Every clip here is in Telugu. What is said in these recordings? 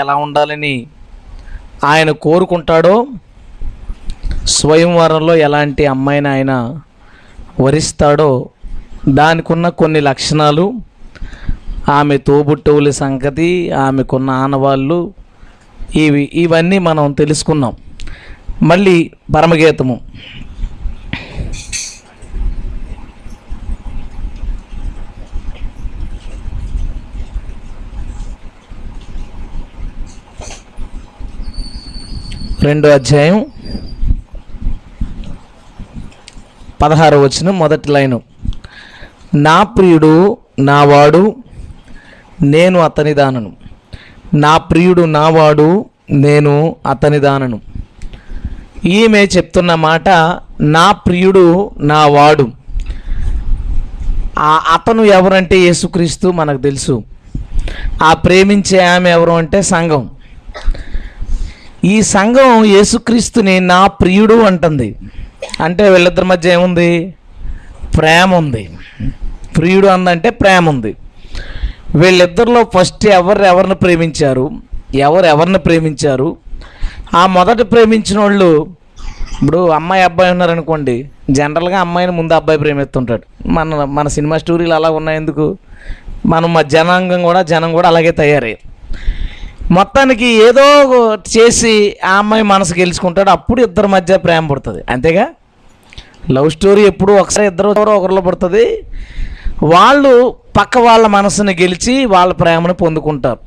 ఎలా ఉండాలని ఆయన కోరుకుంటాడో స్వయంవరంలో ఎలాంటి అమ్మాయిని ఆయన వరిస్తాడో దానికున్న కొన్ని లక్షణాలు. ఆమె తోబుట్టువుల సంగతి ఆమెకున్న ఆనవాళ్ళు ఇవి ఇవన్నీ మనం తెలుసుకున్నాం. మళ్ళీ పరమగీతము. రెండో అధ్యాయం పదహారు వచ్చిన మొదటి లైను. నా ప్రియుడు నావాడు నేను అతని దానను. నా ప్రియుడు నావాడు నేను అతని దానను. ఈమె చెప్తున్న మాట నా ప్రియుడు నా వాడు ఆ అతను ఎవరంటే యేసుక్రీస్తు మనకు తెలుసు. ఆ ప్రేమించే ఆమె ఎవరు అంటే సంఘం. ఈ సంఘం యేసుక్రీస్తుని నా ప్రియుడు అంటుంది. అంటే వీళ్ళిద్దరి మధ్య ఏముంది? ప్రేమ ఉంది. ప్రియుడు అందంటే ప్రేమ ఉంది. వీళ్ళిద్దరిలో ఫస్ట్ ఎవరు ఎవరిని ప్రేమించారు? ఎవరు ఎవరిని ప్రేమించారు? ఆ మొదట ప్రేమించిన వాళ్ళు ఇప్పుడు అమ్మాయి అబ్బాయి ఉన్నారనుకోండి జనరల్గా అమ్మాయిని ముందు అబ్బాయి ప్రేమిస్తుంటాడు. మన మన సినిమా స్టోరీలు అలా ఉన్నాయి ఎందుకు మనం మా జనాంగం కూడా జనం కూడా అలాగే తయారయ్యారు మొత్తానికి ఏదో చేసి ఆ అమ్మాయి మనసు గెలుచుకుంటాడు అప్పుడు ఇద్దరి మధ్య ప్రేమ పుడుతుంది. అంతేగా? లవ్ స్టోరీ ఎప్పుడు ఒకసారి ఇద్దరు ఒకరిలో పడుతుంది. వాళ్ళు పక్క వాళ్ళ మనసుని గెలిచి వాళ్ళ ప్రేమను పొందుకుంటారు.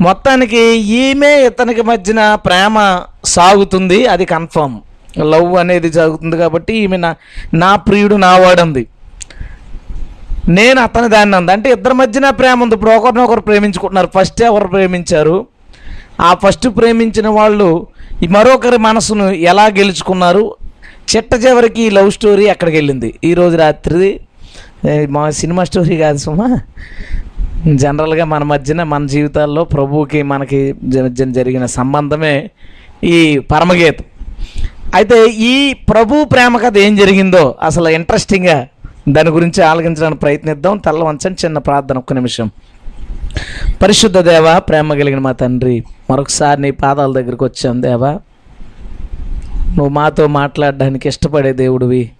మొత్తానికి ఈమె ఇతనికి మధ్యన ప్రేమ సాగుతుంది అది కన్ఫర్మ్. లవ్ అనేది జరుగుతుంది కాబట్టి ఈమె నా నా ప్రియుడు నా వాడంది. నేను అతని దాన్ని అంది. అంటే ఇద్దరి మధ్యన ప్రేమ ఉంది. ఇప్పుడు ఒకరినొకరు ప్రేమించుకుంటున్నారు. ఫస్ట్ ఎవరు ప్రేమించారు? ఆ ఫస్ట్ ప్రేమించిన వాళ్ళు మరొకరి మనసును ఎలా గెలుచుకున్నారు? చిట్ట చివరికి ఈ లవ్ స్టోరీ అక్కడికి వెళ్ళింది. ఈరోజు రాత్రి మా సినిమా స్టోరీ కాదు సుమా. జనరల్గా మన మధ్యన మన జీవితాల్లో ప్రభువుకి మనకి జ- జరిగిన సంబంధమే ఈ పరమగీతం. అయితే ఈ ప్రభు ప్రేమ కథ ఏం జరిగిందో అసలు ఇంట్రెస్టింగ్గా దాని గురించి ఆలోచించడానికి ప్రయత్నిద్దాం. తెల్ల వంచని చిన్న ప్రార్థన ఒక్క నిమిషం. పరిశుద్ధ దేవ ప్రేమ కలిగిన మా తండ్రి మరొకసారి నీ పాదాల దగ్గరికి వచ్చాం దేవా. నువ్వు మాతో మాట్లాడడానికి ఇష్టపడే దేవుడివి.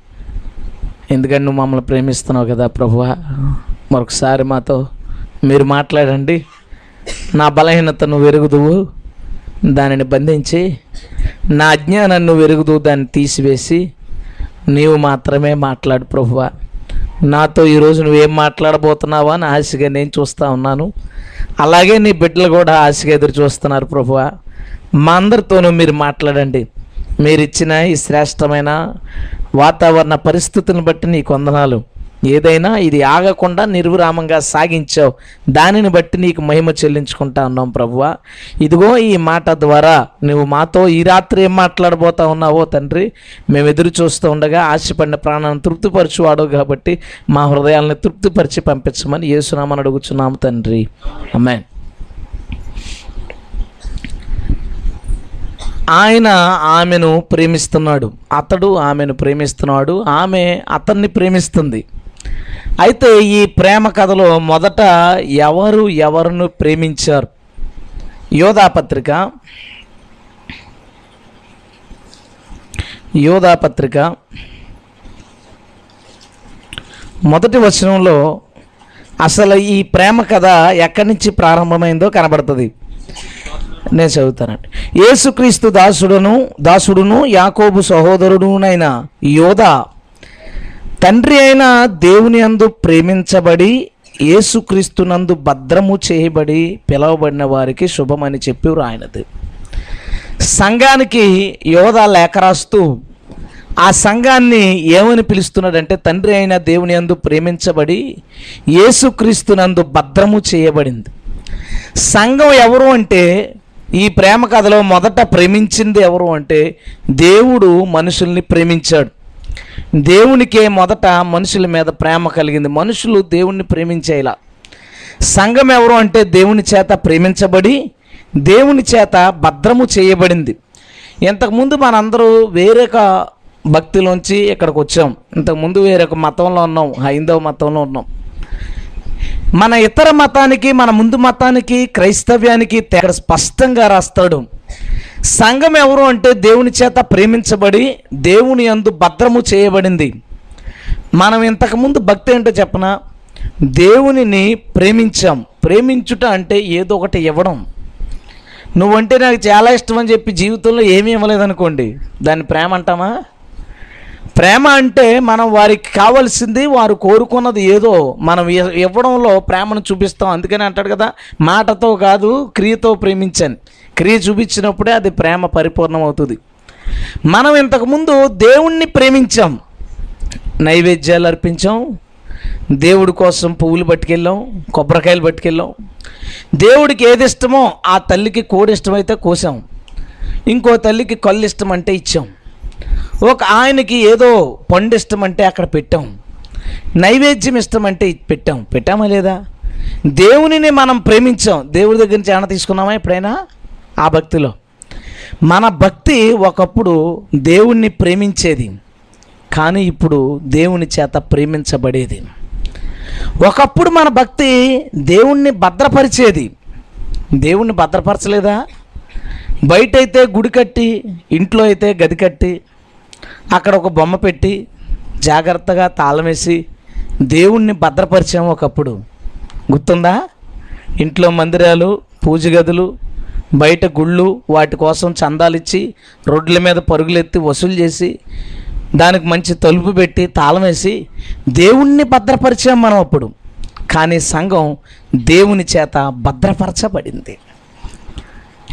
ఎందుకంటే నువ్వు మమ్మల్ని ప్రేమిస్తున్నావు కదా ప్రభువ. మరొకసారి మాతో మీరు మాట్లాడండి. నా బలహీనత నువ్వు ఎరుగుదువు. దానిని బంధించి నా అజ్ఞానాన్ని నువ్వు దాన్ని తీసివేసి నీవు మాత్రమే మాట్లాడు ప్రభువా. నాతో ఈరోజు నువ్వేం మాట్లాడబోతున్నావా అని ఆశగా నేను చూస్తూ ఉన్నాను. అలాగే నీ బిడ్డలు కూడా ఆశగా ఎదురు చూస్తున్నారు ప్రభువా. మా అందరితోనూ మీరు మాట్లాడండి. మీరు ఇచ్చిన ఈ శ్రేష్టమైన వాతావరణ పరిస్థితులను బట్టి నీ కొందనాలు. ఏదైనా ఇది ఆగకుండా నిర్విరామంగా సాగించావు. దానిని బట్టి నీకు మహిమ చెల్లించుకుంటా ఉన్నాం ప్రభువ. ఇదిగో ఈ మాట ద్వారా నువ్వు మాతో ఈ రాత్రి ఏం మాట్లాడబోతా ఉన్నావో తండ్రి మేము ఎదురు చూస్తూ ఉండగా ఆశపడిన ప్రాణాన్ని తృప్తిపరచువాడు కాబట్టి మా హృదయాలను తృప్తిపరిచి పంపించమని యేసునామని అడుగుచున్నాము తండ్రి. అమ్మాయి ఆయన ఆమెను ప్రేమిస్తున్నాడు. అతడు ఆమెను ప్రేమిస్తున్నాడు. ఆమె అతన్ని ప్రేమిస్తుంది. అయితే ఈ ప్రేమ కథలో మొదట ఎవరు ఎవరును ప్రేమించారు? యోధా పత్రిక. యోధా పత్రిక. మొదటి వచనంలో అసలు ఈ ప్రేమ కథ ఎక్కడి నుంచి ప్రారంభమైందో కనబడుతుంది. నేను చదువుతానండి. యేసుక్రీస్తు దాసుడును దాసుడును యాకోబు సహోదరుడునైన యోధ తండ్రి అయిన దేవుని అందు ప్రేమించబడి యేసుక్రీస్తునందు భద్రము చేయబడి పిలవబడిన వారికి శుభమని చెప్పి రాయనది సంఘానికి యోధ లేఖ రాస్తూ ఆ సంఘాన్ని ఏమని పిలుస్తున్నాడంటే తండ్రి అయిన దేవుని అందు ప్రేమించబడి యేసుక్రీస్తునందు భద్రము చేయబడింది. సంఘం ఎవరు అంటే ఈ ప్రేమ కథలో మొదట ప్రేమించింది ఎవరు అంటే దేవుడు మనుషుల్ని ప్రేమించాడు. దేవునికే మొదట మనుషుల మీద ప్రేమ కలిగింది. మనుషులు దేవుణ్ణి ప్రేమించేలా. సంఘం ఎవరు అంటే దేవుని చేత ప్రేమించబడి దేవుని చేత భద్రము చేయబడింది. ఇంతకుముందు మనందరూ వేరొక భక్తిలోంచి ఇక్కడికి వచ్చాం. ఇంతకుముందు వేరొక మతంలో ఉన్నాం. హైందవ మతంలో ఉన్నాం. మన ఇతర మతానికి మన ముందు మతానికి క్రైస్తవ్యానికి తేడా స్పష్టంగా రాస్తాడు. సంఘం ఎవరు అంటే దేవుని చేత ప్రేమించబడి దేవుని యందు భద్రము చేయబడింది. మనం ఇంతకుముందు భక్తి ఏంటో చెప్పనా? దేవునిని ప్రేమించాం. ప్రేమించుట అంటే ఏదో ఒకటి ఇవ్వడం. నువ్వంటే నాకు చాలా ఇష్టం అని చెప్పి జీవితంలో ఏమీ ఇవ్వలేదనుకోండి దాన్ని ప్రేమ అంటామా? ప్రేమ అంటే మనం వారికి కావాల్సింది వారు కోరుకున్నది ఏదో మనం ఇవ్వడంలో ప్రేమను చూపిస్తాం. అందుకని అంటాడు కదా మాటతో కాదు క్రియతో ప్రేమించాను. క్రియ చూపించినప్పుడే అది ప్రేమ పరిపూర్ణం అవుతుంది మనం ఇంతకుముందు దేవుణ్ణి ప్రేమించాం. నైవేద్యాలు అర్పించాం. దేవుడి కోసం పువ్వులు పట్టుకెళ్ళాం. కొబ్బరికాయలు పట్టుకెళ్ళాం. దేవుడికి ఏది ఇష్టమో ఆ తల్లికి కోడి ఇష్టమైతే కోసాం. ఇంకో తల్లికి కళ్ళు ఇష్టం అంటే ఇచ్చాం. ఒక ఆయనకి ఏదో పండు ఇష్టం అంటే అక్కడ పెట్టాం. నైవేద్యం ఇష్టం అంటే పెట్టాం. పెట్టామా లేదా? దేవునిని మనం ప్రేమించాం. దేవుడి దగ్గర నుంచి ఏమైనా తీసుకున్నామా ఎప్పుడైనా? ఆ భక్తిలో. మన భక్తి ఒకప్పుడు దేవుణ్ణి ప్రేమించేది కానీ ఇప్పుడు దేవుని చేత ప్రేమించబడేది. ఒకప్పుడు మన భక్తి దేవుణ్ణి భద్రపరిచేది. దేవుణ్ణి భద్రపరచలేదా? బయట అయితే గుడి కట్టి ఇంట్లో అయితే గది కట్టి అక్కడ ఒక బొమ్మ పెట్టి జాగ్రత్తగా తాళం వేసి దేవుణ్ణి భద్రపరిచాము ఒకప్పుడు. గుర్తుందా? ఇంట్లో మందిరాలు పూజ గదులు బయట గుళ్ళు వాటి కోసం చందాలు ఇచ్చి రోడ్ల మీద పరుగులెత్తి వసూలు చేసి దానికి మంచి తలుపు పెట్టి తాళం వేసి దేవుణ్ణి భద్రపరిచాం మనం అప్పుడు. కానీ సంఘం దేవుని చేత భద్రపరచబడింది.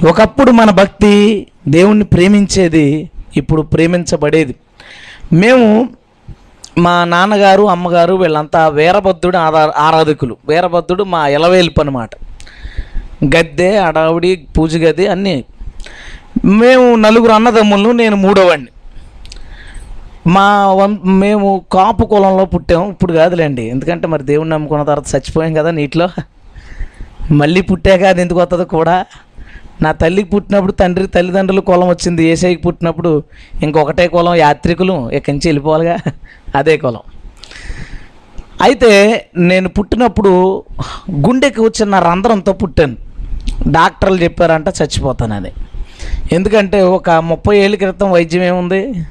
ఒకప్పుడు మన భక్తి దేవుణ్ణి ప్రేమించేది ఇప్పుడు ప్రేమించబడేది. మేము మా నాన్నగారు అమ్మగారు వీళ్ళంతా వీరభద్రుడు ఆరా ఆరాధకులు. వీరభద్రుడు మా ఎలవేలుపు అనమాట గద్దె అడావిడి పూజ గది అన్నీ. మేము నలుగురు అన్నదమ్ములను నేను మూడోవాడిని మా వం మేము కాపు కులంలో పుట్టాము ఇప్పుడు కాదులేండి. ఎందుకంటే మరి దేవుణ్ణి నమ్ముకున్న తర్వాత చచ్చిపోయాం కదా నీటిలో. మళ్ళీ పుట్టాక అది ఎందుకు వస్తుంది కూడా. నా తల్లికి పుట్టినప్పుడు తండ్రి తల్లిదండ్రులు కులం వచ్చింది ఏసైకి పుట్టినప్పుడు ఇంకొకటే కులం యాత్రికులు ఇక్కడి నుంచి వెళ్ళిపోవాలిగా. అదే కులం. అయితే నేను పుట్టినప్పుడు గుండెకి వచ్చిన రంధ్రంతో పుట్టాను. డాక్టర్లు చెప్పారంట చచ్చిపోతానని ఎందుకంటే ఒక ముప్పై ఏళ్ళ క్రితం వైద్యం ఏముంది?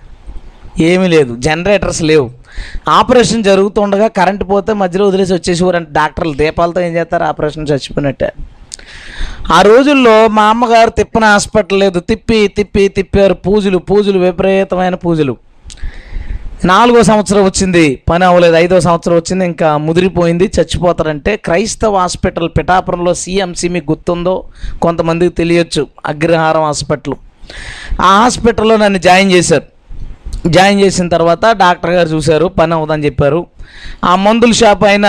ఏమీ లేదు. జనరేటర్స్ లేవు. ఆపరేషన్ జరుగుతుండగా కరెంట్ పోతే మధ్యలో వదిలేసి వచ్చేసేవారంటే డాక్టర్లు. దీపాలతో ఏం చేస్తారు? ఆపరేషన్ చచ్చిపోయినట్టే. ఆ రోజుల్లో మా అమ్మగారు తిప్పిన హాస్పిటల్ లేదు. తిప్పి తిప్పి తిప్పారు పూజలు పూజలు విపరీతమైన పూజలు. నాలుగో సంవత్సరం వచ్చింది పని అవ్వలేదు. ఐదో సంవత్సరం వచ్చింది ఇంకా ముదిరిపోయింది చచ్చిపోతారంటే క్రైస్తవ హాస్పిటల్ పిఠాపురంలో సిఎంసి మీకు గుర్తుందో కొంతమందికి తెలియచ్చు అగ్రహారం హాస్పిటల్. ఆ హాస్పిటల్లో నన్ను జాయిన్ చేశారు. జాయిన్ చేసిన తర్వాత డాక్టర్ గారు చూశారు పని అవుదని చెప్పారు. ఆ మందుల షాప్ అయిన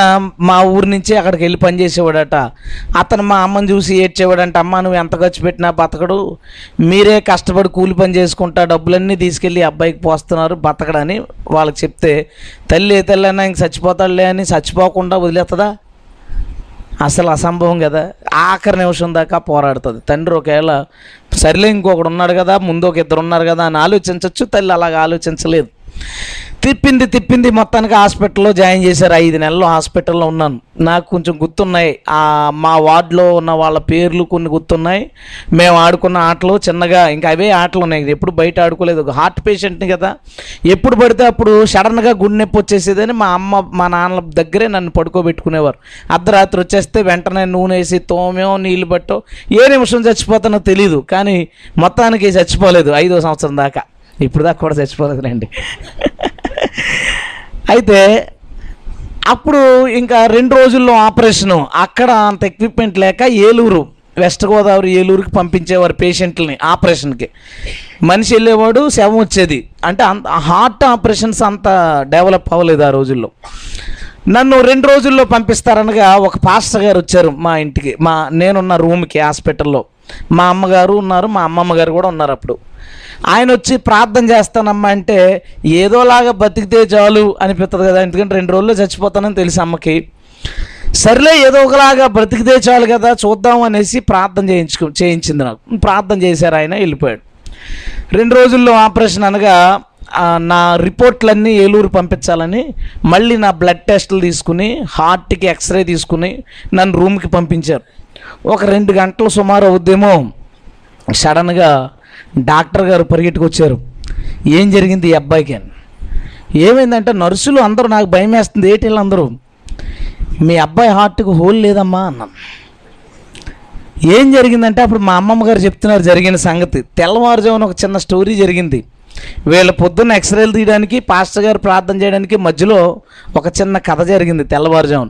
మా ఊరి నుంచి అక్కడికి వెళ్ళి పని చేసేవాడట. అతను మా అమ్మని చూసి ఏడ్చేవాడంట అమ్మ నువ్వు ఎంత ఖర్చు పెట్టినా బతకడు. మీరే కష్టపడి కూలి పని చేసుకుంటా డబ్బులన్నీ తీసుకెళ్ళి అబ్బాయికి పోస్తున్నారు బతకడని వాళ్ళకి చెప్తే తల్లి తల్లి అయినా ఇంక చచ్చిపోతాడులే అని చచ్చిపోకుండా వదిలేస్తుందా అసలు అసంభవం కదా. ఆఖరి నిమిషం దాకా పోరాడుతుంది. తండ్రి ఒకవేళ సరిలే ఇంకొకడు ఉన్నాడు కదా ముందు ఒక ఇద్దరు ఉన్నారు కదా అని ఆలోచించవచ్చు తల్లి అలాగ ఆలోచించలేదు. తిప్పింది తిప్పింది మొత్తానికి హాస్పిటల్లో జాయిన్ చేశారు. ఐదు నెలలు హాస్పిటల్లో ఉన్నాను. నాకు కొంచెం గుర్తున్నాయి. మా వార్డులో ఉన్న వాళ్ళ పేర్లు కొన్ని గుర్తున్నాయి. మేము ఆడుకున్న ఆటలు చిన్నగా ఇంకా అవే ఆటలు ఉన్నాయి. ఎప్పుడు బయట ఆడుకోలేదు. ఒక హార్ట్ పేషెంట్ని కదా. ఎప్పుడు పడితే అప్పుడు సడన్గా గుండె నొప్పి వచ్చేసేదని మా అమ్మ మా నాన్న దగ్గరే నన్ను పడుకోబెట్టుకునేవారు. అర్ధరాత్రి వచ్చేస్తే వెంటనే నూనె వేసి తోమేమో నీళ్ళు పట్టో. ఏ నిమిషం చచ్చిపోతానో తెలియదు కానీ మొత్తానికి చచ్చిపోలేదు ఐదో సంవత్సరం దాకా. ఇప్పుడు దాకా కూడా చచ్చిపోలేదులేండి. అయితే అప్పుడు ఇంకా రెండు రోజుల్లో ఆపరేషను అక్కడ అంత ఎక్విప్మెంట్ లేక ఏలూరు వెస్ట్ గోదావరి ఏలూరుకి పంపించేవారు పేషెంట్లని ఆపరేషన్కి. మనిషి వెళ్ళేవాడు శవం వచ్చేది. అంటే అంత హార్ట్ ఆపరేషన్స్ అంత డెవలప్ అవ్వలేదు ఆ రోజుల్లో. నన్ను రెండు రోజుల్లో పంపిస్తారనగా ఒక పాస్టర్ గారు వచ్చారు మా ఇంటికి మా నేనున్న రూమ్కి హాస్పిటల్లో. మా అమ్మగారు ఉన్నారు మా అమ్మమ్మ గారు కూడా ఉన్నారు అప్పుడు. ఆయన వచ్చి ప్రార్థన చేస్తానమ్మా అంటే ఏదోలాగా బతికితే చాలు అనిపిస్తుంది కదా. ఎందుకంటే రెండు రోజుల్లో చచ్చిపోతానని తెలుసు అమ్మకి. సర్లే ఏదో ఒకలాగా బ్రతికితే చాలు కదా చూద్దాం అనేసి ప్రార్థన చేయించుకు చేయించింది నాకు. ప్రార్థన చేశారు ఆయన వెళ్ళిపోయాడు. రెండు రోజుల్లో ఆపరేషన్ అనగా నా రిపోర్ట్లన్నీ ఏలూరు పంపించాలని మళ్ళీ నా బ్లడ్ టెస్టులు తీసుకుని హార్ట్కి ఎక్స్రే తీసుకుని నన్ను రూమ్కి పంపించారు. ఒక రెండు గంటలు సుమారు అవుద్దేమో సడన్గా డాక్టర్ గారు పరిగెట్టుకొచ్చారు. ఏం జరిగింది ఈ అబ్బాయికి? అని ఏమైందంటే నర్సులు అందరూ నాకు భయం వేస్తుంది ఏంటి వీళ్ళందరూ? మీ అబ్బాయి హార్ట్కి హోల్ లేదమ్మా అన్నాను. ఏం జరిగిందంటే అప్పుడు మా అమ్మమ్మ గారు చెప్తున్నారు జరిగిన సంగతి. తెల్లవారుజామున ఒక చిన్న స్టోరీ జరిగింది. వీళ్ళ పొద్దున్న ఎక్స్రేలు తీయడానికి పాస్టర్ గారు ప్రార్థన చేయడానికి మధ్యలో ఒక చిన్న కథ జరిగింది తెల్లవారుజామున.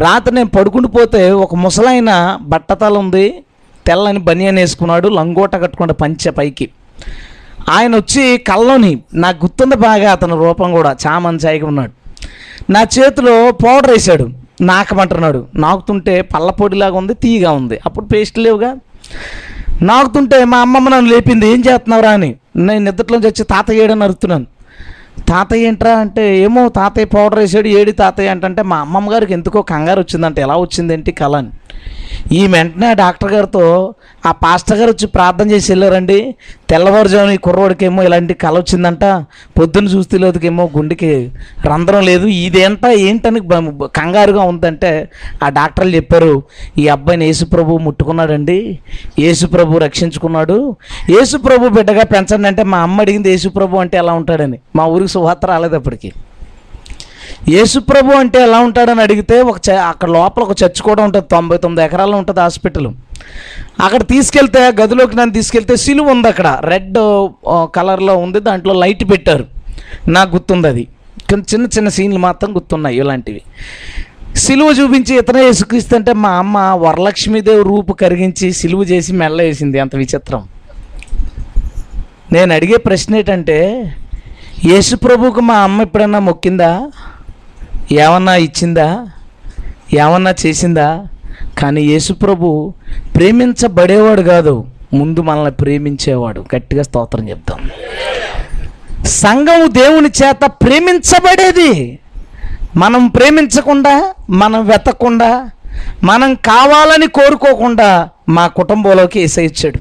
రాత్రి నేను పడుకుండిపోతే ఒక ముసలాయన బట్టతల ఉంది తెల్లని బనియన్ వేసుకున్నాడు లంగోట కట్టుకున్నాడు పంచె పైకి. ఆయన వచ్చి కళ్ళని నాకు గుర్తుంది బాగా అతని రూపం కూడా? చామంచాయిగా ఉన్నాడు. నా చేతిలో పౌడర్ వేసాడు నాకమంటున్నాడు. నాకుతుంటే పళ్ళపొడిలాగా ఉంది తీగా ఉంది. అప్పుడు పేస్ట్ లేవుగా? నాకుతుంటే మా అమ్మమ్మ నన్ను లేపింది ఏం చేస్తున్నావురా అని నేను నిద్రలోంచి వచ్చి తాతయ్య ఏడని అరుతున్నాను. తాతయ్య ఏంట్రా? అంటే ఏమో తాతయ్య పౌడర్ వేసాడు ఏడి తాతయ్య? అంటే మా అమ్మమ్మ గారికి ఎందుకో కంగారు వచ్చిందంటే ఎలా వచ్చిందేంటి కళ? అని. ఈ వెంటనే డాక్టర్ గారితో ఆ పాస్టర్ గారు వచ్చి ప్రార్థన చేసి వెళ్ళారండి. తెల్లవారుజామున ఈ కుర్రోడికేమో ఇలాంటి కళ వచ్చిందంట. పొద్దున్న చూస్తే లేదుకేమో గుండెకి రంధ్రం లేదు. ఇదేంట ఏంటని కంగారుగా ఉందంటే ఆ డాక్టర్లు చెప్పారు ఈ అబ్బాయిని యేసుప్రభు ముట్టుకున్నాడండి. యేసుప్రభు రక్షించుకున్నాడు. యేసుప్రభు బిడ్డగా పెంచండి అంటే మా అమ్మ అడిగింది యేసుప్రభు అంటే ఎలా ఉంటాడని. మా ఊరికి సువార్త రాలేదు అప్పటికి. యేసుప్రభు అంటే ఎలా ఉంటాడని అడిగితే ఒక చ- అక్కడ లోపల ఒక చర్చ్ కూడా ఉంటుంది. తొంభై తొమ్మిది ఎకరాల్లో ఉంటుంది హాస్పిటల్. అక్కడ తీసుకెళ్తే గదిలోకి నన్ను తీసుకెళ్తే సిలువ ఉంది అక్కడ. రెడ్ కలర్లో ఉంది. దాంట్లో లైట్ పెట్టారు. నాకు గుర్తుంది అది. కానీ చిన్న చిన్న సీన్లు మాత్రం గుర్తున్నాయి ఇలాంటివి. సిలువ చూపించి ఇతనే యేసుక్రీస్తు అంటే మా అమ్మ వరలక్ష్మీదేవి రూపు కరిగించి సిలువ చేసి మెల్ల వేసింది. అంత విచిత్రం. నేను అడిగే ప్రశ్న ఏంటంటే యేసుప్రభుకు మా అమ్మ ఎప్పుడన్నా మొక్కిందా? ఏమన్నా ఇచ్చిందా? ఏమన్నా చేసిందా? కానీ యేసుప్రభు ప్రేమించబడేవాడు కాదు ముందు మనల్ని ప్రేమించేవాడు. గట్టిగా స్తోత్రం చెప్తాం సంఘము దేవుని చేత ప్రేమించబడేది. మనం ప్రేమించకుండా మనం వెతకుండా మనం కావాలని కోరుకోకుండా మా కుటుంబంలోకి ఏసై ఇచ్చాడు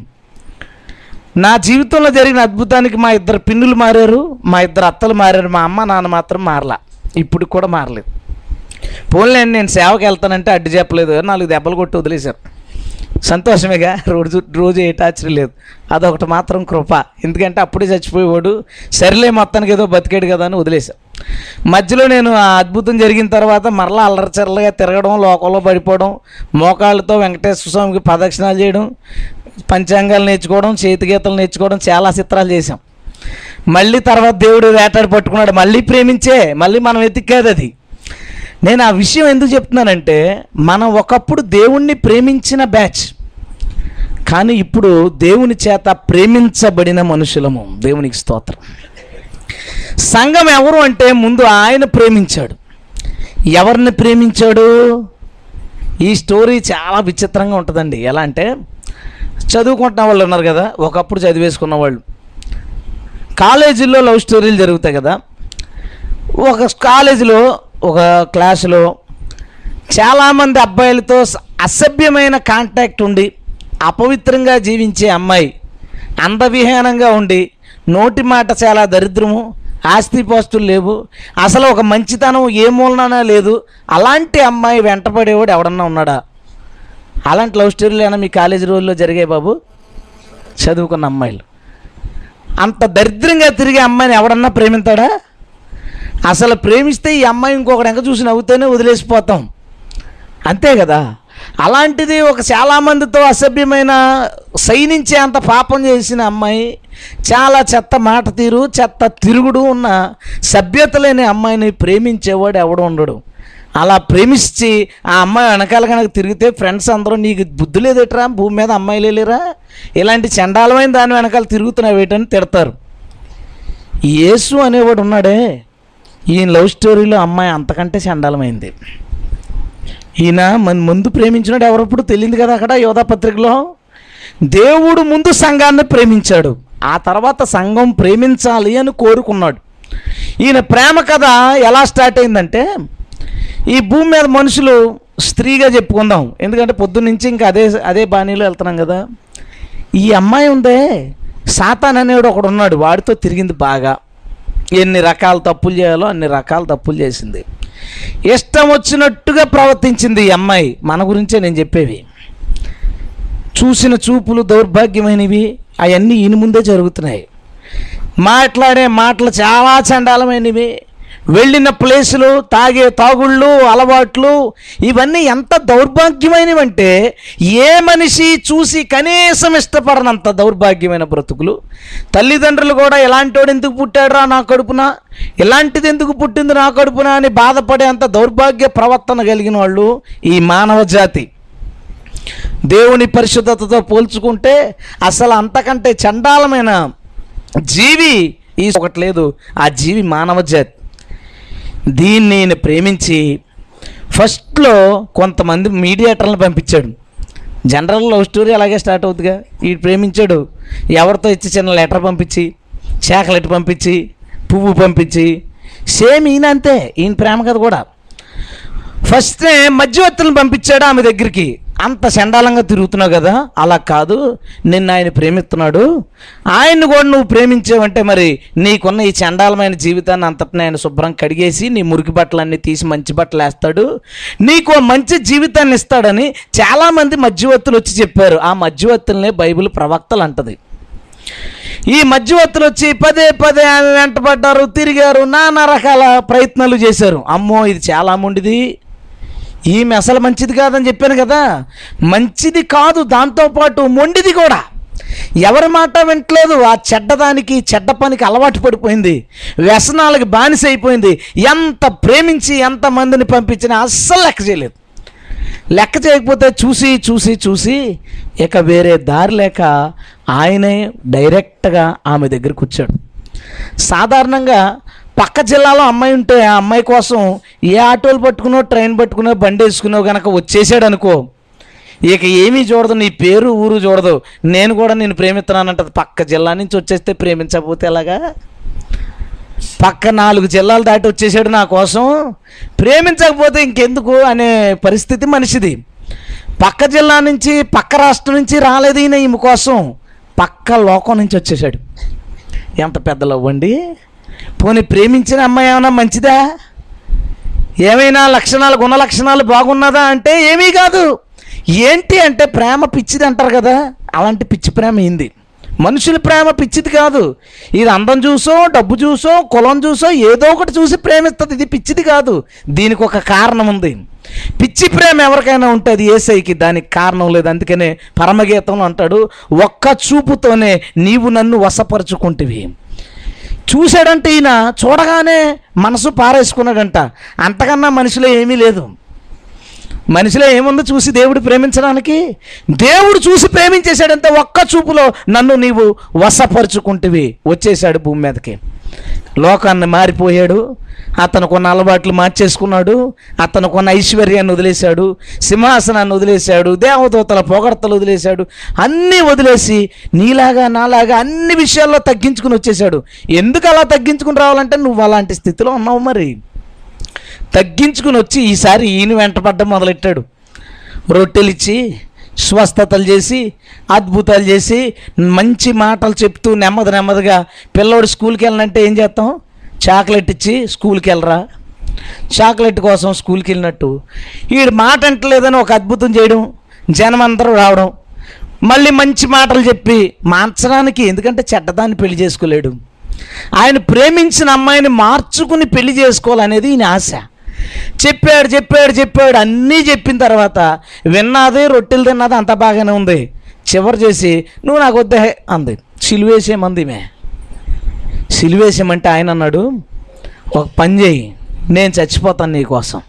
నా జీవితంలో జరిగిన అద్భుతానికి మా ఇద్దరు పిన్నులు మారారు మా ఇద్దరు అత్తలు మారారు మా అమ్మ నాన్న మాత్రం మారలా. ఇప్పుడు కూడా మారలేదు. పోన్లే నేను సేవకి వెళ్తానంటే అడ్డు చెప్పలేదు. నాలుగు దెబ్బలు కొట్టి వదిలేశారు. సంతోషమేగా రోజు రోజు ఏ లేదు అదొకటి మాత్రం కృప. ఎందుకంటే అప్పుడే చచ్చిపోయేవాడు సరిలే మొత్తానికి ఏదో బతికాడు కదా అని వదిలేశాను మధ్యలో నేను ఆ అద్భుతం జరిగిన తర్వాత మరలా అల్లరచర్రలుగా తిరగడం లోకంలో పడిపోవడం మోకాళ్ళతో వెంకటేశ్వర స్వామికి ప్రదక్షిణాలు చేయడం పంచాంగాలు నేర్చుకోవడం చేతిగీతలు నేర్చుకోవడం చాలా చిత్రాలు చేశాం. మళ్ళీ తర్వాత దేవుడు వేటాడి పట్టుకున్నాడు. మళ్ళీ ప్రేమించే మళ్ళీ మనం వెతికేది అది. నేను ఆ విషయం ఎందుకు చెప్తున్నానంటే మనం ఒకప్పుడు దేవుణ్ణి ప్రేమించిన బ్యాచ్. కానీ ఇప్పుడు దేవుని చేత ప్రేమించబడిన మనుషులము. దేవునికి స్తోత్రం. సంఘం ఎవరు అంటే ముందు ఆయన ప్రేమించాడు. ఎవరిని ప్రేమించాడు? ఈ స్టోరీ చాలా విచిత్రంగా ఉంటుందండి. ఎలా అంటే చదువుకుంటున్న వాళ్ళు ఉన్నారు కదా ఒకప్పుడు చదివేసుకున్న వాళ్ళు. కాలేజీల్లో లవ్ స్టోరీలు జరుగుతాయి కదా. ఒక కాలేజీలో ఒక క్లాసులో చాలామంది అబ్బాయిలతో అసభ్యమైన కాంటాక్ట్ ఉండి అపవిత్రంగా జీవించే అమ్మాయి అందవిహీనంగా ఉండి నోటి మాట చాలా దరిద్రము ఆస్తిపాస్తులు లేవు అసలు ఒక మంచితనం ఏ మూలన లేదు అలాంటి అమ్మాయి వెంటపడేవాడు ఎవడన్నా ఉన్నాడా? అలాంటి లవ్ స్టోరీలు ఏమైనా మీ కాలేజీ రోజుల్లో జరిగాయి బాబు? చదువుకున్న అమ్మాయిలు. అంత దరిద్రంగా తిరిగే అమ్మాయిని ఎవడన్నా ప్రేమిస్తాడా అసలు ప్రేమిస్తే ఈ అమ్మాయి ఇంకొకటి ఎంక చూసి నవ్వుతూనే వదిలేసిపోతాం. అంతే కదా? అలాంటిది ఒక చాలామందితో అసభ్యమైన సైనించే అంత పాపం చేసిన అమ్మాయి చాలా చెత్త మాట తీరు చెత్త తిరుగుడు ఉన్న సభ్యత లేని అమ్మాయిని ప్రేమించేవాడు ఎవడు ఉండడు. అలా ప్రేమించి ఆ అమ్మాయి వెనకాల కనుక తిరిగితే ఫ్రెండ్స్ అందరూ నీకు బుద్ధి లేదేట్రా? భూమి మీద అమ్మాయిలే లేరా ఇలాంటి చండాలమైన దాని వెనకాల తిరుగుతున్నావు ఏటని తిడతారు. యేసు అనేవాడు ఉన్నాడే. ఈయన లవ్ స్టోరీలో అమ్మాయి అంతకంటే చండాలమైంది. ఈయన మన ముందు ప్రేమించినాడు ఎవరప్పుడు తెలియదు కదా అక్కడ యోధా పత్రికలో? దేవుడు ముందు సంఘాన్ని ప్రేమించాడు. ఆ తర్వాత సంఘం ప్రేమించాలి అని కోరుకున్నాడు. ఈయన ప్రేమ కథ ఎలా స్టార్ట్ అయిందంటే ఈ భూమి మీద మనుషులు స్త్రీగా చెప్పుకుందాం. ఎందుకంటే పొద్దున్నుంచి ఇంకా అదే అదే బాణీలో వెళ్తున్నాం కదా. ఈ అమ్మాయి ఉందే సాతాన్ అనేవాడు ఒకడు ఉన్నాడు. వాడితో తిరిగింది బాగా. ఎన్ని రకాల తప్పులు చేయాలో అన్ని రకాల తప్పులు చేసింది. ఇష్టం వచ్చినట్టుగా ప్రవర్తించింది ఈ అమ్మాయి. మన గురించే నేను చెప్పేవి. చూసిన చూపులు దౌర్భాగ్యమైనవి. అవన్నీ ఇని ముందే జరుగుతున్నాయి. మాట్లాడే మాటలు చాలా చండాలమైనవి. వెళ్ళిన ప్లేసులు తాగే తాగుళ్ళు అలవాట్లు ఇవన్నీ ఎంత దౌర్భాగ్యమైనవి అంటే ఏ మనిషి చూసి కనీసం ఇష్టపడనంత దౌర్భాగ్యమైన బ్రతుకులు. తల్లిదండ్రులు కూడా ఎలాంటోడు ఎందుకు పుట్టాడురా నా కడుపున? ఇలాంటిది ఎందుకు పుట్టింది నా కడుపున? అని బాధపడే అంత దౌర్భాగ్య ప్రవర్తన కలిగిన వాళ్ళు ఈ మానవ జాతి. దేవుని పరిశుద్ధతతో పోల్చుకుంటే అసలు అంతకంటే చండాలమైన జీవి ఈ ఒకటి లేదు. ఆ జీవి మానవ జాతి. దీన్ని ఈయన ప్రేమించి ఫస్ట్లో కొంతమంది మీడియేటర్లను పంపించాడు. జనరల్ లవ్ స్టోరీ అలాగే స్టార్ట్ అవుతుందిగా ఈ ప్రేమించాడు. ఎవరితో ఇచ్చి చిన్న లెటర్ పంపించి చాక్లెట్ పంపించి పువ్వు పంపించి సేమ్ ఈయన అంతే. ఈయన ప్రేమ కథ కూడా. ఫస్ట్ మధ్యవర్తులను పంపించాడు ఆమె దగ్గరికి. అంత చండాలంగా తిరుగుతున్నావు కదా? అలా కాదు. నిన్ను ఆయన ప్రేమిస్తున్నాడు. ఆయన్ని కూడా నువ్వు ప్రేమించావంటే మరి నీకున్న ఈ చండాలమైన జీవితాన్ని అంతటిని ఆయన శుభ్రం కడిగేసి నీ మురికి బట్టలన్నీ తీసి మంచి బట్టలు వేస్తాడు. నీకు మంచి జీవితాన్ని ఇస్తాడని చాలామంది మధ్యవర్తులు వచ్చి చెప్పారు. ఆ మధ్యవర్తులనే బైబిల్ ప్రవక్తలు అంటది. ఈ మధ్యవర్తులు వచ్చి పదే పదే ఆమె వెంటబడ్డారు తిరిగారు నానా రకాల ప్రయత్నాలు చేశారు. అమ్మో ఇది చాలా మొండిది. ఈమె అసలు మంచిది కాదని చెప్పాను కదా. మంచిది కాదు దాంతోపాటు మొండిది కూడా. ఎవరి మాట వింటలేదు ఆ చెడ్డదానికి చెడ్డ పనికి అలవాటు పడిపోయింది. వ్యసనాలకు బానిస అయిపోయింది. ఎంత ప్రేమించి ఎంత మందిని పంపించినా అస్సలు లెక్క చేయలేదు. లెక్క చేయకపోతే చూసి చూసి చూసి ఇక వేరే దారి లేక ఆయనే డైరెక్ట్గా ఆమె దగ్గరికి వచ్చాడు. సాధారణంగా పక్క జిల్లాలో అమ్మాయి ఉంటే ఆ అమ్మాయి కోసం ఏ ఆటోలు పట్టుకునో ట్రైన్ పట్టుకునో బండి వేసుకునో కనుక వచ్చేసాడు అనుకో ఇక ఏమీ చూడదు నీ పేరు ఊరు చూడదు. నేను కూడా నేను ప్రేమిస్తున్నానంటది. పక్క జిల్లా నుంచి వచ్చేస్తే ప్రేమించకపోతే ఎలాగా? పక్క నాలుగు జిల్లాలు దాటి వచ్చేసాడు నా కోసం. ప్రేమించకపోతే ఇంకెందుకు అనే పరిస్థితి మనిషిది. పక్క జిల్లా నుంచి పక్క రాష్ట్రం నుంచి రాలేదు ఈయన ఈమె కోసం. పక్క లోకం నుంచి వచ్చేసాడు. ఎంత పెద్ద అవ్వండి పోనీ ప్రేమించిన అమ్మాయి ఏమైనా మంచిదా? ఏమైనా లక్షణాలు గుణ లక్షణాలు బాగున్నదా అంటే ఏమీ కాదు. ఏంటి అంటే ప్రేమ పిచ్చిది అంటారు కదా అలాంటి పిచ్చి ప్రేమ ఏంది? మనుషుల ప్రేమ పిచ్చిది కాదు. ఇది అందం చూసో డబ్బు చూసో కులం చూసో ఏదో ఒకటి చూసి ప్రేమిస్తుంది ఇది పిచ్చిది కాదు. దీనికి ఒక కారణం ఉంది. పిచ్చి ప్రేమ ఎవరికైనా ఉంటుంది అది ఏసైకి దానికి కారణం లేదు. అందుకనే పరమగీతంలో అంటాడు ఒక్క చూపుతోనే నీవు నన్ను వశపరుచుకుంటివి. చూశాడంటే ఈయన చూడగానే మనసు పారేసుకున్నాడంట. అంతకన్నా మనిషిలో ఏమీ లేదు. మనిషిలో ఏముందో చూసి దేవుడు ప్రేమించడానికి దేవుడు చూసి ప్రేమించేశాడంటే ఒక్క చూపులో నన్ను నీవు వశపరుచుకుంటువి. వచ్చేసాడు భూమి మీదకి. లోకాన్ని మారిపోయాడు. అతనుకున్న అలవాట్లు మార్చేసుకున్నాడు. అతనుకున్న ఐశ్వర్యాన్ని వదిలేశాడు. సింహాసనాన్ని వదిలేశాడు. దేవదూతల పొగడతలు వదిలేశాడు. అన్నీ వదిలేసి నీలాగా నాలాగా అన్ని విషయాల్లో తగ్గించుకుని వచ్చేసాడు ఎందుకు అలా తగ్గించుకుని రావాలంటే నువ్వు అలాంటి స్థితిలో ఉన్నావు మరి. తగ్గించుకుని వచ్చి ఈసారి ఈయన వెంటపడ్డం మొదలెట్టాడు. రొట్టెలిచ్చి స్వస్థతలు చేసి అద్భుతాలు చేసి మంచి మాటలు చెప్తూ నెమ్మది నెమ్మదిగా పిల్లోడు స్కూల్కి వెళ్ళనంటే ఏం చేస్తాం? చాక్లెట్ ఇచ్చి స్కూల్కి వెళ్ళరా? చాక్లెట్ కోసం స్కూల్కి వెళ్ళినట్టు. వీడు మాట అంటలేదని ఒక అద్భుతం చేయడం జనం అందరూ రావడం మళ్ళీ మంచి మాటలు చెప్పి మార్చడానికి ఎందుకంటే చెడ్డదాన్ని పెళ్ళి చేసుకోలేడు. ఆయన ప్రేమించిన అమ్మాయిని మార్చుకుని పెళ్ళి చేసుకోవాలనేది ఈయన ఆశ. చెప్పాడు చెప్పాడు చెప్పాడు. అన్నీ చెప్పిన తర్వాత విన్నది రొట్టెలు తిన్నది అంత బాగానే ఉంది. చివరి చేసి నువ్వు నాకు వద్దే అంది. సిలువేసేమంది మే. సిలువేసేమంటే ఆయన అన్నాడు ఒక పని చేయి నేను చచ్చిపోతాను నీకోసం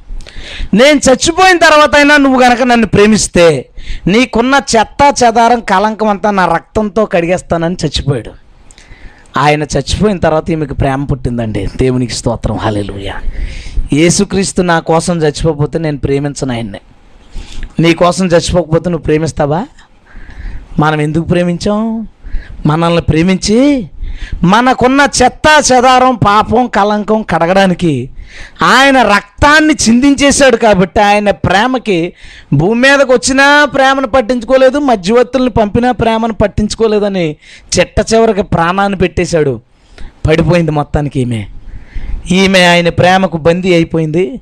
నేను చచ్చిపోయిన తర్వాత అయినా నువ్వు గనక నన్ను ప్రేమిస్తే నీకున్న చెత్త చెదారం కలంకం అంతా నా రక్తంతో కడిగేస్తానని చచ్చిపోయాడు. ఆయన చచ్చిపోయిన తర్వాత ఈమెకు ప్రేమ పుట్టిందండి. దేవునికి స్తోత్రం. హాలేలుయ యేసుక్రీస్తు నా కోసం చచ్చిపోకపోతే నేను ప్రేమించను ఆయన్ని. నీ కోసం చచ్చిపోకపోతే నువ్వు ప్రేమిస్తావా? మనం ఎందుకు ప్రేమించాం? మనల్ని ప్రేమించి మనకున్న చెత్త చెదారం పాపం కలంకం కడగడానికి ఆయన రక్తాన్ని చిందించేశాడు కాబట్టి ఆయన ప్రేమకి భూమి మీదకి వచ్చినా ప్రేమను పట్టించుకోలేదు మధ్యవర్తులను పంపినా ప్రేమను పట్టించుకోలేదని చిట్ట చివరికి ప్రాణాన్ని పెట్టేశాడు. పడిపోయింది మొత్తానికి ఈమె. ఈమె ఆయన ప్రేమకు బందీ అయిపోయింది.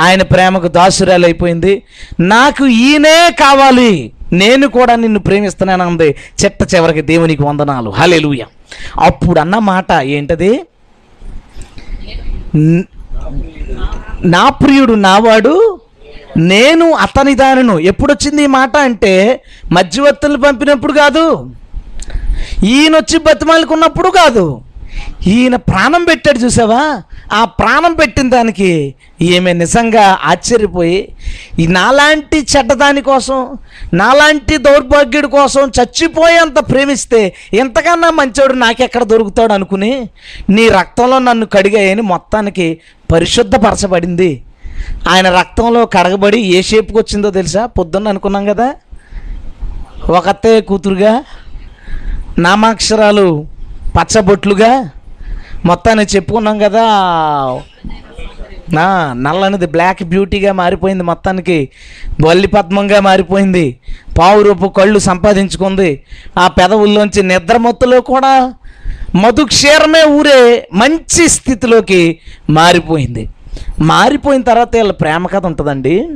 ఆయన ప్రేమకు దాసురాలు అయిపోయింది. నాకు ఈయనే కావాలి. నేను కూడా నిన్ను ప్రేమిస్తున్నాను అంది చెట్ట చివరికి దేవునికి వందనాలు. హలెలుయ అప్పుడు అన్న మాట ఏంటది? నా ప్రియుడు నావాడు నేను అతని దానిను. ఎప్పుడు వచ్చింది ఈ మాట అంటే మధ్యవర్తులు పంపినప్పుడు కాదు. ఈయన వచ్చి కాదు. ఈయన ప్రాణం పెట్టాడు చూసావా? ఆ ప్రాణం పెట్టిన దానికి ఈమె నిజంగా ఆశ్చర్యపోయి ఈ నాలాంటి చెడ్డదాని కోసం నాలాంటి దౌర్భాగ్యుడి కోసం చచ్చిపోయేంత ప్రేమిస్తే ఎంతకన్నా మంచోడు నాకెక్కడ దొరుకుతాడు అనుకుని నీ రక్తంలో నన్ను కడిగాయని మొత్తానికి పరిశుద్ధపరచబడింది. ఆయన రక్తంలో కడగబడి ఏ షేప్కి వచ్చిందో తెలుసా? పొద్దున్న అనుకున్నాం కదా? ఒకతే కూతురుగా నామాక్షరాలు పచ్చబొట్లుగా మొత్తాన్ని చెప్పుకున్నాం కదా. నా నల్లనిది బ్లాక్ బ్యూటీగా మారిపోయింది మొత్తానికి. బల్లి పద్మంగా మారిపోయింది. పావు రూపు కళ్ళు సంపాదించుకుంది. ఆ పెదవుల్లోంచి నిద్రమత్తులో కూడా మధు క్షీరమే ఊరే మంచి స్థితిలోకి మారిపోయింది. మారిపోయిన తర్వాత వీళ్ళ ప్రేమ కథ ఉంటుందండి.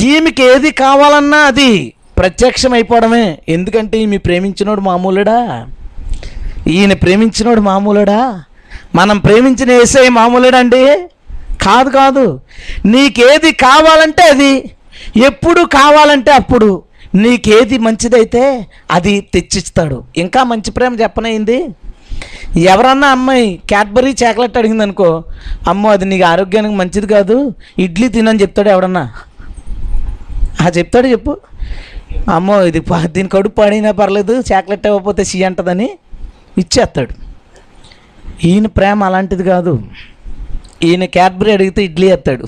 ఈమెకి ఏది కావాలన్నా అది ప్రత్యక్షం అయిపోవడమే ఎందుకంటే ఈమె ప్రేమించినోడు మామూలుడా? ఈయన ప్రేమించినోడు మామూలుడా? మనం ప్రేమించిన ఏసై మామూలుడా అండి కాదు కాదు. నీకేది కావాలంటే అది. ఎప్పుడు కావాలంటే అప్పుడు. నీకేది మంచిదైతే అది తెచ్చిస్తాడు. ఇంకా మంచి ప్రేమ చెప్పనయింది ఎవరన్నా అమ్మాయి క్యాడ్బరీ చాక్లెట్ అడిగింది అనుకో అమ్మో అది నీకు ఆరోగ్యానికి మంచిది కాదు. ఇడ్లీ తినని చెప్తాడు ఎవడన్నా? ఆ చెప్తాడు చెప్పు. అమ్మో ఇది దీని కడుపు పడినా పర్లేదు చాక్లెట్ ఇవ్వకపోతే సి అంటదని. ఇచ్చేస్తాడు. ఈయన ప్రేమ అలాంటిది కాదు. ఈయన క్యాడ్బరీ అడిగితే ఇడ్లీ ఎత్తాడు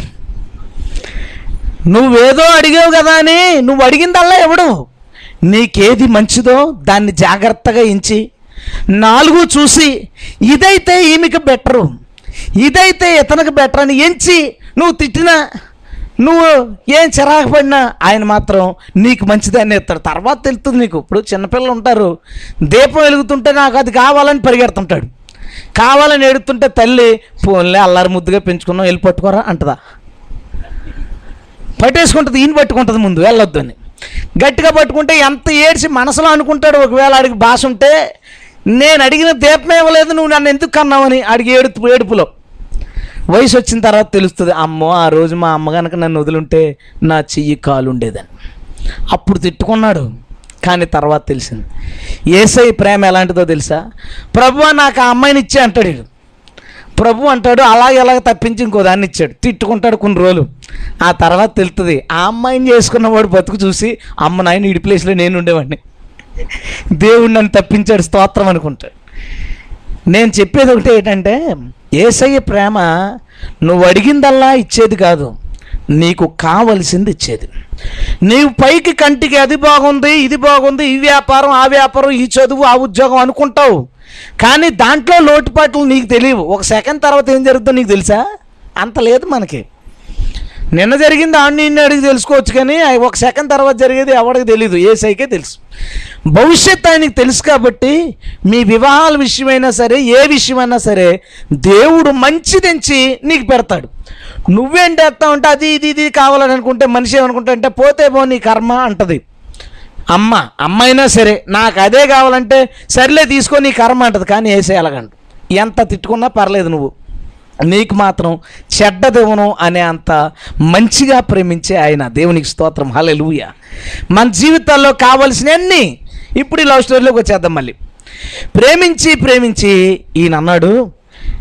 నువ్వేదో అడిగావు కదా అని నువ్వు అడిగిందల్లా ఎవడు? నీకేది మంచిదో దాన్ని జాగ్రత్తగా ఎంచి నాలుగు చూసి ఇదైతే ఈమెకి బెటరు. ఇదైతే ఇతనికి బెటర్ అని ఎంచి నువ్వు తిట్టినా నువ్వు ఏం చిరాకు పడినా ఆయన మాత్రం నీకు మంచిదని ఇస్తాడు తర్వాత తెలుస్తుంది నీకు. ఇప్పుడు చిన్నపిల్లలు ఉంటారు. దీపం వెలుగుతుంటే నాకు అది కావాలని పరిగెడుతుంటాడు. కావాలని ఎడుతుంటే తల్లి ఫోన్లే అల్లారి ముద్దుగా పెంచుకున్నాం వెళ్ళి పట్టుకోరా అంటదా. పట్టేసుకుంటుంది ఈయన పట్టుకుంటుంది ముందు వెళ్ళొద్దు అని. గట్టిగా పట్టుకుంటే ఎంత ఏడ్చి మనసులో అనుకుంటాడు ఒకవేళ ఆడికి భాష ఉంటే నేను అడిగిన దీపం ఇవ్వలేదు నువ్వు నన్ను ఎందుకు కన్నావని అడిగి ఏడుపు ఏడుపులో. వయసు వచ్చిన తర్వాత తెలుస్తుంది అమ్మో ఆ రోజు మా అమ్మ కనుక నన్ను వదిలింటే నా చెయ్యి కాలు ఉండేదని. అప్పుడు తిట్టుకున్నాడు కానీ తర్వాత తెలిసింది. ఏసై ప్రేమ ఎలాంటిదో తెలుసా? ప్రభు నాకు ఆ అమ్మాయిని ఇచ్చే అంటాడు వీడు. ప్రభు అంటాడు అలాగే అలాగ తప్పించి ఇంకో దాన్ని ఇచ్చాడు. తిట్టుకుంటాడు కొన్ని రోజులు. ఆ తర్వాత తెలుస్తుంది ఆ అమ్మాయిని చేసుకున్నవాడు బతుకు చూసి అమ్మ నాయన ఇడి ప్లేస్లో నేను ఉండేవాడిని. దేవుడు నన్ను తప్పించాడు స్తోత్రం అనుకుంటాడు. నేను చెప్పేది ఒకటి ఏంటంటే ఏసయ్య ప్రేమ నువ్వు అడిగిందల్లా ఇచ్చేది కాదు నీకు కావలసింది ఇచ్చేది. నీవు పైకి కంటికి అది బాగుంది ఇది బాగుంది ఈ వ్యాపారం ఆ వ్యాపారం ఈ చదువు ఆ ఉద్యోగం అనుకుంటావు. కానీ దాంట్లో లోటుపాట్లు నీకు తెలియవు. ఒక సెకండ్ తర్వాత ఏం జరుగుతుందో నీకు తెలుసా? అంత లేదు మనకి. నిన్న జరిగింది ఆడిని ఇన్ని అడిగి తెలుసుకోవచ్చు కానీ ఒక సెకండ్ తర్వాత జరిగేది ఎవరికి తెలియదు ఏ సైకే తెలుసు. భవిష్యత్ ఆయనకి తెలుసు కాబట్టి మీ వివాహాల విషయమైనా సరే ఏ విషయమైనా సరే దేవుడు మంచి తెంచి నీకు పెడతాడు. నువ్వేం చేస్తావు అంటే అది ఇది ఇది కావాలని అనుకుంటే మనిషి ఏమనుకుంటా అంటే పోతే పో నీ కర్మ అంటది. అమ్మ అమ్మైనా సరే నాకు అదే కావాలంటే సర్లే తీసుకొని నీ కర్మ అంటది కానీ వేసేయాలగండు ఎంత తిట్టుకున్నా పర్లేదు నువ్వు. నీకు మాత్రం చెడ్డదేవును అనే అంత మంచిగా ప్రేమించే ఆయన దేవునికి స్తోత్రం. హలెలుయ మన జీవితాల్లో కావలసినన్ని ఇప్పుడు ఈ లవ్ స్టోరీలోకి వచ్చేద్దాం మళ్ళీ. ప్రేమించి ప్రేమించి ఈయన అన్నాడు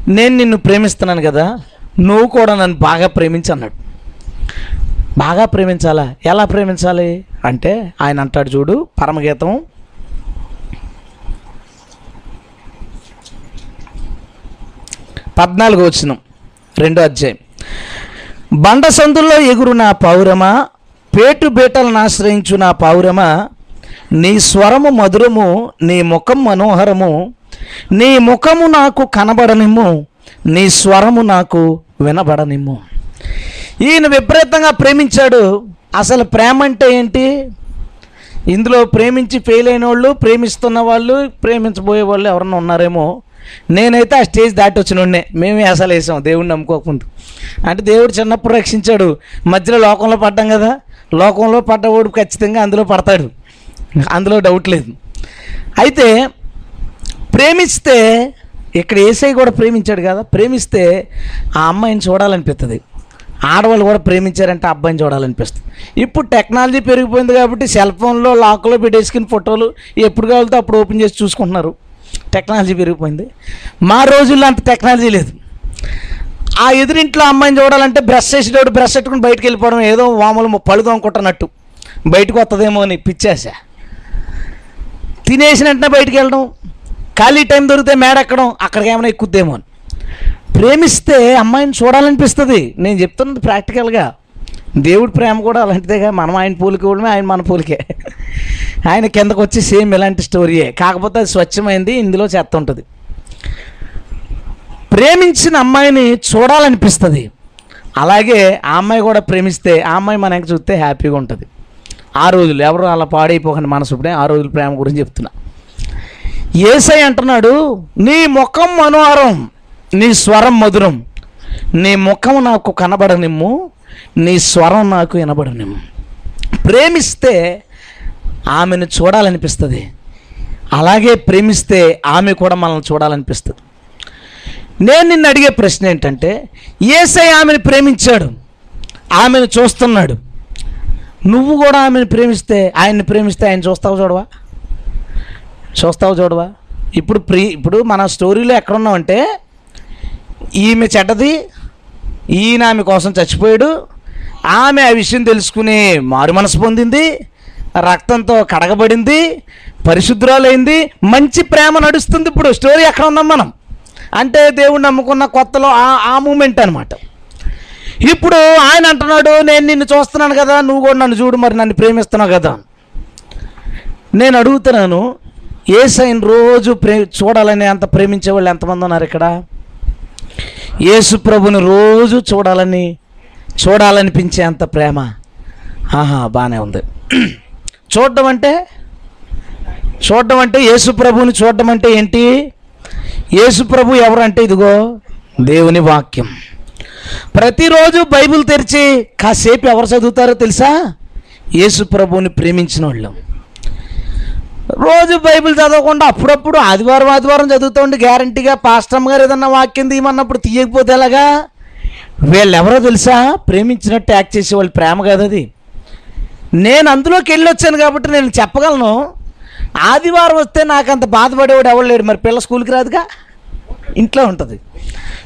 నేను నిన్ను ప్రేమిస్తున్నాను కదా నువ్వు కూడా నన్ను బాగా ప్రేమించి అన్నాడు. బాగా ప్రేమించాలా? ఎలా ప్రేమించాలి? అంటే ఆయన అంటాడు చూడు పరమగీతం పద్నాలుగు వచ్చిన రెండో అధ్యాయం. బండ సందుల్లో ఎగురు నా పౌరమా పేటు బీటలను ఆశ్రయించు నా పౌరమా నీ స్వరము మధురము నీ ముఖం మనోహరము నీ ముఖము నాకు కనబడనిమ్ము నీ స్వరము నాకు వినబడనిమ్ము. ఈయన విపరీతంగా ప్రేమించాడు. అసలు ప్రేమ అంటే ఏంటి? ఇందులో ప్రేమించి ఫెయిల్ అయిన వాళ్ళు ప్రేమిస్తున్న వాళ్ళు ప్రేమించబోయే వాళ్ళు ఎవరన్నా ఉన్నారేమో నేనైతే ఆ స్టేజ్ దాటి వచ్చిన మేమే అసలు వేసాం దేవుడిని నమ్ముకోకుండా. అంటే దేవుడు చిన్నప్పుడు రక్షించాడు. మధ్యలో లోకంలో పడ్డాం కదా. లోకంలో పడ్డవాడు ఖచ్చితంగా అందులో పడతాడు. అందులో డౌట్ లేదు. అయితే ప్రేమిస్తే ఇక్కడ ఏసై కూడా ప్రేమించాడు కదా. ప్రేమిస్తే ఆ అమ్మాయిని చూడాలనిపిస్తుంది ఆడవాళ్ళు కూడా ప్రేమించారంటే అబ్బాయిని చూడాలనిపిస్తుంది. ఇప్పుడు టెక్నాలజీ పెరిగిపోయింది కాబట్టి సెల్ ఫోన్లో లాక్లో పెట్టేసుకుని ఫోటోలు ఎప్పుడు కావాలితే అప్పుడు ఓపెన్ చేసి చూసుకుంటున్నారు. టెక్నాలజీ పెరిగిపోయింది. మా రోజుల్లో అంత టెక్నాలజీ లేదు. ఆ ఎదురింట్లో అమ్మాయిని చూడాలంటే బ్రష్ చేసేటప్పుడు బ్రష్ పెట్టుకుని బయటకు వెళ్ళిపోవడం ఏదో మామూలు పళ్ళు తోముకుంటున్నట్టు. బయటకు వస్తుందేమో అని పిచ్చేసా తినేసిన వెంటనే బయటికి వెళ్ళడం ఖాళీ టైం దొరికితే మేడెక్కడం అక్కడికి ఏమైనా ఎక్కుద్దేమో అని. ప్రేమిస్తే అమ్మాయిని చూడాలనిపిస్తుంది. నేను చెప్తున్నది ప్రాక్టికల్గా దేవుడి ప్రేమ కూడా అలాంటిదేగా. మనం ఆయన పూలికి ఇవ్వడమే ఆయన మన పూలికే. ఆయన కిందకు వచ్చి సేమ్ ఇలాంటి స్టోరీయే కాకపోతే అది స్వచ్ఛమైంది ఇందులో చెత్త ఉంటుంది. ప్రేమించిన అమ్మాయిని చూడాలనిపిస్తుంది. అలాగే ఆ అమ్మాయి కూడా ప్రేమిస్తే ఆ అమ్మాయి మనకి చూస్తే హ్యాపీగా ఉంటుంది. ఆ రోజులు ఎవరు అలా పాడైపోకండి మనసుప్పుడే ఆ రోజుల ప్రేమ గురించి చెప్తున్నా. ఏసై అంటున్నాడు నీ ముఖం మనోహరం నీ స్వరం మధురం. నీ ముఖం నాకు కనబడనిమ్ము నీ స్వరం నాకు వినబడనిమ్ము. ప్రేమిస్తే ఆమెను చూడాలనిపిస్తుంది. అలాగే ప్రేమిస్తే ఆమె కూడా మనల్ని చూడాలనిపిస్తుంది. నేను నిన్ను అడిగే ప్రశ్న ఏంటంటే ఏసై ఆమెను ప్రేమించాడు ఆమెను చూస్తున్నాడు. నువ్వు కూడా ఆమెను ప్రేమిస్తే ఆయన్ని ప్రేమిస్తే ఆయన చూస్తావు చూడవా? చూస్తావు చూడవా? ఇప్పుడు ప్రీ ఇప్పుడు మన స్టోరీలో ఎక్కడున్నామంటే ఈమె చెడ్డది ఈయన ఆమె కోసం చచ్చిపోయాడు ఆమె ఆ విషయం తెలుసుకుని మారు మనసు పొందింది రక్తంతో కడగబడింది పరిశుద్ధురాలైంది మంచి ప్రేమ నడుస్తుంది ఇప్పుడు. స్టోరీ ఎక్కడ ఉన్నాం మనం? అంటే దేవుడు నమ్ముకున్న కొత్తలో ఆ ఆ మూమెంట్ అనమాట ఇప్పుడు ఆయన అంటున్నాడు నేను నిన్ను చూస్తున్నాను కదా నువ్వు కూడా నన్ను చూడు మరి నన్ను ప్రేమిస్తున్నావు కదా. నేను అడుగుతున్నాను ఏ సైన్ రోజు ప్రే చూడాలని అంత ప్రేమించే వాళ్ళు ఎంతమంది ఉన్నారు ఇక్కడ? యేసు ప్రభుని రోజు చూడాలని చూడాలనిపించే అంత ప్రేమ. ఆహా బాగానే ఉంది. చూడడం అంటే? చూడడం అంటే యేసు ప్రభుని చూడడం అంటే ఏంటి? యేసు ప్రభు ఎవరంటే ఇదిగో దేవుని వాక్యం. ప్రతిరోజు బైబిల్ తెరిచి కాసేపు ఎవరు చదువుతారో తెలుసా? యేసు ప్రభువుని ప్రేమించిన వాళ్ళు రోజు బైబిల్ చదవకుండా అప్పుడప్పుడు ఆదివారం ఆదివారం చదువుతూ ఉండి గ్యారంటీగా పాస్టమ్ గారు ఏదన్నా వాక్యం తీయమన్నప్పుడు తీయకపోతే ఎలాగా? వీళ్ళెవరో తెలుసా? ప్రేమించినట్టు యాక్ట్ చేసే వాళ్ళు ప్రేమ కాదు అది నేను అందులోకి వెళ్ళి వచ్చాను కాబట్టి నేను చెప్పగలను. ఆదివారం వస్తే నాకు అంత బాధపడేవాడు ఎవరు లేడు. మరి పిల్ల స్కూల్కి రాదుగా? ఇంట్లో ఉంటుంది.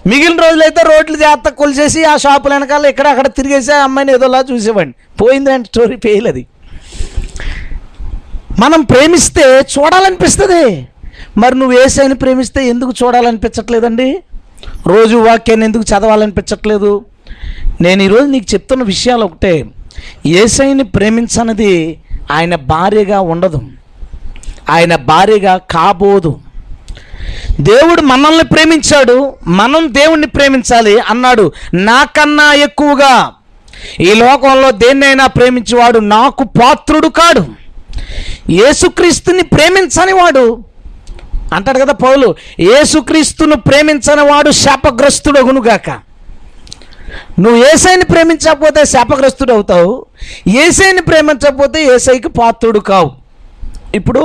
మిగిలిన రోజులైతే రోడ్లు జాగ్రత్త కొలిసేసి ఆ షాపుల వెనకాల ఇక్కడ అక్కడ తిరిగేసి ఆ అమ్మాయిని ఏదోలా చూసేవాడిని. పోయిందంటే స్టోరీ ఫెయిల్ అది. మనం ప్రేమిస్తే చూడాలనిపిస్తుంది. మరి నువ్వు ఏసైని ప్రేమిస్తే ఎందుకు చూడాలనిపించట్లేదండి? రోజు వాక్యాన్ని ఎందుకు చదవాలనిపించట్లేదు? నేను ఈరోజు నీకు చెప్తున్న విషయాలు ఒకటే. ఏసైని ప్రేమించనిది ఆయన భార్యగా ఉండదు. ఆయన భార్యగా కాబోదు. దేవుడు మనల్ని ప్రేమించాడు మనం దేవుణ్ణి ప్రేమించాలి అన్నాడు. నాకన్నా ఎక్కువగా ఈ లోకంలో దేన్నైనా ప్రేమించేవాడు నాకు పాత్రుడు కాడు. ఏసుక్రీస్తుని ప్రేమించని వాడు అంటాడు కదా పౌలు ఏసుక్రీస్తును ప్రేమించని వాడు శాపగ్రస్తుడగునుగాక. నువ్వు ఏసైని ప్రేమించకపోతే శాపగ్రస్తుడు అవుతావు ఏసైని ప్రేమించకపోతే ఏసైకి పాత్రుడు కావు. ఇప్పుడు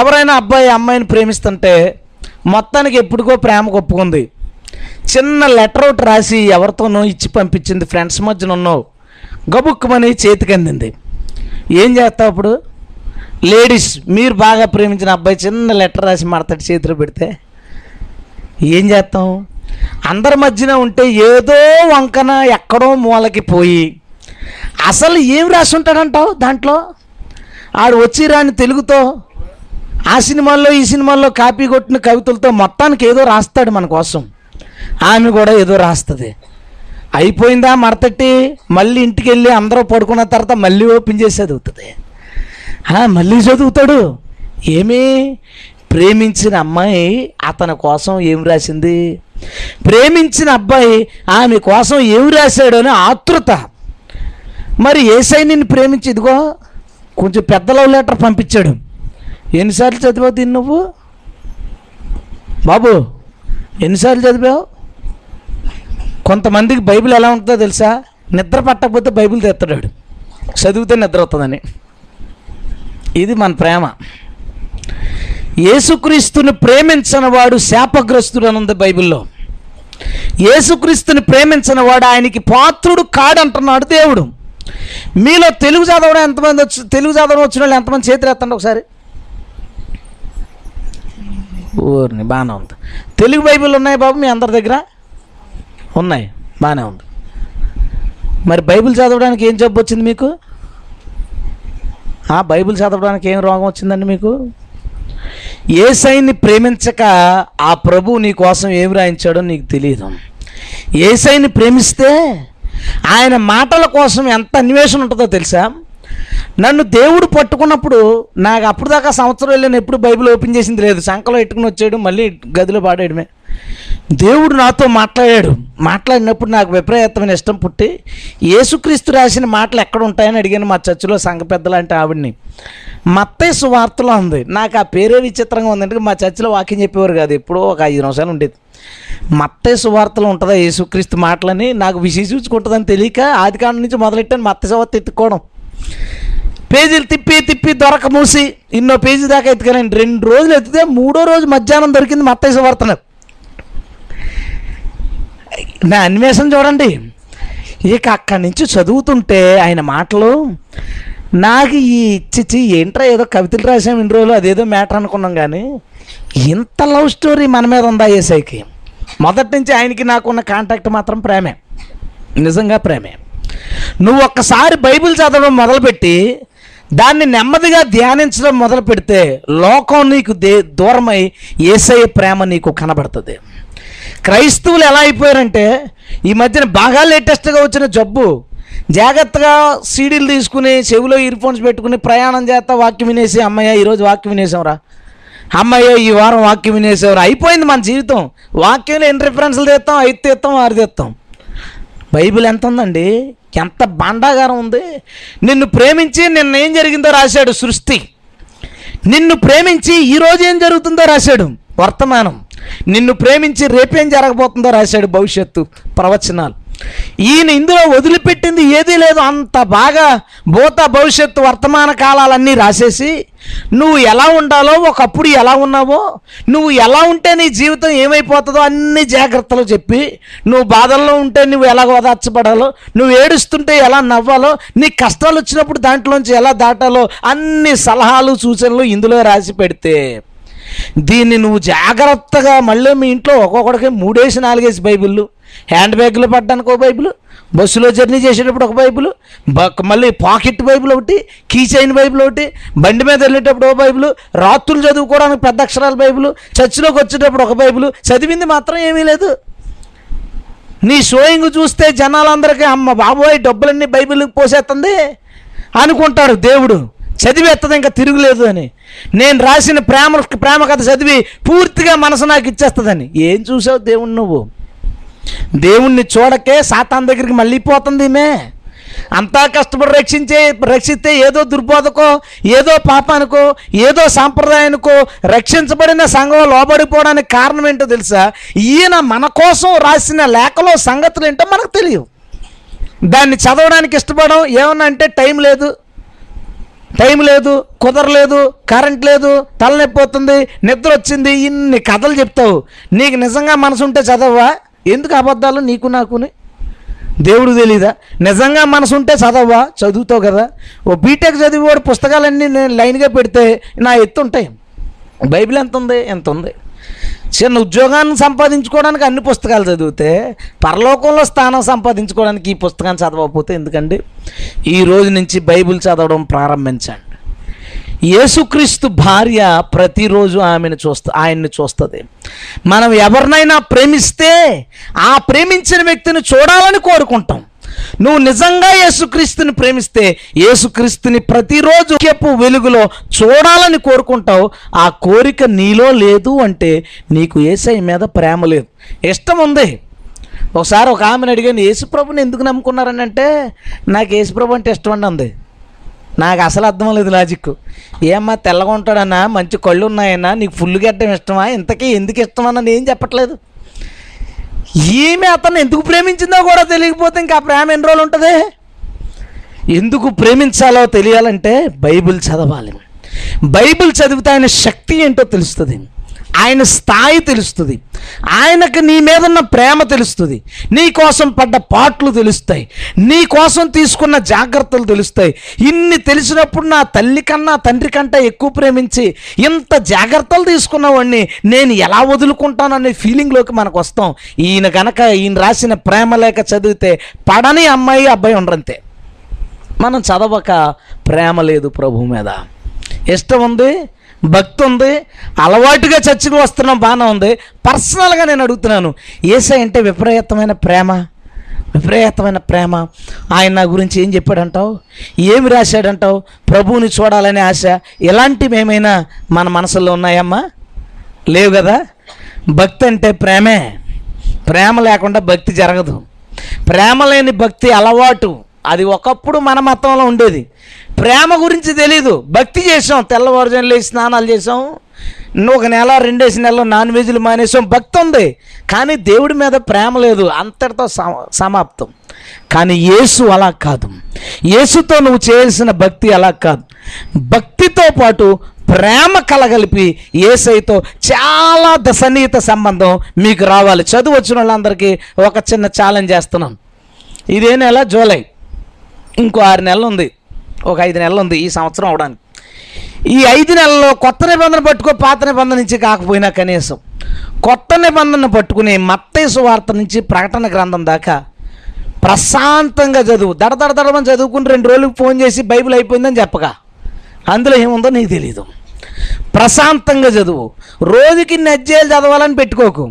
ఎవరైనా అబ్బాయి అమ్మాయిని ప్రేమిస్తుంటే మొత్తానికి ఎప్పుడుకో ప్రేమ ఒప్పుకుంది చిన్న లెటర్ ఒకటి రాసి ఎవరితోనో ఇచ్చి పంపించింది ఫ్రెండ్స్ మధ్యన ఉన్నావు. గబుక్కుమని చేతికి అందింది. ఏం చేస్తావు అప్పుడు? లేడీస్ మీరు బాగా ప్రేమించిన అబ్బాయి చిన్న లెటర్ రాసి మడతటి చేతిలో పెడితే ఏం చేస్తాం? అందరి మధ్యన ఉంటే ఏదో వంకన ఎక్కడో మూలకి పోయి అసలు ఏం రాసి ఉంటాడంటావు దాంట్లో? ఆడు వచ్చి రాని తెలుగుతో ఆ సినిమాల్లో ఈ సినిమాల్లో కాపీ కొట్టిన కవితలతో మొత్తానికి ఏదో రాస్తాడు మన కోసం. ఆమె కూడా ఏదో రాస్తుంది. అయిపోయిందా మరతట్టి? మళ్ళీ ఇంటికి వెళ్ళి అందరూ పడుకున్న తర్వాత మళ్ళీ ఓపెన్ చేసి చదువుతుంది. ఆ, మళ్ళీ చదువుతాడు. ఏమి? ప్రేమించిన అమ్మాయి అతని కోసం ఏం రాసింది? ప్రేమించిన అబ్బాయి ఆమె కోసం ఏమి రాశాడు అని ఆతృత. మరి ఏసై నిన్ను ప్రేమించి ఇదిగో కొంచెం పెద్ద లవ్ లెటర్ పంపించాడు. ఎన్నిసార్లు చదివావు దీన్ని నువ్వు? బాబు ఎన్నిసార్లు చదివావు? కొంతమందికి బైబిల్ ఎలా ఉంటుందో తెలుసా? నిద్ర పట్టకపోతే బైబిల్ తెస్తాడు చదివితే నిద్ర వస్తుందని. ఇది మన ప్రేమ. యేసుక్రీస్తుని ప్రేమించని వాడు శాపగ్రస్తుడు అని ఉంది బైబిల్లో. యేసుక్రీస్తుని ప్రేమించిన వాడు ఆయనకి పాత్రుడు కాడంటున్నాడు దేవుడు. మీలో తెలుగు చదవడం ఎంతమంది వచ్చి తెలుగు చదవడం వచ్చిన వాళ్ళు ఎంతమంది చేతులు ఎత్తండి ఒకసారి? ఊరిని బాగానే ఉంది. తెలుగు బైబిల్ ఉన్నాయి బాబు మీ అందరి దగ్గర? ఉన్నాయి. బాగానే ఉంది. మరి బైబిల్ చదవడానికి ఏం జబ్బు వచ్చింది మీకు? ఆ బైబిల్ చదవడానికి ఏం రోగం వచ్చిందండి మీకు? ఏసైని ప్రేమించక ఆ ప్రభు నీ కోసం ఏమి రాయించాడో నీకు తెలియదు. ఏసైని ప్రేమిస్తే ఆయన మాటల కోసం ఎంత అన్వేషణ ఉంటుందో తెలుసా? నన్ను దేవుడు పట్టుకున్నప్పుడు నాకు అప్పుడు దాకా సంవత్సరం వెళ్ళిన ఎప్పుడు బైబిల్ ఓపెన్ చేసింది లేదు. సంకలో ఎట్టుకుని వచ్చాడు మళ్ళీ గదిలో పాడేయడమే. దేవుడు నాతో మాట్లాడాడు. మాట్లాడినప్పుడు నాకు విపరీతమైన ఇష్టం పుట్టి యేసుక్రీస్తు రాసిన మాటలు ఎక్కడ ఉంటాయని అడిగాను మా చర్చిలో సంఘ పెద్దలాంటి ఆవిడ్ని. మత్తే సువార్తలో ఉంది. నాకు ఆ పేరే విచిత్రంగా ఉంది. మా చర్చిలో వాక్యం చెప్పేవారు కాదు. ఎప్పుడో ఒక ఐదు నిమిషాలు ఉండేది. మత్తే సువార్తలు ఉంటుందా యేసుక్రీస్తు మాటలని? నాకు విశేషించుకుంటుందని తెలియక ఆది కాండం నుంచి మొదలెట్టాను మత్త సువార్త ఎత్తుకోవడం పేజీలు తిప్పి తిప్పి దొరక మూసి ఇన్నో పేజీ దాకా ఎత్తుకానండి రెండు రోజులు ఎత్తితే మూడో రోజు మధ్యాహ్నం దొరికింది మత్తే సువార్త నాకు నా అన్వేషణ చూడండి. ఇక అక్కడి నుంచి చదువుతుంటే ఆయన మాటలు నాకు ఈ ఇచ్చిచ్చి ఏంట్రా ఏదో కవితలు రాసాం ఇన్ని రోజులు అదేదో మ్యాటర్ అనుకున్నాం కానీ ఇంత లవ్ స్టోరీ మన మీద ఉందా ఏసైకి? మొదటి నుంచి ఆయనకి నాకున్న కాంటాక్ట్ మాత్రం ప్రేమే. నిజంగా ప్రేమే. నువ్వు ఒక్కసారి బైబిల్ చదవడం మొదలుపెట్టి దాన్ని నెమ్మదిగా ధ్యానించడం మొదలు పెడితే లోకం నీకు దే దూరమై ఏసఐ ప్రేమ నీకు కనబడుతుంది. క్రైస్తవులు ఎలా అయిపోయారంటే ఈ మధ్యన బాగా లేటెస్ట్గా వచ్చిన జబ్బు. జాగ్రత్తగా సీడీలు తీసుకుని చెవిలో ఇయర్ ఫోన్స్ పెట్టుకుని ప్రయాణం చేస్తా వాక్యం వినేసి అమ్మయ్య ఈరోజు వాక్యం వినేసాంరా అమ్మయ్య ఈ వారం వాక్యం వినేసావురా అయిపోయింది మన జీవితం. వాక్యంలో ఎన్ని రిఫరెన్స్లు తెస్తాం? ఐదు తెస్తాం ఆరు తెస్తాం. బైబిల్ ఎంత ఉందండి? ఎంత బాండాగారం ఉంది? నిన్ను ప్రేమించి నిన్న ఏం జరిగిందో రాశాడు సృష్టి. నిన్ను ప్రేమించి ఈరోజు ఏం జరుగుతుందో రాశాడు వర్తమానం. నిన్ను ప్రేమించి రేపేం జరగబోతుందో రాశాడు భవిష్యత్తు ప్రవచనాలు. ఈయన ఇందులో వదిలిపెట్టింది ఏదీ లేదు అంత బాగా భూత భవిష్యత్తు వర్తమాన కాలాలన్నీ రాసేసి నువ్వు ఎలా ఉండాలో ఒకప్పుడు ఎలా ఉన్నావో నువ్వు ఎలా ఉంటే నీ జీవితం ఏమైపోతుందో అన్ని జాగ్రత్తలు చెప్పి నువ్వు బాధల్లో ఉంటే నువ్వు ఎలా ఓదార్చబడాలో నువ్వు ఏడుస్తుంటే ఎలా నవ్వాలో నీ కష్టాలు వచ్చినప్పుడు దాంట్లోంచి ఎలా దాటాలో అన్ని సలహాలు సూచనలు ఇందులో రాసి పెడితే దీన్ని నువ్వు జాగ్రత్తగా మళ్ళీ మీ ఇంట్లో ఒక్కొక్కడికి మూడేసి నాలుగేసి బైబిళ్ళు హ్యాండ్ బ్యాగ్లో పడ్డానికి ఒక బైబిల్ బస్సులో జర్నీ చేసేటప్పుడు ఒక బైబిల్ మళ్ళీ పాకెట్ బైబిల్ ఒకటి కీ చైన్ బైబిల్ ఒకటి బండి మీద వెళ్ళేటప్పుడు ఒక బైబిల్ రాత్రులు చదువుకోవడానికి పెద్ద అక్షరాల బైబిల్ చర్చిలోకి వచ్చేటప్పుడు ఒక బైబిల్ చదివింది మాత్రం ఏమీ లేదు. నీ షోయింగ్ చూస్తే జనాలందరికీ అమ్మ బాబోయ్ డబ్బులన్నీ బైబిల్కి పోసేస్తుంది అనుకుంటారు దేవుడు. చదివేస్తుంది ఇంకా తిరుగులేదు అని. నేను రాసిన ప్రేమ ప్రేమ కథ చదివి పూర్తిగా మనసు నాకు ఇచ్చేస్తుందని. ఏం చూసావు దేవుణ్ణి నువ్వు? దేవుణ్ణి చూడకే సాతాన్ దగ్గరికి మళ్ళీ పోతుంది ఈమె. అంతా కష్టపడి రక్షించే రక్షిస్తే ఏదో దుర్బోధకో ఏదో పాపానికో ఏదో సాంప్రదాయానికో రక్షించబడిన సంఘం లోబడిపోవడానికి కారణం ఏంటో తెలుసా? ఈయన మన కోసం రాసిన లేఖలో సంగతులు ఏంటో మనకు తెలియవు. దాన్ని చదవడానికి ఇష్టపడడం ఏమన్నా అంటే టైం లేదు. టైం లేదు కుదరలేదు కరెంట్ లేదు తలనొప్పి వస్తుంది నిద్ర వచ్చింది ఇన్ని కథలు చెప్తావు. నీకు నిజంగా మనసు ఉంటే చదవవా ఎందుకు అబద్ధాలు నీకు నాకుని? దేవుడు తెలీదా? నిజంగా మనసు ఉంటే చదవవా చదువుతావు కదా. ఓ బీటెక్ చదివేవాడు పుస్తకాలన్నీ నేను లైన్గా పెడితే నా ఎత్తు ఉంటాయి బైబిల్ ఎంత ఉంది ఎంత ఉంది చిన్న ఉద్యోగాన్ని సంపాదించుకోవడానికి అన్ని పుస్తకాలు చదివితే పరలోకంలో స్థానం సంపాదించుకోవడానికి ఈ పుస్తకాన్ని చదవకపోతే ఎందుకండి? ఈ రోజు నుంచి బైబిల్ చదవడం ప్రారంభించండి. యేసుక్రీస్తు భార్య ప్రతిరోజు ఆమెను చూస్తా ఆయన్ని చూస్తుంది. మనం ఎవరినైనా ప్రేమిస్తే ఆ ప్రేమించిన వ్యక్తిని చూడాలని కోరుకుంటాం. నువ్వు నిజంగా యేసుక్రీస్తుని ప్రేమిస్తే యేసుక్రీస్తుని ప్రతిరోజు చెప్పు వెలుగులో చూడాలని కోరుకుంటావు ఆ కోరిక నీలో లేదు అంటే నీకు ఏసై మీద ప్రేమ లేదు. ఇష్టం ఉంది. ఒకసారి ఒక ఆమెను అడిగాను యేసుప్రభుని ఎందుకు నమ్ముకున్నారని? అంటే నాకు యేసుప్రభు అంటే ఇష్టం అండి అంది. నాకు అసలు అర్థం లేదు లాజిక్. ఏమ్మా తెల్లగా ఉంటాడన్నా మంచి కళ్ళు ఉన్నాయన్నా నీకు ఫుల్ గడ్డం ఇష్టమా? ఇంతకీ ఎందుకు ఇష్టమన్నా నేను చెప్పట్లేదు. ఈమె అతను ఎందుకు ప్రేమించిందో కూడా తెలియకపోతే ఇంకా ప్రేమ ఎన్ని రోజులు ఉంటుంది? ఎందుకు ప్రేమించాలో తెలియాలంటే బైబిల్ చదవాలి. బైబిల్ చదివితే ఆయన శక్తి ఏంటో తెలుస్తుంది. ఆయన స్థాయి తెలుస్తుంది. ఆయనకు నీ మీదన్న ప్రేమ తెలుస్తుంది. నీ కోసం పడ్డ పాటలు తెలుస్తాయి. నీ కోసం తీసుకున్న జాగ్రత్తలు తెలుస్తాయి. ఇన్ని తెలిసినప్పుడు నా తల్లి కన్నా తండ్రి కంటే ఎక్కువ ప్రేమించి ఇంత జాగ్రత్తలు తీసుకున్నవాడిని నేను ఎలా వదులుకుంటాననే ఫీలింగ్లోకి మనకు వస్తాం. ఈయన గనక ఈయన రాసిన ప్రేమ లేక చదివితే పడని అమ్మాయి అబ్బాయి ఉండరంతే. మనం చదవక ప్రేమ లేదు ప్రభు మీద. ఇష్టం ఉంది? భక్తి ఉంది అలవాటుగా చర్చకు వస్తున్నాం బాగానే ఉంది. పర్సనల్గా నేను అడుగుతున్నాను ఏసై అంటే విపరీతమైన ప్రేమ? విపరీతమైన ప్రేమ. ఆయన నా గురించి ఏం చెప్పాడంటావు? ఏమి రాశాడంటావు? ప్రభువుని చూడాలనే ఆశ. ఇలాంటివి ఏమైనా మన మనసులో ఉన్నాయమ్మా? లేవు కదా? భక్తి అంటే ప్రేమే. ప్రేమ లేకుండా భక్తి జరగదు. ప్రేమ లేని భక్తి అలవాటు. అది ఒకప్పుడు మన మతంలో ఉండేది. ప్రేమ గురించి తెలీదు. భక్తి చేసాం తెల్లవారుజాను లేచి స్నానాలు చేసాం ఒక నెల రెండేసి నెలలు నాన్ వెజ్లు మానేసాం భక్తి ఉంది. కానీ దేవుడి మీద ప్రేమ లేదు. అంతటితో సమాప్తం. కానీ యేసు అలా కాదు. యేసుతో నువ్వు చేయాల్సిన భక్తి అలా కాదు. భక్తితో పాటు ప్రేమ కలగలిపి ఏసైతో చాలా ద- సన్నిహిత సంబంధం మీకు రావాలి. చదువు వచ్చిన వాళ్ళందరికీ ఒక చిన్న ఛాలెంజ్ చేస్తున్నాం ఇదే నెల జూలై. ఇంకో ఆరు నెలలు ఉంది. ఒక ఐదు నెలలు ఉంది ఈ సంవత్సరం అవడానికి. ఈ ఐదు నెలల్లో కొత్త నిబంధన పట్టుకో పాత నిబంధన నుంచి కాకపోయినా కనీసం కొత్త నిబంధన పట్టుకుని మత్తేసు వార్త నుంచి ప్రకటన గ్రంథం దాకా ప్రశాంతంగా చదువు. దడ దడ దడమని చదువుకుని రెండు రోజులకు ఫోన్ చేసి బైబిల్ అయిపోయిందని చెప్పగా అందులో ఏముందో నీకు తెలియదు ప్రశాంతంగా చదువు. రోజుకి ఇన్ని చదవాలని పెట్టుకోకు.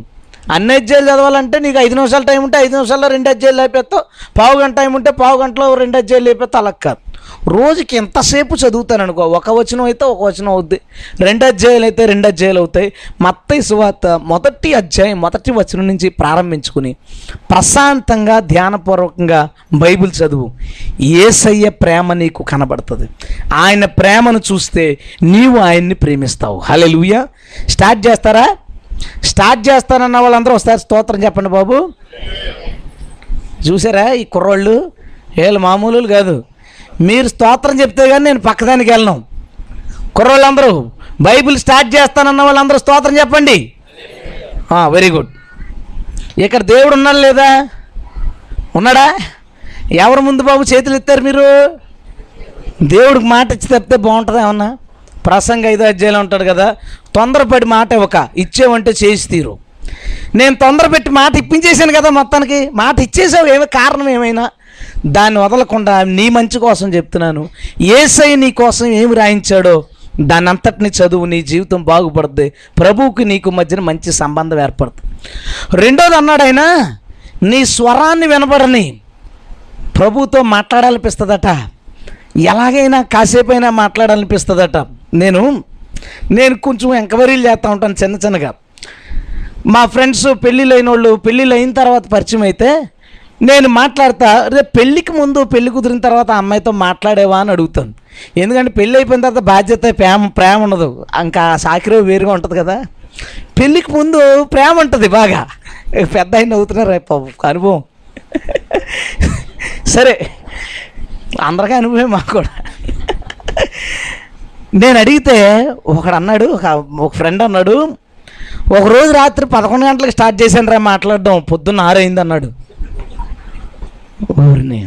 అన్ని అధ్యాయులు చదవాలంటే నీకు ఐదు నిమిషాలు టైం ఉంటే ఐదు నిమిషాల్లో రెండు అధ్యాయులు లేపేస్తావు. పావు గంట టైం ఉంటే పావు గంటలో రెండు అధ్యాయులు లేపేస్తావు. అలా కాదు. రోజుకి ఎంతసేపు చదువుతాను అనుకో ఒక వచనం అయితే ఒక వచనం అవుద్ది. రెండు అధ్యాయులు అయితే రెండు అధ్యాయులు అవుతాయి. మత్తయి సువార్త మొదటి అధ్యాయం మొదటి వచనం నుంచి ప్రారంభించుకుని ప్రశాంతంగా ధ్యానపూర్వకంగా బైబిల్ చదువు. ఏసయ్య ప్రేమ నీకు కనబడుతుంది. ఆయన ప్రేమను చూస్తే నీవు ఆయన్ని ప్రేమిస్తావు. హలెలుయ స్టార్ట్ చేస్తారా? స్టార్ట్ చేస్తానన్న వాళ్ళందరూ ఒకసారి స్తోత్రం చెప్పండి బాబు. చూసారా ఈ కుర్రోళ్ళు? వీళ్ళు మామూలు కాదు. మీరు స్తోత్రం చెప్తే కానీ నేను పక్కదానికి వెళ్ళను. కుర్రోళ్ళందరూ బైబిల్ స్టార్ట్ చేస్తానన్న వాళ్ళందరూ స్తోత్రం చెప్పండి. వెరీ గుడ్ ఇక్కడ దేవుడు ఉన్నాడు లేదా? ఉన్నాడా? ఎవరు ముందు బాబు చేతులు ఎత్తారు మీరు? దేవుడికి మాట ఇచ్చి తప్పితే బాగుంటుంది ఏమన్నా? ప్రసంగ ఐదో అధ్యాయులు ఉంటాడు కదా తొందరపడి మాట ఇవ్వక ఇచ్చేవంటే చేసి తీరు. నేను తొందరపెట్టి మాట ఇప్పించేశాను కదా మొత్తానికి మాట ఇచ్చేసావు ఏమి కారణం ఏమైనా? దాన్ని వదలకుండా నీ మంచి కోసం చెప్తున్నాను ఏసై నీ కోసం ఏమి రాయించాడో దాని అంతటిని చదువు నీ జీవితం బాగుపడుద్ది ప్రభువుకి నీకు మధ్యన మంచి సంబంధం ఏర్పడుతుంది. రెండోది అన్నాడు ఆయన నీ స్వరాన్ని వినబడని ప్రభుతో మాట్లాడాలనిపిస్తుందట. ఎలాగైనా కాసేపైనా మాట్లాడాలనిపిస్తుందట. నేను నేను కొంచెం ఎంక్వైరీలు చేస్తూ ఉంటాను చిన్న చిన్నగా. మా ఫ్రెండ్స్ పెళ్ళిళ్ళు అయిన వాళ్ళు పెళ్ళిళ్ళు అయిన తర్వాత పరిచయం అయితే నేను మాట్లాడతా రేపు పెళ్ళికి ముందు పెళ్ళి కుదిరిన తర్వాత అమ్మాయితో మాట్లాడేవా అని అడుగుతాను. ఎందుకంటే పెళ్ళి అయిపోయిన తర్వాత బాధ్యత ప్రేమ ప్రేమ ఉండదు. ఇంకా సాకిరో వేరుగా ఉంటుంది కదా. పెళ్ళికి ముందు ప్రేమ ఉంటుంది బాగా. పెద్ద అయిన అవుతున్నారు రేపు అనుభవం. సరే అందరికీ అనుభవం మాకు కూడా. నేను అడిగితే ఒకడు అన్నాడు ఒక ఒక ఫ్రెండ్ అన్నాడు ఒక రోజు రాత్రి పదకొండు గంటలకు స్టార్ట్ చేశాను రా మాట్లాడడం పొద్దున్న ఆరైంది అన్నాడు. ఊరిని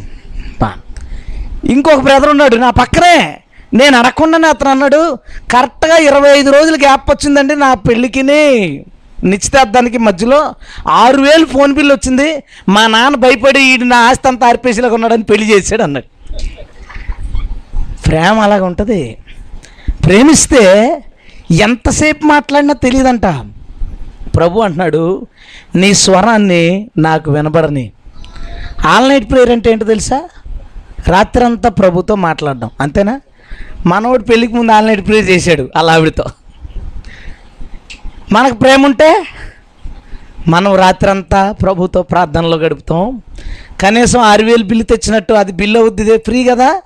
ఇంకొక బ్రదర్ ఉన్నాడు నా పక్కనే. నేను అడగకుండానే అతను అన్నాడు కరెక్ట్గా ఇరవై ఐదు రోజులు గ్యాప్ వచ్చిందండి నా పెళ్ళికిని. నిశ్చితార్థానికి మధ్యలో ఆరు వేలు ఫోన్ బిల్ వచ్చింది. మా నాన్న భయపడి వీడి నా ఆస్తి అంతా ఆర్పేసిలాగా ఉన్నాడని పెళ్ళి చేశాడు అన్నాడు. ప్రేమ అలాగ ఉంటుంది ప్రేమిస్తే ఎంతసేపు మాట్లాడినా తెలియదంట ప్రభు అంటున్నాడు నీ స్వరాన్ని నాకు వినబడని. ఆల్ నైట్ ప్రేయర్ అంటే ఏంటో తెలుసా? రాత్రంతా ప్రభుతో మాట్లాడడం. అంతేనా? మనవాడు పెళ్ళికి ముందు ఆల్ నైట్ ప్రేయర్ చేశాడు అలా ఆవిడతో. మనకు ప్రేమ ఉంటే మనం రాత్రంతా ప్రభుతో ప్రార్థనలో గడుపుతాం. కనీసం ఆరు వేలు బిల్లు తెచ్చినట్టు అది బిల్లు అవుద్ది ఫ్రీ కదా.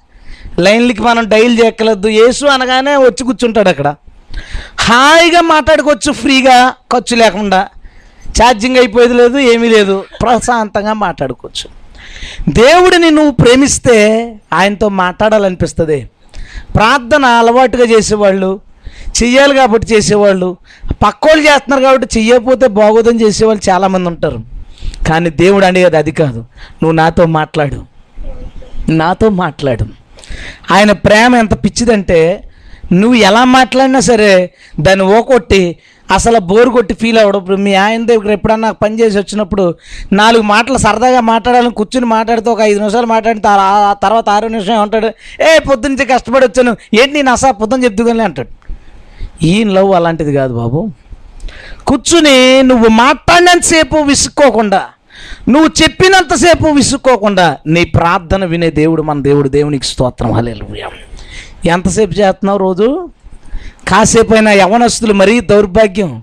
లైన్లకి మనం డైల్ చేయక్కలద్దు యేసు అనగానే వచ్చి కూర్చుంటాడు అక్కడ. హాయిగా మాట్లాడుకోవచ్చు ఫ్రీగా ఖర్చు లేకుండా. ఛార్జింగ్ అయిపోయేది లేదు ఏమీ లేదు. ప్రశాంతంగా మాట్లాడుకోవచ్చు. దేవుడిని నువ్వు ప్రేమిస్తే ఆయనతో మాట్లాడాలనిపిస్తుంది. ప్రార్థన అలవాటుగా చేసేవాళ్ళు చెయ్యాలి కాబట్టి చేసేవాళ్ళు. పక్కోళ్ళు చేస్తున్నారు కాబట్టి చెయ్యకపోతే బాగోదని చేసేవాళ్ళు చాలామంది ఉంటారు. కానీ దేవుడు అనేది అది కాదు. నువ్వు నాతో మాట్లాడు. నాతో మాట్లాడు. ఆయన ప్రేమ ఎంత పిచ్చిదంటే నువ్వు ఎలా మాట్లాడినా సరే దాన్ని ఓకొట్టి అసలు బోరు కొట్టి ఫీల్ అవ్వడం ఇప్పుడు మీ ఆయన దగ్గర ఎప్పుడన్నా పని చేసి వచ్చినప్పుడు నాలుగు మాటలు సరదాగా మాట్లాడాలని కూర్చుని మాట్లాడితే ఒక ఐదు నిమిషాలు మాట్లాడిన ఆ తర్వాత ఆరో నిమిషం ఏమంటాడు? ఏ పొద్దున్నే కష్టపడి వచ్చాను. ఏంటి నేను అసలు పొద్దున చెప్తుగానే అంటాడు. ఈయన లవ్ అలాంటిది కాదు బాబు. కూర్చుని నువ్వు మాట్లాడినంతసేపు విసుక్కోకుండా నువ్వు చెప్పినంతసేపు విసుక్కోకుండా నీ ప్రార్థన వినే దేవుడు మన దేవుడు దేవునికి స్తోత్రం. హల్లెలూయా. ఎంతసేపు చేస్తున్నావు రోజు? కాసేపు అయినా యవనస్తులు మరీ దౌర్భాగ్యం.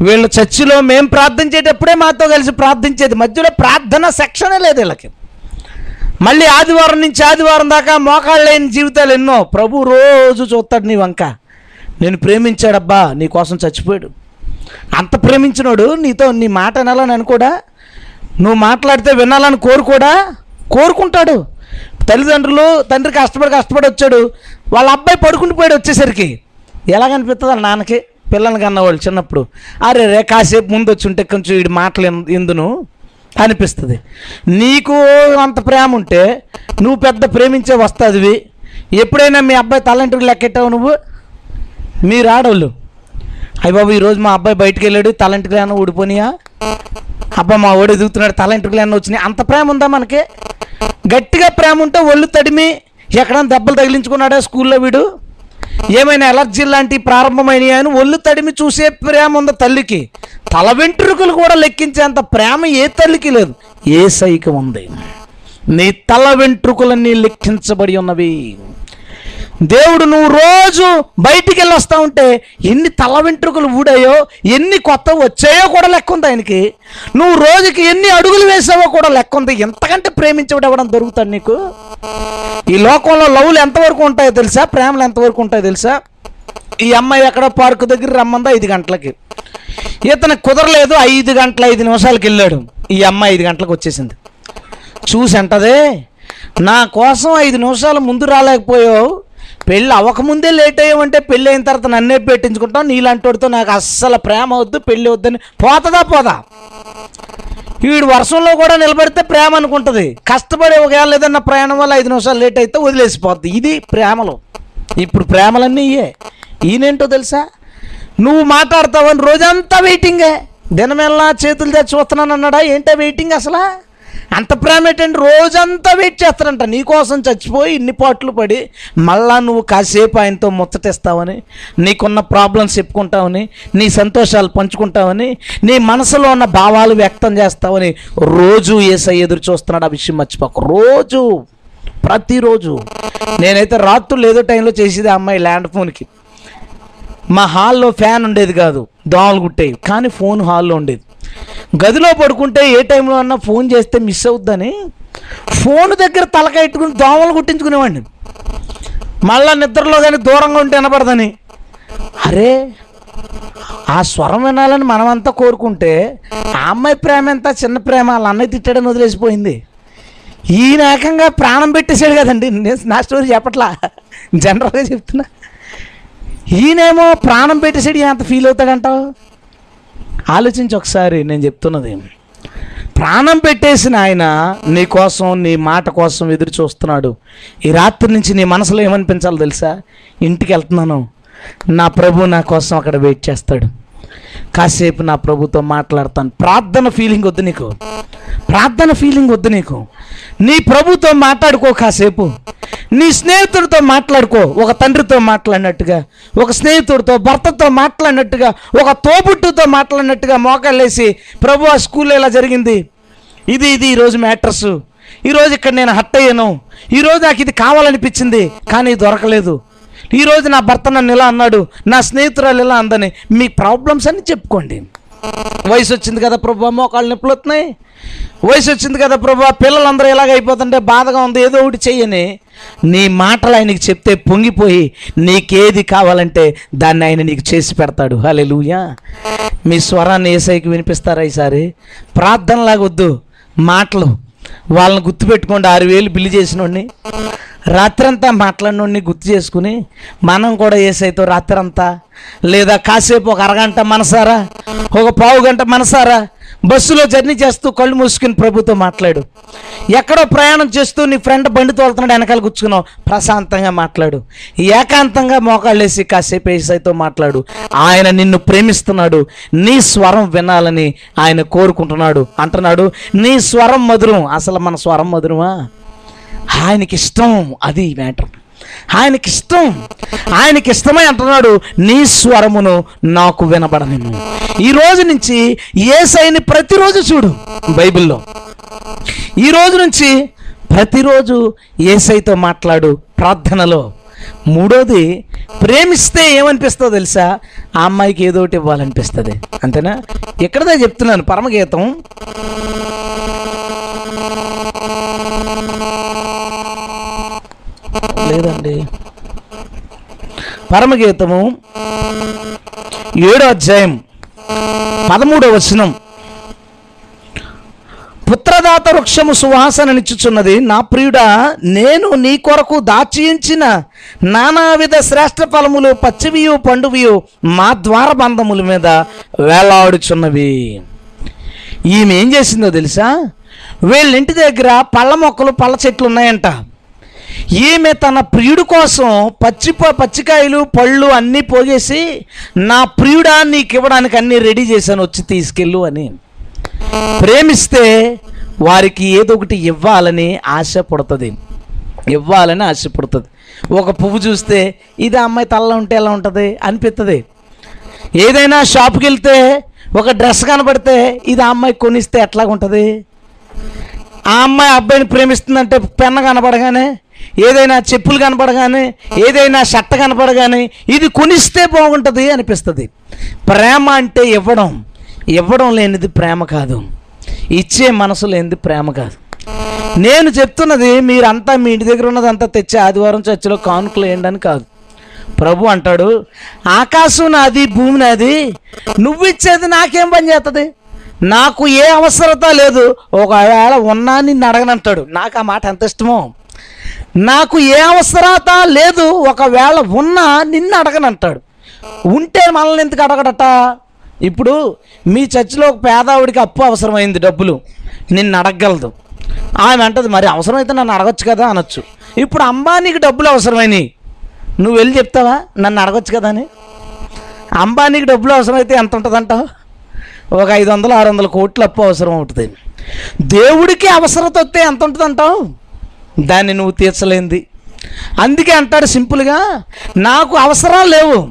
వీళ్ళు చర్చిలో మేము ప్రార్థించేటప్పుడే మాతో కలిసి ప్రార్థించేది. మధ్యలో ప్రార్థన సెక్షనే లేదు వీళ్ళకి. మళ్ళీ ఆదివారం నుంచి ఆదివారం దాకా మోకాళ్ళు లేని జీవితాలు ఎన్నో. ప్రభు రోజు చూస్తాడు నీ వంక. నేను ప్రేమించాడబ్బా నీ కోసం చచ్చిపోయాడు. అంత ప్రేమించినోడు నీతో నీ మాట అనాలని అనుకోడా? నువ్వు మాట్లాడితే వినాలని కోరుకోడా కోరుకుంటాడు. తల్లిదండ్రులు తండ్రి కష్టపడి కష్టపడి వచ్చాడు. వాళ్ళ అబ్బాయి పడుకుంటూ పోయాడు వచ్చేసరికి. ఎలాగనిపిస్తుంది వాళ్ళ నాన్నకి? పిల్లల్ని కన్నవాళ్ళు చిన్నప్పుడు. అరే రే కాసేపు ముందు వచ్చి ఉంటే కొంచెం వీడి మాటలు ఎందును అనిపిస్తుంది. నీకు అంత ప్రేమ ఉంటే నువ్వు పెద్ద ప్రేమించే వస్తాదివి. ఎప్పుడైనా మీ అబ్బాయి తలంటికి లెక్కెట్టావు నువ్వు? మీరు ఆడవాళ్ళు అయ్య బాబు ఈరోజు మా అబ్బాయి బయటకు వెళ్ళాడు తలంటికి ఏమన్నా ఊడిపోనియా? అబ్బా మా ఓడి ఎదుగుతున్నాడు తలంటికి అన్న వచ్చినాయి? అంత ప్రేమ ఉందా మనకి? గట్టిగా ప్రేమ ఉంటే ఒళ్ళు తడిమి ఎక్కడైనా దెబ్బలు తగిలించుకున్నాడా స్కూల్లో వీడు? ఏమైనా ఎలర్జీ లాంటివి ప్రారంభమైనవి అని ఒళ్ళు తడిమి చూసే ప్రేమ ఉంది తల్లికి? తల వెంట్రుకలు కూడా లెక్కించేంత ప్రేమ ఏ తల్లికి లేదు. ఏ సైకి ఉంది? నీ తల వెంట్రుకలన్నీ లెక్కించబడి ఉన్నవి. దేవుడు నువ్వు రోజు బయటికి వెళ్ళి వస్తా ఉంటే ఎన్ని తల వెంట్రుకలు ఊడాయో ఎన్ని కొత్త వచ్చాయో కూడా లెక్క ఉంది ఆయనకి. నువ్వు రోజుకి ఎన్ని అడుగులు వేసావో కూడా లెక్క ఉంది. ఎంతకంటే ప్రేమించడం ఇవ్వడం దొరుకుతాడు నీకు? ఈ లోకంలో లవ్లు ఎంతవరకు ఉంటాయో తెలుసా? ప్రేమలు ఎంతవరకు ఉంటాయో తెలుసా? ఈ అమ్మాయి ఎక్కడో పార్కు దగ్గర రమ్మందా? ఐదు గంటలకి. ఇతను కుదరలేదు ఐదు గంటల ఐదు నిమిషాలకి వెళ్ళాడు. ఈ అమ్మాయి ఐదు గంటలకు వచ్చేసింది. చూసి అంటదే నా కోసం ఐదు నిమిషాలు ముందు రాలేకపోయావు. పెళ్ళి అవ్వకముందే లేట్ అయ్యామంటే పెళ్ళి అయిన తర్వాత నన్నే పెట్టించుకుంటాం నీలాంటివాడితో నాకు అస్సలు ప్రేమ వద్దు పెళ్ళి వద్దని. పోతుందా పోదా? వీడు వర్షంలో కూడా నిలబడితే ప్రేమ అనుకుంటుంది. కష్టపడి ఒకవేళ ఏదన్నా ప్రయాణం వల్ల ఐదు నిమిషాలు లేట్ అయితే వదిలేసిపోద్ది. ఇది ప్రేమలు. ఇప్పుడు ప్రేమలన్నీ ఇయే ఈయనేంటో తెలుసా? నువ్వు మాట్లాడతావని రోజంతా వెయిటింగే దినమెల్లా చేతులు తెచ్చి చూస్తున్నాను అన్నాడా ఏంటో వెయిటింగ్ అసలు? అంత ప్రేమ ఏంటంటే రోజంతా వెయిట్ చేస్తారంట. నీకోసం చచ్చిపోయి ఇన్ని పాటలు పడి మళ్ళా నువ్వు కాసేపు ఆయనతో ముచ్చటిస్తావని నీకున్న ప్రాబ్లమ్స్ చెప్పుకుంటావని నీ సంతోషాలు పంచుకుంటావని నీ మనసులో ఉన్న భావాలు వ్యక్తం చేస్తావని రోజు ఏసై ఎదురు చూస్తున్నాడు ఆ విషయం మర్చిపోక. రోజు ప్రతిరోజు. నేనైతే రాత్రులు ఏదో టైంలో చేసేది అమ్మాయి ల్యాండ్ ఫోన్కి. మా హాల్లో ఫ్యాన్ ఉండేది కాదు దోమలు గుట్టేవి. కానీ ఫోన్ హాల్లో ఉండేది. గదిలో పడుకుంటే ఏ టైంలో అన్నా ఫోన్ చేస్తే మిస్ అవుద్దని ఫోన్ దగ్గర తలకెట్టుకుని దోమలు కుట్టించుకునేవాడిని. మళ్ళా నిద్రలో కానీ దూరంగా ఉంటే వినపడదని. అరే ఆ స్వరం వినాలని మనమంతా కోరుకుంటే ఆ అమ్మాయి ప్రేమ ఎంత చిన్న ప్రేమ వాళ్ళ అన్నయ్య తిట్టాడని వదిలేసిపోయింది. ఈయన ఏకంగా ప్రాణం పెట్టేశాడు కదండి. నేను నా స్టోరీ చెప్పట్లా? జనరల్గా చెప్తున్నా. ఈయనేమో ప్రాణం పెట్టేసాడు ఈయన అంత ఫీల్ అవుతాడంటావు? ఆలోచించి ఒకసారి నేను చెప్తున్నది. ప్రాణం పెట్టేసిన ఆయన నీ కోసం నీ మాట కోసం ఎదురు చూస్తున్నాడు. ఈ రాత్రి నుంచి నీ మనసులో ఏమనిపించాలో తెలుసా? ఇంటికి వెళ్తున్నాను. నా ప్రభు నా కోసం అక్కడ వెయిట్ చేస్తాడు. కాసేపు నా ప్రభుతో మాట్లాడతాను. ప్రార్థన ఫీలింగ్ వద్దు నీకు. ప్రార్థన ఫీలింగ్ వద్దు నీకు. నీ ప్రభుతో మాట్లాడుకో కాసేపు. నీ స్నేహితుడితో మాట్లాడుకో. ఒక తండ్రితో మాట్లాడినట్టుగా ఒక స్నేహితుడితో భర్తతో మాట్లాడినట్టుగా ఒక తోబుట్టుతో మాట్లాడినట్టుగా మోకాళ్ళేసి ప్రభు ఆ స్కూల్లో ఇలా జరిగింది? ఇది ఇది ఈరోజు మ్యాటర్స్. ఈరోజు ఇక్కడ నేను హట్ అయ్యాను. ఈరోజు నాకు ఇది కావాలనిపించింది కానీ ఇది దొరకలేదు. ఈరోజు నా భర్త నన్ను ఇలా అన్నాడు నా స్నేహితురాలు ఇలా అందని. మీ ప్రాబ్లమ్స్ అని చెప్పుకోండి. వయసు వచ్చింది కదా ప్రభు మోకాళ్ళు నొప్పులు వస్తున్నాయి. వయసు వచ్చింది కదా ప్రభా పిల్లలందరూ ఇలాగ అయిపోతుంటే బాధగా ఉంది ఏదో ఒకటి చెయ్యని. నీ మాటలు ఆయనకి చెప్తే పొంగిపోయి నీకేది కావాలంటే దాన్ని ఆయన నీకు చేసి పెడతాడు. హలే మీ స్వరాన్ని ఏసైకి వినిపిస్తారా ఈసారి? ప్రార్థనలాగొద్దు మాటలు. వాళ్ళని గుర్తుపెట్టుకోండి ఆరు వేలు బిల్లు చేసినోడిని. రాత్రంతా మాట్లాడినోడిని గుర్తు చేసుకుని మనం కూడా ఏసైతో రాత్రంతా లేదా కాసేపు ఒక అరగంట మనసారా? ఒక పావు గంట మనసారా? బస్సులో జర్నీ చేస్తూ కళ్ళు మూసుకుని ప్రభుతో మాట్లాడు. ఎక్కడో ప్రయాణం చేస్తూ నీ ఫ్రెండ్ బండి తోలుతున్నాడు వెనకాల కూర్చుకున్నావు ప్రశాంతంగా మాట్లాడు. ఏకాంతంగా మోకాళ్ళేసి కాసేపు ఏసైతో మాట్లాడు. ఆయన నిన్ను ప్రేమిస్తున్నాడు. నీ స్వరం వినాలని ఆయన కోరుకుంటున్నాడు. అంటున్నాడు. నీ స్వరం మధురం. అసలు మన స్వరం మధురమా? ఆయనకి ఇష్టం అది మ్యాటర్. ఆయనకి ఇష్టం ఆయనకి ఇష్టమై అంటున్నాడు నీ స్వరమును నాకు వినబడనిమ్ము ఈ రోజు నుంచి సైని ప్రతిరోజు చూడు బైబిల్లో. ఈ రోజు నుంచి ప్రతిరోజు ఏసైతో మాట్లాడు ప్రార్థనలో. మూడోది ప్రేమిస్తే ఏమనిపిస్తుందో తెలుసా? ఆ అమ్మాయికి ఏదో ఒకటి ఇవ్వాలనిపిస్తుంది. అంతేనా? ఇక్కడదే చెప్తున్నాను పరమగీతం. లేదండి. పరమగీతము ఏడో అధ్యాయం పదమూడో వచనం. పుత్రదాత వృక్షము సువాసననిచ్చుచున్నది నా ప్రియుడా నేను నీ కొరకు దాచియించిన నానావిధ శ్రేష్ఠ ఫలములు పచ్చివియు పండువియు మా ద్వారబంధముల మీద వేలాడుచున్నవి. ఈమె ఏం చేసిందో తెలుసా? వీళ్ళ ఇంటి దగ్గర పళ్ళ మొక్కలు పళ్ళ చెట్లు ఉన్నాయంట ఈమె తన ప్రియుడు కోసం పచ్చి పచ్చికాయలు పళ్ళు అన్నీ పోగేసి నా ప్రియుడా నీకు ఇవ్వడానికి అన్నీ రెడీ చేశాను వచ్చి తీసుకెళ్ళు అని. ప్రేమిస్తే వారికి ఏదో ఒకటి ఇవ్వాలని ఆశ పుడుతుంది. ఇవ్వాలని ఆశ పుడుతుంది. ఒక పువ్వు చూస్తే ఇది అమ్మాయి తల్ల ఉంటే ఎలా ఉంటుంది? అనిపిస్తుంది ఏదైనా షాప్కి వెళ్తే ఒక డ్రెస్ కనబడితే ఇది ఆ అమ్మాయి కొనిస్తే ఎట్లాగుంటుంది? ఆ అమ్మాయి అబ్బాయిని ప్రేమిస్తుందంటే పెన్న కనబడగానే ఏదైనా చెప్పులు కనపడగానే ఏదైనా షర్ట్ కనపడగానే ఇది కొనిస్తే బాగుంటుంది అనిపిస్తుంది. ప్రేమ అంటే ఇవ్వడం. ఇవ్వడం లేనిది ప్రేమ కాదు. ఇచ్చే మనసు లేనిది ప్రేమ కాదు. నేను చెప్తున్నది మీరంతా మీ ఇంటి దగ్గర ఉన్నదంతా తెచ్చి ఆదివారం చర్చిలో కానుకలు వేయండి అని కాదు. ప్రభు అంటాడు ఆకాశం నాది భూమి నాది నువ్వు ఇచ్చేది నాకేం పని చేస్తుంది నాకు ఏ అవసరత లేదు. ఒకవేళ ఉన్నా నిన్ను అడగనంటాడు. నాకు ఆ మాట ఎంత ఇష్టమో. నాకు ఏ అవసరత లేదు ఒకవేళ ఉన్నా నిన్ను అడగనంటాడు. ఉంటే మనల్ని ఎందుకు అడగడట? ఇప్పుడు మీ చర్చిలో ఒక పేదావుడికి అప్పు అవసరమైంది డబ్బులు నిన్ను అడగగలదు. ఆమె అంటది మరి అవసరమైతే నన్ను అడగచ్చు కదా? అనొచ్చు. ఇప్పుడు అంబానీకి డబ్బులు అవసరమైనవి నువ్వు వెళ్ళి చెప్తావా? నన్ను అడగచ్చు కదా అని. అంబానీకి డబ్బులు అవసరమైతే ఎంత ఉంటుందంటావు ఒక ఐదు వందలు ఆరు వందల కోట్లు అప్పు అవసరం అవుతుంది. దేవుడికి అవసరత వస్తే ఎంత ఉంటుందంటావు? దాన్ని నువ్వు తీర్చలేంది. అందుకే అంటాడు సింపుల్గా నాకు అవసరాలు లేవు.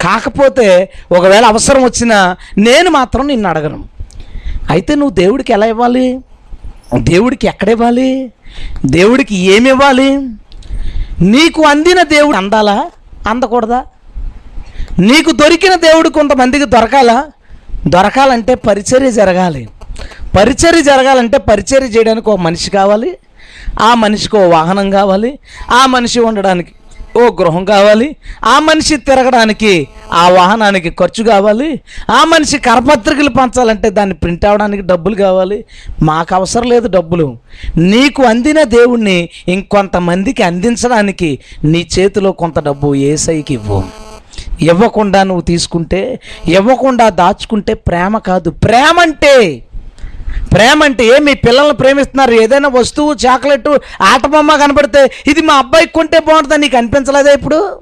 కాకపోతే ఒకవేళ అవసరం వచ్చినా నేను మాత్రం నిన్ను అడగను. అయితే నువ్వు దేవుడికి ఎలా ఇవ్వాలి? దేవుడికి ఎక్కడ ఇవ్వాలి? దేవుడికి ఏమి ఇవ్వాలి? నీకు అందిన దేవుడు అందాలా? అందకూడదా? నీకు దొరికిన దేవుడు కొంతమందికి దొరకాలా? దొరకాలంటే పరిచర్య జరగాలి. పరిచర్య జరగాలంటే పరిచర్య చేయడానికి ఒక మనిషి కావాలి. ఆ మనిషికి ఓ వాహనం కావాలి ఆ మనిషి ఉండడానికి ఓ గృహం కావాలి ఆ మనిషి తిరగడానికి ఆ వాహనానికి ఖర్చు కావాలి ఆ మనిషి కరపత్రికలు పంచాలంటే దాన్ని ప్రింట్ అవడానికి డబ్బులు కావాలి. మాకు అవసరం లేదు డబ్బులు. నీకు అందిన దేవుణ్ణి ఇంకొంతమందికి అందించడానికి నీ చేతిలో కొంత డబ్బు ఏసైకి ఇవ్వు. ఇవ్వకుండా నువ్వు తీసుకుంటే ఇవ్వకుండా దాచుకుంటే ప్రేమ కాదు. ప్రేమ అంటే ప్రేమ అంటే ఏ? మీ పిల్లల్ని ప్రేమిస్తున్నారు. ఏదైనా వస్తువు చాక్లెట్ ఆట బొమ్మ ఇది మా అబ్బాయికి కొంటే బాగుంటుందని నీకు అనిపించలేదా ఇప్పుడు?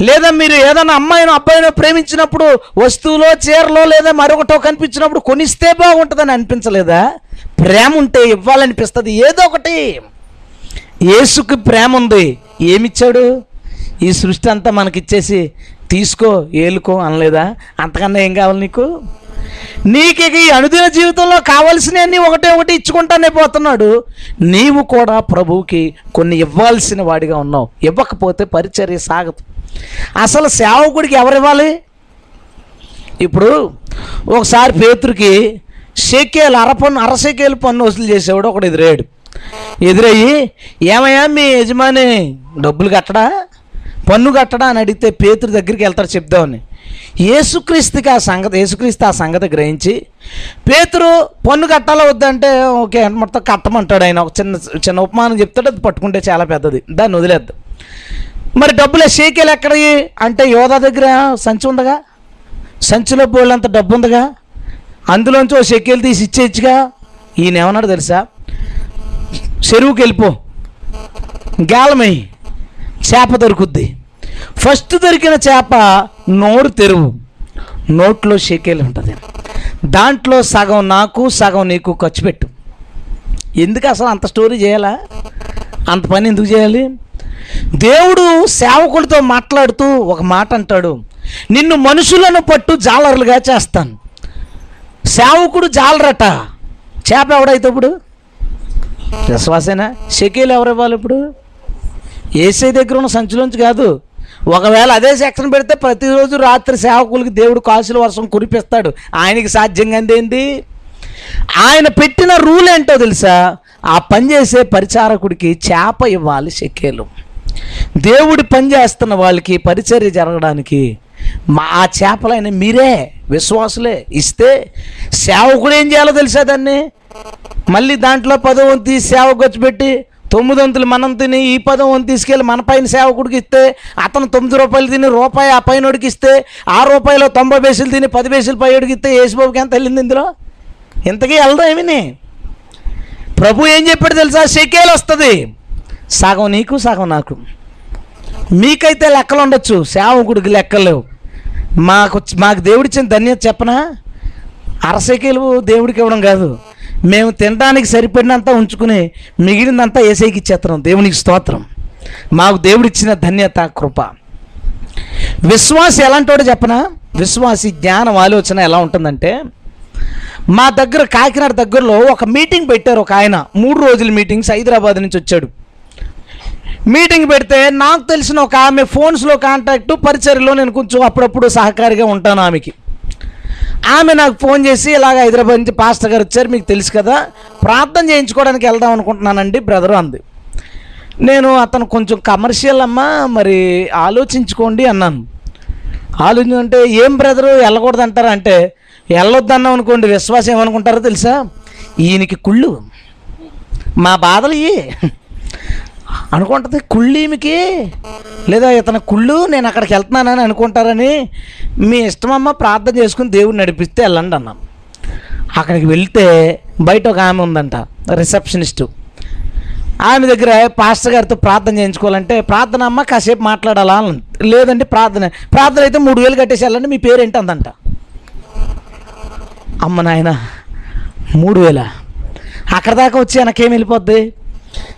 లేదా మీరు ఏదైనా అమ్మాయినో అబ్బాయినో ప్రేమించినప్పుడు వస్తువులో చీరలో లేదా మరొకటో కనిపించినప్పుడు కొనిస్తే బాగుంటుందని అనిపించలేదా? ప్రేమ ఉంటే ఇవ్వాలనిపిస్తుంది. ఏదో ఒకటి. యేసుకి ప్రేమ ఉంది. ఏమిచ్చాడు? ఈ సృష్టి అంతా మనకిచ్చేసి తీసుకో ఏలుకో అనలేదా? అంతకన్నా ఏం కావాలి నీకు? నీకు ఇక ఈ అనుదిన జీవితంలో కావలసినవన్నీ ఒకటే ఒకటి ఇచ్చుకుంటానే పోతున్నాడు. నీవు కూడా ప్రభువుకి కొన్ని ఇవ్వాల్సిన వాడిగా ఉన్నావు. ఇవ్వకపోతే పరిచర్య సాగదు. అసలు సేవకుడికి ఎవరివ్వాలి ఇప్పుడు ఒకసారి పేతురికి షేకేలు అరపన్ను అరసేకేలు పన్ను వసూలు చేసేవాడు ఒకడు ఎదురయ్యాడు. ఎదురయ్యి ఏమయ్యా మీ యజమాని డబ్బులు కట్టడా? పన్ను కట్టడా? అని అడిగితే పేతురు దగ్గరికి వెళ్తాడు చెప్దామని. యేసుక్రీస్తుకి ఆ సంగతి యేసుక్రీస్తు ఆ సంగతి గ్రహించి పేతురు పన్ను కట్టాలా వద్దంటే ఓకే మొత్తం కట్టమంటాడు ఆయన. ఒక చిన్న చిన్న ఉపమానం చెప్తాడు అది పట్టుకుంటే చాలా పెద్దది. దాన్ని వదిలేద్దాం. మరి డబ్బులు షేకేలు ఎక్కడవి అంటే యోధా దగ్గర సంచి ఉందగా? సంచిలో బోళ్ళంత డబ్బు ఉందిగా? అందులోంచి ఓ షెక్కేలు తీసి ఇచ్చేయచ్చుగా? ఈయన ఏమన్నాడు తెలుసా? చెరువుకి వెళ్ళిపో. గాలమై చేప దొరుకుద్ది. ఫస్ట్ దొరికిన చేప నోరు తెరువు. నోట్లో షెకేలు ఉంటుంది. దాంట్లో సగం నాకు సగం నీకు ఖర్చు పెట్టు. ఎందుకు అసలు అంత స్టోరీ చేయాలా? అంత పని ఎందుకు చేయాలి? దేవుడు సేవకుడితో మాట్లాడుతూ ఒక మాట అంటాడు. నిన్ను మనుషులను పట్టు జాలరులుగా చేస్తాను. సేవకుడు జాలరట. చేప ఎవడైతే ఇప్పుడు? విశ్వాసేనా? షకీలు ఎవరు ఇవ్వాలి ఇప్పుడు? ఏసై దగ్గర ఉన్న సంచులోంచి కాదు. ఒకవేళ అదే సెక్షన్ పెడితే ప్రతిరోజు రాత్రి సేవకులకి దేవుడు కాసుల వర్షం కురిపిస్తాడు. ఆయనకి సాధ్యంగా ఏంది? ఆయన పెట్టిన రూల్ ఏంటో తెలుసా? ఆ పని చేసే పరిచారకుడికి చేప ఇవ్వాలి షెక్కేలు దేవుడి పని చేస్తున్న వాళ్ళకి పరిచర్య జరగడానికి మా ఆ చేపలైన మీరే విశ్వాసులే. ఇస్తే సేవకుడు ఏం చేయాలో తెలుసా దాన్ని? మళ్ళీ దాంట్లో పదవంతి సేవ తీసి పెట్టి తొమ్మిది వంతులు మనం తిని ఈ పదం వంతు తీసుకెళ్ళి మన పైన సేవకుడికి ఇస్తే అతను తొమ్మిది రూపాయలు తిని రూపాయి ఆ పైన ఇస్తే ఆ రూపాయలో తొంభై బేసులు తిని పది బేసులు పై ఇస్తే యేసుబాబుకి ఎంత వెళ్ళింది ఇందులో? ఇంతకీ వెళ్దాం ఏమిని? ప్రభు ఏం చెప్పాడు తెలుసా? షెకేలు వస్తుంది. సగం నీకు సగం నాకు. మీకైతే లెక్కలు ఉండొచ్చు. సేవకుడికి లెక్కలు మాకు మాకు దేవుడిచ్చిన ధన్యత చెప్పనా? అరసెకేలు దేవుడికి ఇవ్వడం కాదు. మేము తినడానికి సరిపడినంత ఉంచుకుని మిగిలినంతా ఏసైకి ఇచ్చేస్తున్నాం దేవునికి స్తోత్రం. మాకు దేవుడిచ్చిన ధన్యత కృప. విశ్వాసి ఎలాంటోడో చెప్పనా? విశ్వాసి జ్ఞానం ఆలోచన ఎలా ఉంటుందంటే మా దగ్గర కాకినాడ దగ్గరలో ఒక మీటింగ్ పెట్టారు ఒక ఆయన. మూడు రోజుల మీటింగ్స్ హైదరాబాద్ నుంచి వచ్చాడు. మీటింగ్ పెడితే నాకు తెలిసిన ఒక ఆమె ఫోన్స్లో కాంటాక్ట్ పరిచర్లో నేను కొంచెం అప్పుడప్పుడు సహకారిగా ఉంటాను ఆమెకి. ఆమె నాకు ఫోన్ చేసి ఇలాగ హైదరాబాద్ నుంచి పాస్టర్ గారు వచ్చారు మీకు తెలుసు కదా ప్రార్థన చేయించుకోవడానికి వెళ్దాం అనుకుంటున్నానండి బ్రదరు అంది. నేను అతను కొంచెం కమర్షియల్ అమ్మా మరి ఆలోచించుకోండి అన్నాను. ఆలోచించుకుంటే ఏం బ్రదరు వెళ్ళకూడదు అంటారు అంటే వెళ్ళొద్దన్నాం అనుకోండి విశ్వాసం ఏమనుకుంటారో తెలుసా? ఈయనకి కుళ్ళు. మా బాధలు ఇవి అనుకుంటుంది కుళ్ళీమికి? లేదా ఇతను కుళ్ళు నేను అక్కడికి వెళ్తున్నానని అనుకుంటారని మీ ఇష్టమమ్మ ప్రార్థన చేసుకుని దేవుడిని నడిపిస్తే వెళ్ళండి అన్నాను. అక్కడికి వెళ్తే బయట ఒక ఆమె ఉందంట రిసెప్షనిస్టు. ఆమె దగ్గర పాస్టర్ గారితో ప్రార్థన చేయించుకోవాలంటే ప్రార్థన అమ్మ కాసేపు మాట్లాడాలా? లేదంటే ప్రార్థన ప్రార్థన అయితే మూడు వేలు కట్టేసి వెళ్ళండి మీ పేరు అందంట. అమ్మ నాయన మూడు వేల? అక్కడ దాకా వచ్చి వెనకేం వెళ్ళిపోద్ది?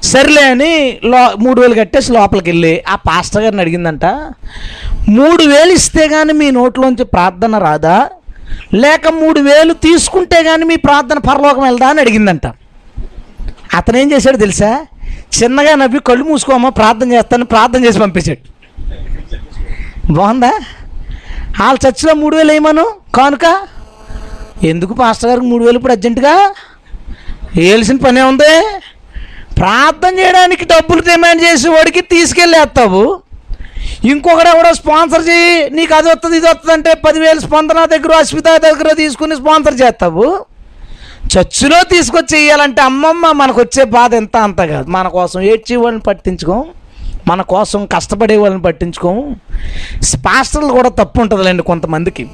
సర్లే అని లో మూడు వేలు కట్టేసి లోపలికి వెళ్ళి ఆ పాస్టర్ గారిని అడిగిందంట మూడు వేలు ఇస్తే కానీ మీ నోట్లోంచి ప్రార్థన రాదా? లేక మూడు వేలు తీసుకుంటే కానీ మీ ప్రార్థన పరలోకం వెళ్దా? అని అడిగిందంట. అతనేం చేశాడు తెలుసా? చిన్నగా నవ్వి కళ్ళు మూసుకోమా ప్రార్థన చేస్తాను ప్రార్థన చేసి పంపించాడు. బాగుందా? వాళ్ళ చర్చిలో మూడు వేలు వేయమను? కానుక? ఎందుకు పాస్టర్ గారికి మూడు వేలు ఇప్పుడు అర్జెంటుగా? వేయాల్సిన పనే ఉంది. ప్రార్థన చేయడానికి డబ్బులు డిమాండ్ చేసి వాడికి తీసుకెళ్ళేస్తావు. ఇంకొకడు కూడా స్పాన్సర్ చేయి నీకు అది వస్తుంది ఇది వస్తుంది అంటే పదివేలు స్పందన దగ్గర అశ్విత దగ్గర తీసుకుని స్పాన్సర్ చేస్తావు. చర్చిలో తీసుకొచ్చి వేయాలంటే అమ్మమ్మ మనకు వచ్చే బాధ ఎంత అంత కాదు. మన కోసం ఏడ్చి వాళ్ళని పట్టించుకోం మన కోసం కష్టపడే వాళ్ళని పట్టించుకోం. పాస్టర్లు కూడా తప్పు ఉంటుందిలేండి కొంతమందికి.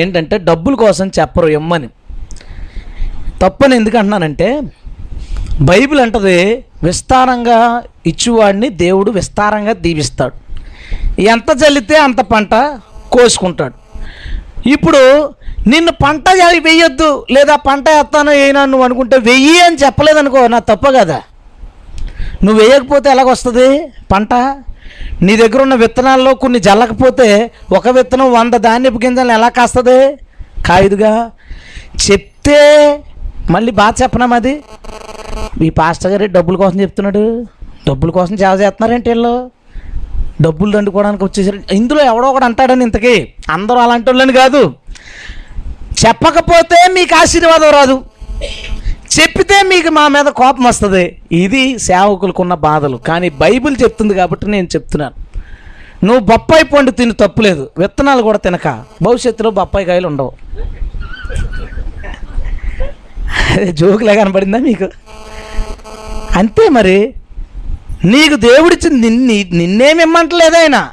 ఏంటంటే డబ్బుల కోసం చెప్పరు ఇమ్మని తప్పని ఎందుకు అంటున్నానంటే బైబిల్ అంటది విస్తారంగా ఇచ్చేవాడిని దేవుడు విస్తారంగా దీవిస్తాడు. ఎంత జల్లితే అంత పంట కోసుకుంటాడు. ఇప్పుడు నిన్ను పంట జల్లి వెయ్యొద్దు లేదా పంట వేస్తాను వేయనా నువ్వు అనుకుంటే వెయ్యి అని చెప్పలేదనుకో నా తప్ప కదా. నువ్వు వేయకపోతే ఎలాగొస్తుంది పంట? నీ దగ్గర ఉన్న విత్తనాల్లో కొన్ని జల్లకపోతే ఒక విత్తనం వంద ధాన్యపు గింజలు ఎలా కాస్తుంది? కాయదుగా. చెప్తే మళ్ళీ బాగా చెప్పనా అది మీ పాస్టర్ గారి డబ్బుల కోసం చెప్తున్నాడు. డబ్బుల కోసం సేవ చేస్తున్నారేంటి వీళ్ళు? డబ్బులు దండుకోవడానికి వచ్చేసారు. ఇందులో ఎవడో ఒకడు అంటాడని ఇంతకీ. అందరూ అలాంటి వాళ్ళని కాదు. చెప్పకపోతే మీకు ఆశీర్వాదం రాదు. చెప్పితే మీకు మా మీద కోపం వస్తుంది. ఇది సేవకులకున్న బాధలు. కానీ బైబిల్ చెప్తుంది కాబట్టి నేను చెప్తున్నాను. నువ్వు బొప్పాయి పండు తిని తప్పులేదు విత్తనాలు కూడా తినక. భవిష్యత్తులో బొప్పాయి కాయలు ఉండవు. అదే జోకులే కనబడిందా మీకు? అంతే మరి. నీకు దేవుడిచ్చింది నిన్ను నిన్నేమిమ్మంటలేదు ఆయన.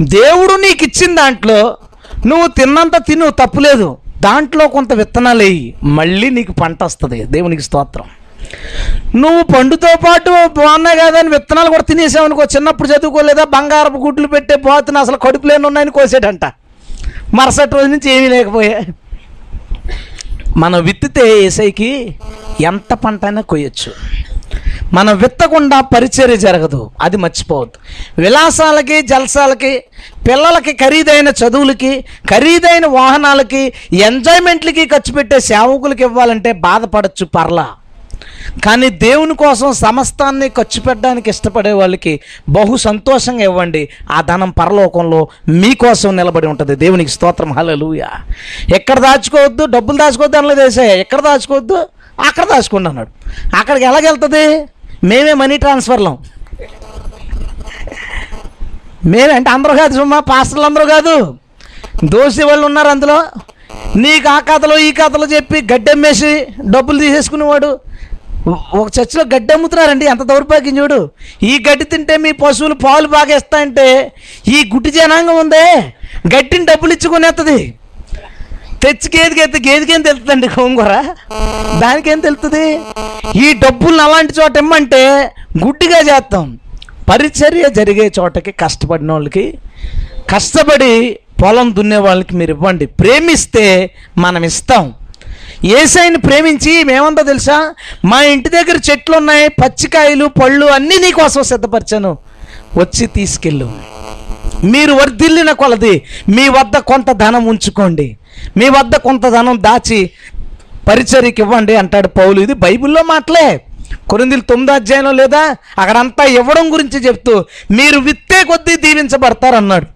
దేవుడు నీకు ఇచ్చిన దాంట్లో నువ్వు తిన్నంత తిను తప్పులేదు దాంట్లో కొంత విత్తనాలు వేయి మళ్ళీ నీకు పంట వస్తుంది. దేవునికి స్తోత్రం. నువ్వు పండుతో పాటు బాగున్నాయి కదా అని విత్తనాలు కూడా తినేసావనుకో చిన్నప్పుడు చదువుకోలేదా? బంగారపు గుడ్లు పెట్టే పోతున్నా అసలు కడుపులేని ఉన్నాయని కోసేటంట. మరుసటి రోజు నుంచి ఏమీ లేకపోయా. మనం విత్తితే ఏసైకి ఎంత పంట అయినా కొయ్యొచ్చు. మనం విత్తకుండా పరిచర్య జరగదు. అది మర్చిపోవద్దు. విలాసాలకి జలసాలకి పిల్లలకి ఖరీదైన చదువులకి ఖరీదైన వాహనాలకి ఎంజాయ్మెంట్లకి ఖర్చు పెట్టే సేవకులకి ఇవ్వాలంటే బాధపడచ్చు పర్లా. కానీ దేవుని కోసం సమస్తాన్ని ఖర్చు పెట్టడానికి ఇష్టపడే వాళ్ళకి బహు సంతోషంగా ఇవ్వండి. ఆ ధనం పరలోకంలో మీకోసం నిలబడి ఉంటుంది. దేవునికి స్తోత్రం. హల్లెలూయా. ఎక్కడ దాచుకోవద్దు డబ్బులు దాచుకోవద్దు అనలేదు వేసే ఎక్కడ దాచుకోవద్దు? అక్కడ దాచుకోండి అన్నాడు. అక్కడికి ఎలాగెళ్తుంది? మేమే మనీ ట్రాన్స్ఫర్లం. మేమే అంటే అందరూ కాదు సుమ్మా పాస్టర్లు అందరూ కాదు. దోసి వాళ్ళు ఉన్నారు అందులో. నీకు ఆ కథలో ఈ కథలో చెప్పి గడ్డమ్మేసి డబ్బులు తీసేసుకునేవాడు. ఒక చర్చిలో గడ్డి అమ్ముతున్నారండి ఎంత దౌర్భాగ్యం చూడు. ఈ గడ్డి తింటే మీ పశువులు పాలు బాగా ఇస్తాయంటే ఈ గుడ్డి జనాంగం ఉందే. గడ్డిని డబ్బులు ఇచ్చుకునేస్తుంది తెచ్చి గేదెకి ఎత్తే గేదెకేం తెలుస్తుందండి గోంగూర? దానికేం తెలుస్తుంది? ఈ డబ్బులను అలాంటి చోట ఇమ్మంటే గుడ్డిగా చేస్తాం. పరిచర్య జరిగే చోటకి కష్టపడిన వాళ్ళకి కష్టపడి పొలం దున్నే వాళ్ళకి మీరు ఇవ్వండి. ప్రేమిస్తే మనం ఇస్తాం. ఏసైని ప్రేమించి మేమంతా తెలుసా? మా ఇంటి దగ్గర చెట్లు ఉన్నాయి పచ్చికాయలు పళ్ళు అన్నీ నీకోసం సిద్ధపరిచాను. వచ్చి తీసుకెళ్ళు. మీరు వర్ధిల్లిన కొలది మీ వద్ద కొంత ధనం ఉంచుకోండి. మీ వద్ద కొంత ధనం దాచి పరిచర్యకి ఇవ్వండి అంటాడు పౌలు. ఇది బైబిల్లో మాటలే. కొరిందిలు తొమ్మిదో అధ్యాయంలో లేదా అక్కడంతా ఇవ్వడం గురించి చెప్తూ మీరు విత్తే కొద్దీ దీవించబడతారు అన్నాడు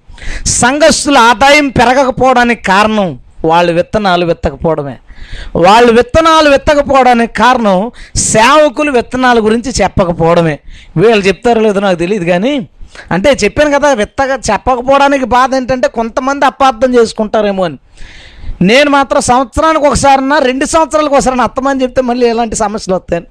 సంఘస్థుల ఆదాయం పెరగకపోవడానికి కారణం వాళ్ళు విత్తనాలు విత్తకపోవడమే. వాళ్ళు విత్తనాలు విత్తకపోవడానికి కారణం సేవకులు విత్తనాల గురించి చెప్పకపోవడమే. వీళ్ళు చెప్తారో లేదో నాకు తెలియదు కానీ అంటే చెప్పాను కదా విత్తగా చెప్పకపోవడానికి బాధ ఏంటంటే కొంతమంది అపార్థం చేసుకుంటారేమో అని. నేను మాత్రం సంవత్సరానికి ఒకసారన్నా రెండు సంవత్సరాలకు ఒకసారి అత్తమని చెప్తే మళ్ళీ ఎలాంటి సమస్యలు వస్తాయని.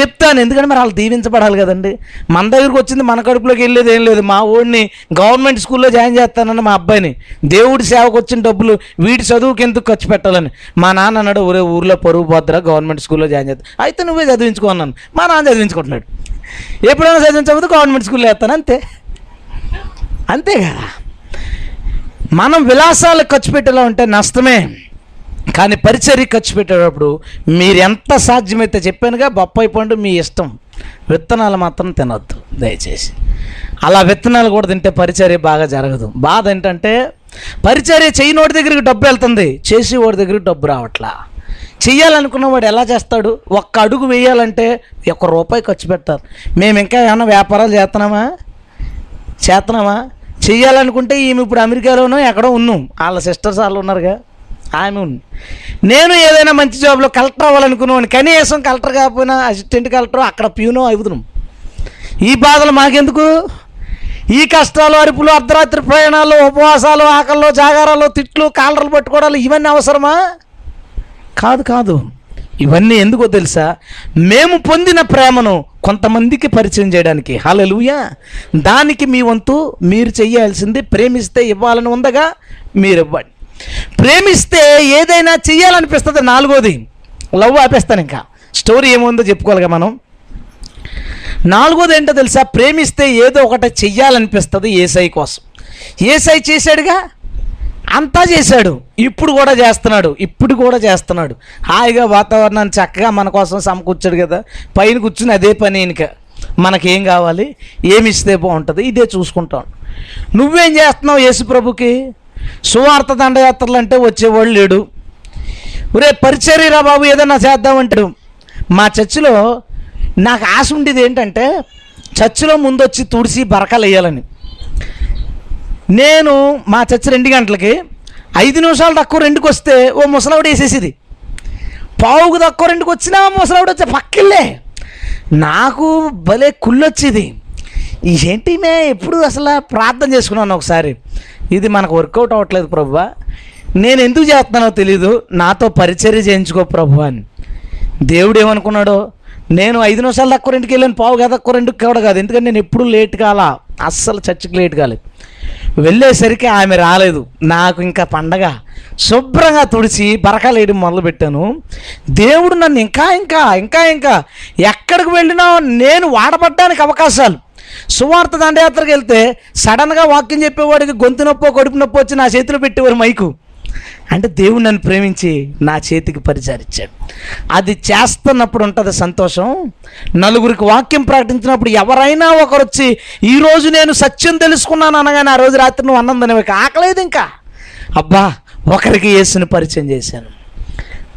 చెప్తాను ఎందుకంటే మరి వాళ్ళు దీవించబడాలి కదండి. మన దగ్గరికి వచ్చింది మన కడుపులోకి వెళ్ళేది ఏం లేదు. మా ఊడిని గవర్నమెంట్ స్కూల్లో జాయిన్ చేస్తానని మా అబ్బాయిని. దేవుడి సేవకు వచ్చిన డబ్బులు వీడి చదువుకి ఎందుకు ఖర్చు పెట్టాలని. మా నాన్న అన్నాడు ఊరే ఊర్లో పరుగు పోద్దురా గవర్నమెంట్ స్కూల్లో జాయిన్ చేస్తా. అయితే నువ్వే చదివించుకున్నాను మా నాన్న చదివించుకుంటున్నాడు. ఎప్పుడైనా చదివించకపోతే గవర్నమెంట్ స్కూల్లో వేస్తాను అంతే. అంతే కదా. మనం విలాసాలు ఖర్చు పెట్టేలా ఉంటే నష్టమే. కానీ పరిచర్య ఖర్చు పెట్టేటప్పుడు మీరు ఎంత సాధ్యమైతే చెప్పానుగా బొప్పాయి పండు మీ ఇష్టం. విత్తనాలు మాత్రం తినొద్దు దయచేసి. అలా విత్తనాలు కూడా తింటే పరిచర్య బాగా జరగదు. బాధ ఏంటంటే పరిచర్య చేయనోడి దగ్గరికి డబ్బు వెళ్తుంది చేసి వాడి దగ్గరికి డబ్బు రావట్లా. చేయాలనుకున్నవాడు ఎలా చేస్తాడు? ఒక్క అడుగు వేయాలంటే ఒక్క రూపాయి ఖర్చు పెడతారు. మేము ఇంకా ఏమైనా వ్యాపారాలు చేస్తున్నామా? చేస్తున్నామా? చెయ్యాలనుకుంటే ఈమె ఇప్పుడు అమెరికాలోనో ఎక్కడో ఉన్నాం. వాళ్ళ సిస్టర్స్ వాళ్ళు ఉన్నారుగా. ఆమె ఉంది. నేను ఏదైనా మంచి జాబ్లో కలెక్టర్ అవ్వాలనుకున్నాను. కనీసం కలెక్టర్ కాకపోయినా అసిస్టెంట్ కలెక్టర్ అక్కడ ప్యూనో అవుతున్నాం ఈ బాధలు మాకెందుకు? ఈ కష్టాలు అరుపులు అర్ధరాత్రి ప్రయాణాలు ఉపవాసాలు ఆకల్లో జాగారాలు తిట్లు కాలర్లు పట్టుకోవడాలు ఇవన్నీ అవసరమా? కాదు కాదు. ఇవన్నీ ఎందుకో తెలుసా? మేము పొందిన ప్రేమను కొంతమందికి పరిచయం చేయడానికి. హలలుయా దానికి మీ వంతు మీరు చేయాల్సింది ప్రేమిస్తే ఇవ్వాలని ఉందగా మీరు ఇవ్వండి. ప్రేమిస్తే ఏదైనా చెయ్యాలనిపిస్తుంది నాలుగోది. లవ్ ఆపేస్తాను ఇంకా. స్టోరీ ఏముందో చెప్పుకోవాలిగా మనం. నాలుగోది ఏంటో తెలుసా? ప్రేమిస్తే ఏదో ఒకటి చెయ్యాలనిపిస్తుంది ఏసై కోసం. ఏసై చేశాడుగా? అంతా చేశాడు. ఇప్పుడు కూడా చేస్తున్నాడు. ఇప్పుడు కూడా చేస్తున్నాడు. హాయిగా వాతావరణాన్ని చక్కగా మన కోసం సమకూర్చాడు కదా. పైన కూర్చుని అదే పని ఈయనక. మనకేం కావాలి? ఏమి ఇస్తే బాగుంటుంది? ఇదే చూసుకుంటాం. నువ్వేం చేస్తున్నావు యేసుప్రభుకి సువార్త దండయాత్రలు అంటే వచ్చేవాళ్ళు లేడు. ఒరే పరిచర్యరా బాబు ఏదైనా చేద్దామంటాడు. మా చర్చిలో నాకు ఆశ ఉండేది ఏంటంటే చర్చిలో ముందు వచ్చి తుడిసి బరకలు వేయాలని. నేను మా చర్చ రెండు గంటలకి ఐదు నిమిషాలు తక్కువ రెండుకి వస్తే ఓ ముసలావిడ వేసేసేది. పావుకు తక్కువ రెండుకి వచ్చినా ముసలావిడ వచ్చే పక్కిల్లే. నాకు భలే కుళ్ళొచ్చేది. ఏంటి మే ఎప్పుడు అసలు ప్రార్థన చేసుకున్నాను ఒకసారి? ఇది మనకు వర్కౌట్ అవ్వట్లేదు ప్రభు. నేను ఎందుకు చేస్తున్నానో తెలీదు. నాతో పరిచర్య చేయించుకో ప్రభు అని. దేవుడు ఏమనుకున్నాడో? నేను ఐదు నిమిషాలు తక్కువ రెండుకి వెళ్ళాను పావు కదా తక్కువ రెండుకి కూడా కాదు. ఎందుకంటే నేను ఎప్పుడు లేట్ కాలా. అస్సలు చర్చికి లేట్ కాలేదు. వెళ్ళేసరికి ఆమె రాలేదు. నాకు ఇంకా పండగ. శుభ్రంగా తుడిచి బరకాలు వేయడం మొదలుపెట్టాను. దేవుడు నన్ను ఇంకా ఇంకా ఇంకా ఇంకా ఎక్కడికి వెళ్ళినా నేను వాడబడ్డానికి అవకాశాలు. సువార్త దండయాత్రకు వెళ్తే సడన్గా వాక్యం చెప్పేవాడికి గొంతు నొప్పో కడుపు నొప్పి వచ్చి నా చేతిలో పెట్టేవారు మైకు. అంటే దేవుడు నన్ను ప్రేమించి నా చేతికి పరిచారిచ్చాడు అది చేస్తున్నప్పుడు ఉంటుంది సంతోషం. నలుగురికి వాక్యం ప్రకటించినప్పుడు ఎవరైనా ఒకరు వచ్చి ఈరోజు నేను సత్యం తెలుసుకున్నాను అనగానే ఆ రోజు రాత్రి నువ్వు అన్నందని ఆకలేదు ఇంకా. అబ్బా ఒకరికి యేసుని పరిచయం చేశాను.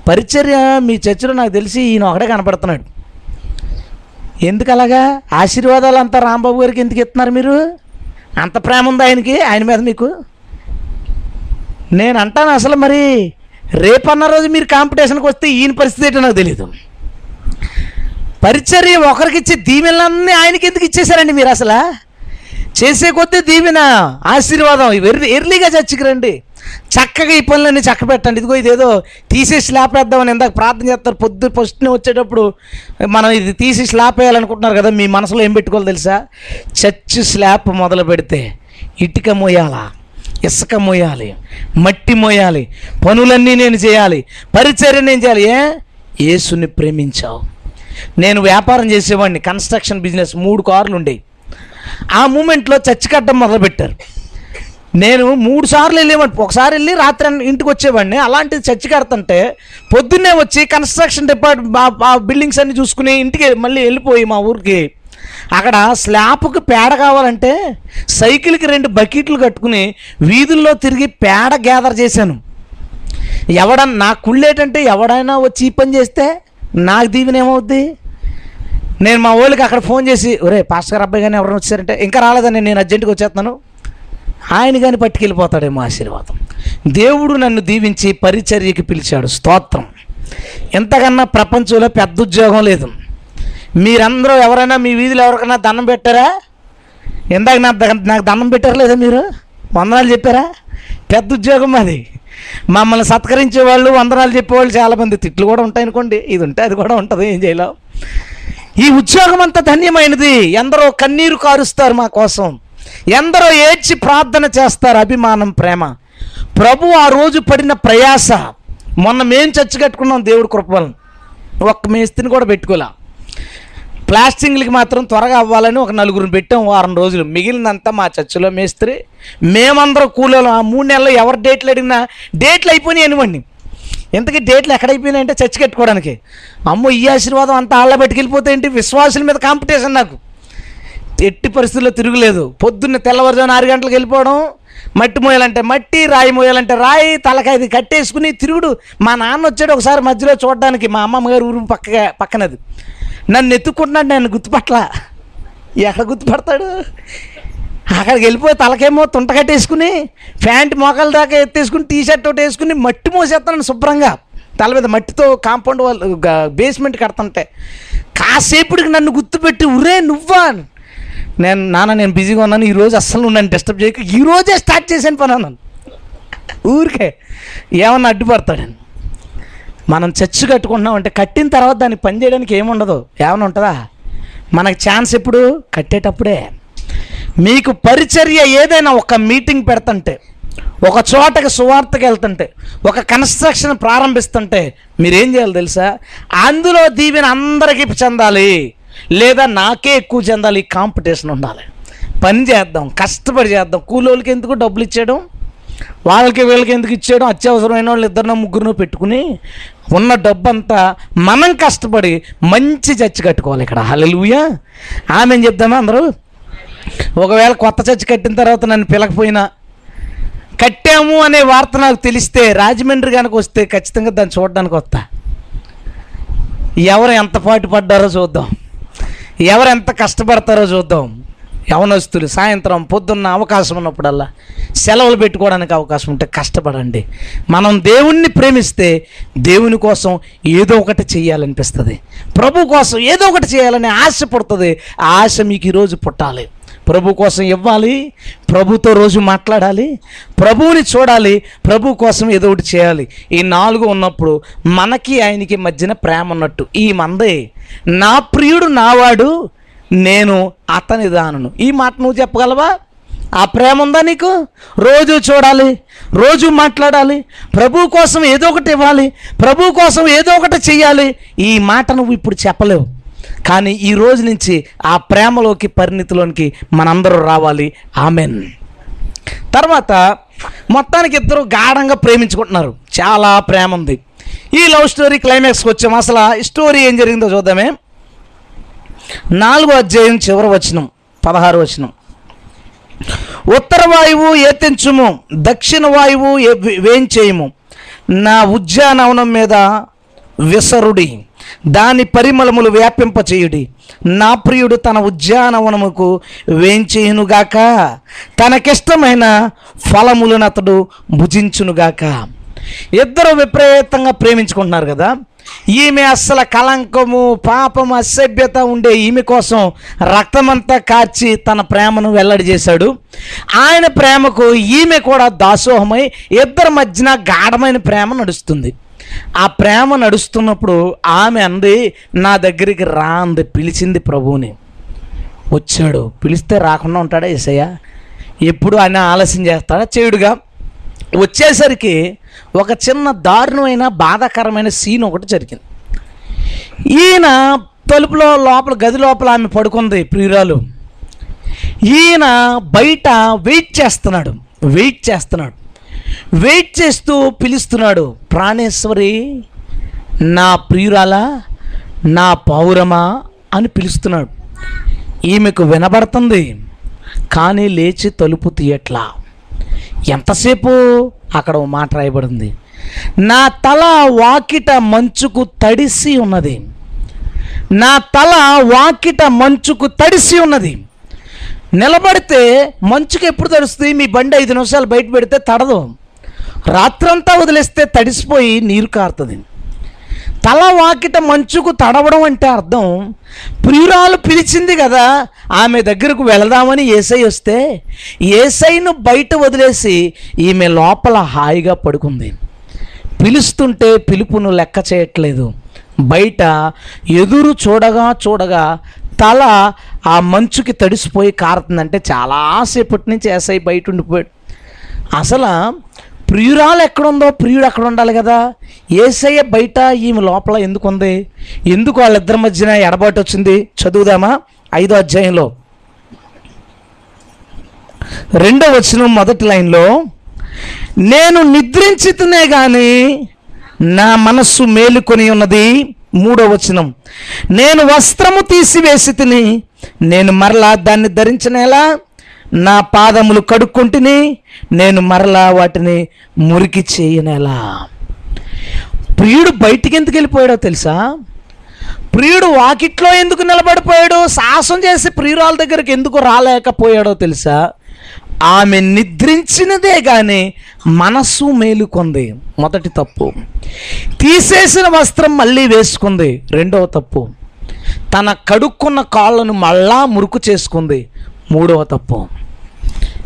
పరిచర్య మీ చర్చలో నాకు తెలిసి ఈయన ఒకడే కనపడుతున్నాడు. ఎందుకు అలాగా? ఆశీర్వాదాలు అంతా రాంబాబు గారికి ఎందుకు ఇస్తున్నారు మీరు? అంత ప్రేమ ఉంది ఆయనకి? ఆయన మీద మీకు? నేను అంటాను అసలు మరి రేపన్న రోజు మీరు కాంపిటీషన్కి వస్తే ఈయన పరిస్థితి ఏంటో నాకు తెలియదు పరిచర్య ఒకరికి ఇచ్చే దీవెనలన్నీ ఆయనకి ఎందుకు ఇచ్చేశారండి మీరు అసలు? చేసే కొద్దీ దీవెన ఆశీర్వాదం ఎర్లీ ఎర్లీగా చర్చికి రండి. చక్కగా ఈ పనులన్నీ చక్క పెట్టండి. ఇదిగో ఇదేదో తీసేసి స్లాప్ వేద్దామని ఇందాక ప్రార్థన చేస్తారు. పొద్దు ఫస్ట్ని వచ్చేటప్పుడు మనం ఇది తీసి స్లాప్ వేయాలనుకుంటున్నారు కదా మీ మనసులో ఏం పెట్టుకోవాలి తెలుసా? చర్చ్ స్లాప్ మొదలు పెడితే ఇటుక మోయాలా ఇసుక మోయాలి మట్టి మోయాలి పనులన్నీ నేను చేయాలి పరిచర్య నేను చేయాలి. ఏ? యేసుని ప్రేమించావు. నేను వ్యాపారం చేసేవాడిని కన్స్ట్రక్షన్ బిజినెస్ మూడు కార్లు ఉండేవి. ఆ మూమెంట్లో చర్చి కట్టడం మొదలుపెట్టారు. నేను మూడు సార్లు వెళ్ళేవాడిని. ఒకసారి వెళ్ళి రాత్రి ఇంటికి వచ్చేవాడిని. అలాంటిది చర్చి కడతంటే పొద్దున్నే వచ్చి కన్స్ట్రక్షన్ డిపార్ట్మెంట్ ఆ బిల్డింగ్స్ అన్ని చూసుకుని ఇంటికి మళ్ళీ వెళ్ళిపోయి మా ఊరికి అక్కడ స్లాబ్కి పేడ కావాలంటే సైకిల్కి రెండు బకెట్లు కట్టుకుని వీధుల్లో తిరిగి పేడ గ్యాదర్ చేశాను. ఎవడన్నా నా కుళ్ళేటంటే ఎవడైనా వచ్చి ఈ పని చేస్తే నాకు దీవెన ఏమవుద్ది? నేను మా వాళ్ళకి అక్కడ ఫోన్ చేసి ఒరే పాస్టర్ గారు అబ్బాయి కానీ ఎవరైనా వచ్చారంటే ఇంకా రాలేదని నేను అర్జెంటుగా వచ్చేస్తాను. ఆయన కానీ పట్టుకెళ్ళిపోతాడేమో ఆశీర్వాదం. దేవుడు నన్ను దీవించి పరిచర్యకి పిలిచాడు. స్తోత్రం. ఎంతకన్నా ప్రపంచంలో పెద్ద ఉద్యోగం లేదు. మీరందరూ ఎవరైనా మీ వీధిలో ఎవరికైనా దండం పెట్టారా? ఇందాక నా నాకు దండం పెట్టారా లేదా మీరు? వందనాలు చెప్పారా? పెద్ద ఉద్యోగం అది. మమ్మల్ని సత్కరించే వాళ్ళు వందనాలు చెప్పేవాళ్ళు చాలామంది. తిట్లు కూడా ఉంటాయి అనుకోండి. ఇది ఉంటే అది కూడా ఉంటుంది. ఏం చేయలేం. ఈ ఉద్యోగం అంత ధన్యమైనది. ఎందరో కన్నీరు కారుస్తారు మా కోసం. ఎందరో ఏడ్చి ప్రార్థన చేస్తారు అభిమానం ప్రేమ. ప్రభు ఆ రోజు పడిన ప్రయాస. మొన్న మేం చచ్చి కట్టుకున్నాం దేవుడు కృపలను ఒక్క మేస్తిని కూడా పెట్టుకోలే. ప్లాస్టింగ్లకి మాత్రం త్వరగా అవ్వాలని ఒక నలుగురిని పెట్టాం వారం రోజులు. మిగిలినంతా మా చర్చిలో మేస్త్రి మేమందరం కూలీలు ఆ మూడు నెలలు ఎవరు డేట్లు అడిగినా డేట్లు అయిపోయినాయి అనివ్వండి ఇంతకీ డేట్లు ఎక్కడైపోయినాయంటే చర్చి కట్టుకోవడానికి. అమ్మో ఈ ఆశీర్వాదం అంతా ఆళ్ళ పెట్టుకెళ్ళిపోతే ఏంటి? విశ్వాసుల మీద కాంపిటీషన్ నాకు. ఎట్టి పరిస్థితుల్లో తిరుగులేదు. పొద్దున్న తెల్లవారుజామున ఆరు గంటలకు వెళ్ళిపోవడం. మట్టి మోయాలంటే మట్టి రాయి మోయాలంటే రాయి తలకాయది కట్టేసుకుని తిరుగుడు. మా నాన్న వచ్చాడు ఒకసారి మధ్యలో చూడడానికి. మా అమ్మమ్మ గారు ఊరు పక్కగా పక్కనది. నన్ను ఎత్తుకుంటున్నాడు నేను గుర్తుపట్ల ఎక్కడ గుర్తుపడతాడు? అక్కడికి వెళ్ళిపోయి తలకేమో తుంటకట్టేసుకుని ప్యాంట్ మోకాల దాకా ఎత్తేసుకుని టీ షర్ట్ ఒకటి వేసుకుని మట్టి మోసేస్తాను శుభ్రంగా. తల మీద మట్టితో కాంపౌండ్ వాళ్ళు బేస్మెంట్ కడుతుంటే. కాసేపుడికి నన్ను గుర్తుపెట్టి ఉరే నువ్వా? నేను నాన్న నేను బిజీగా ఉన్నాను. ఈరోజు అస్సలు నన్ను డిస్టర్బ్ చేయక. ఈరోజే స్టార్ట్ చేశాను పని అన్నాను. ఊరికే ఏమన్నా అడ్డుపడతాడని మనం చర్చ్ కట్టుకుంటున్నాం అంటే కట్టిన తర్వాత దాన్ని పని చేయడానికి ఏముండదు. ఏమైనా ఉంటుందా? మనకు ఛాన్స్ ఎప్పుడు? కట్టేటప్పుడే. మీకు పరిచర్య ఏదైనా ఒక మీటింగ్ పెడుతుంటే ఒక చోటకి సువార్తకి వెళ్తుంటే ఒక కన్స్ట్రక్షన్ ప్రారంభిస్తుంటే మీరేం చేయాలి తెలుసా? అందులో దీవెన అందరికీ చెందాలి. లేదా నాకే ఎక్కువ చెందాలి. కాంపిటీషన్ ఉండాలి. పని చేద్దాం. కష్టపడి చేద్దాం. కూలోళ్ళకి ఎందుకు డబ్బులు ఇచ్చేయడం? వాళ్ళకి వీళ్ళకి ఎందుకు ఇచ్చేయడం? అత్యవసరమైన వాళ్ళు ఇద్దరినో ముగ్గురునో పెట్టుకుని ఉన్న డబ్బంతా మనం కష్టపడి మంచి చర్చి కట్టుకోవాలి ఇక్కడ. హల్లెలూయా. ఆమె చెప్దామా అందరూ? ఒకవేళ కొత్త చర్చి కట్టిన తర్వాత నన్ను పిలకపోయినా కట్టాము అనే వార్త నాకు తెలిస్తే రాజమండ్రి కనుక వస్తే ఖచ్చితంగా దాన్ని చూడడానికి వస్తా. ఎవరు ఎంత పాటు పడ్డారో చూద్దాం. ఎవరు ఎంత కష్టపడతారో చూద్దాం. యవనస్తులు సాయంత్రం పొద్దున్న అవకాశం ఉన్నప్పుడల్లా సెలవులు పెట్టుకోవడానికి అవకాశం ఉంటే కష్టపడండి. మనం దేవుణ్ణి ప్రేమిస్తే దేవుని కోసం ఏదో ఒకటి చేయాలనిపిస్తుంది. ప్రభు కోసం ఏదో ఒకటి చేయాలని ఆశ పుడుతుంది. ఆ ఆశ మీకు ఈరోజు పుట్టాలి. ప్రభు కోసం ఇవ్వాలి. ప్రభుతో రోజు మాట్లాడాలి. ప్రభువుని చూడాలి. ప్రభు కోసం ఏదో ఒకటి చేయాలి. ఈ నాలుగు ఉన్నప్పుడు మనకి ఆయనకి మధ్యన ప్రేమ ఉన్నట్టు. ఈ మందే నా ప్రియుడు నావాడు నేను అతని దానను. ఈ మాట నువ్వు చెప్పగలవా? ఆ ప్రేమ ఉందా నీకు? రోజు చూడాలి రోజు మాట్లాడాలి ప్రభు కోసం ఏదో ఒకటి ఇవ్వాలి ప్రభు కోసం ఏదో ఒకటి చెయ్యాలి. ఈ మాట నువ్వు ఇప్పుడు చెప్పలేవు. కానీ ఈ రోజు నుంచి ఆ ప్రేమలోకి పరిణితిలోనికి మనందరూ రావాలి. ఆమెన్. తర్వాత మొత్తానికి ఇద్దరు గాఢంగా ప్రేమించుకుంటున్నారు. చాలా ప్రేమ ఉంది. ఈ లవ్ స్టోరీ క్లైమాక్స్కి వచ్చాము అసలు స్టోరీ ఏం జరిగిందో చూద్దామే. నాలుగో అధ్యాయం చివరి వచనం పదహారు వచనం. ఉత్తర వాయువు ఏతించుము దక్షిణ వాయువు వేయించేయము వేంచేయము. నా ఉద్యానవనం మీద విసరుడి దాని పరిమళములు వ్యాపింపచేయుడి. నా ప్రియుడు తన ఉద్యానవనముకు వేయించేయునుగాక తనకిష్టమైన ఫలములను అతడు భుజించునుగాక. ఇద్దరు విపరీతంగా ప్రేమించుకుంటున్నారు కదా ఈమె అస్సలు కలంకము పాపము అసభ్యత ఉండే ఈమె కోసం రక్తమంతా కార్చి తన ప్రేమను వెల్లడి చేశాడు. ఆయన ప్రేమకు ఈమె కూడా దాసోహమై ఇద్దరి మధ్యన గాఢమైన ప్రేమ నడుస్తుంది. ఆ ప్రేమ నడుస్తున్నప్పుడు ఆమె అంది నా దగ్గరికి రా అంది పిలిచింది ప్రభువుని. వచ్చాడు. పిలిస్తే రాకుండా ఉంటాడా ఏసయ్య? ఎప్పుడు ఆయన ఆలస్యం చేస్తాడా? చేయుడుగా. వచ్చేసరికి ఒక చిన్న దారుణమైన బాధాకరమైన సీన్ ఒకటి జరిగింది. ఈయన తలుపులో లోపల గది లోపల ఆమె పడుకుంది ప్రియురాలు. ఈయన బయట వెయిట్ చేస్తున్నాడు వెయిట్ చేస్తున్నాడు. వెయిట్ చేస్తూ పిలుస్తున్నాడు ప్రాణేశ్వరి నా ప్రియురాలా నా పౌరమా అని పిలుస్తున్నాడు. ఈమెకు వినబడుతుంది కానీ లేచి తలుపు తీయట్లా. ఎంతసేపు? అక్కడ ఓ మాట రాయబడింది. నా తల వాకిట మంచుకు తడిసి ఉన్నది. నా తల వాకిట మంచుకు తడిసి ఉన్నది. నిలబడితే మంచుకు ఎప్పుడు తడుస్తుంది? మీ బండి ఐదు నిమిషాలు బయట పెడితే తడదు. రాత్రంతా వదిలేస్తే తడిసిపోయి నీరు కారుతుంది. తల వాకిట మంచుకు తడవడం అంటే అర్థం. ప్రియురాలు పిలిచింది కదా ఆమె దగ్గరకు వెళదామని ఏసై వస్తే ఏసైను బయట వదిలేసి ఈమె లోపల హాయిగా పడుకుంది. పిలుస్తుంటే పిలుపును లెక్క చేయట్లేదు. బయట ఎదురు చూడగా చూడగా తల ఆ మంచుకి తడిసిపోయి కారుతుందంటే చాలాసేపటి నుంచి ఏసై బయట ఉండిపోయాడు. అసలు ప్రియురాలు ఎక్కడుందో ప్రియుడు అక్కడ ఉండాలి కదా. ఏసయ్య బయట ఈమె లోపల ఎందుకు ఉంది? ఎందుకు వాళ్ళిద్దరి మధ్యన ఎడబాటు వచ్చింది? చదువుదామా? ఐదో అధ్యాయంలో. రెండో వచనం మొదటి లైన్లో నేను నిద్రించితేనే కానీ నా మనస్సు మేలుకొని ఉన్నది. మూడో వచనం నేను వస్త్రము తీసివేసి తిని నేను మరలా దాన్ని ధరించనేలా? నా పాదములు కడుక్కుంటుని నేను మరలా వాటిని మురికి చేయనేలా. ప్రియుడు బయటికి ఎందుకు వెళ్ళిపోయాడో తెలుసా? ప్రియుడు వాకిట్లో ఎందుకు నిలబడిపోయాడు సాహసం చేసి ప్రియురాల దగ్గరికి ఎందుకు రాలేకపోయాడో తెలుసా? ఆమె నిద్రించినదే కానీ మనస్సు మేలుకొంది. మొదటి తప్పు. తీసేసిన వస్త్రం మళ్ళీ వేసుకుంది. రెండవ తప్పు. తన కడుక్కున్న కాళ్ళను మళ్ళా మురుకు చేసుకుంది. మూడవ తప్పు.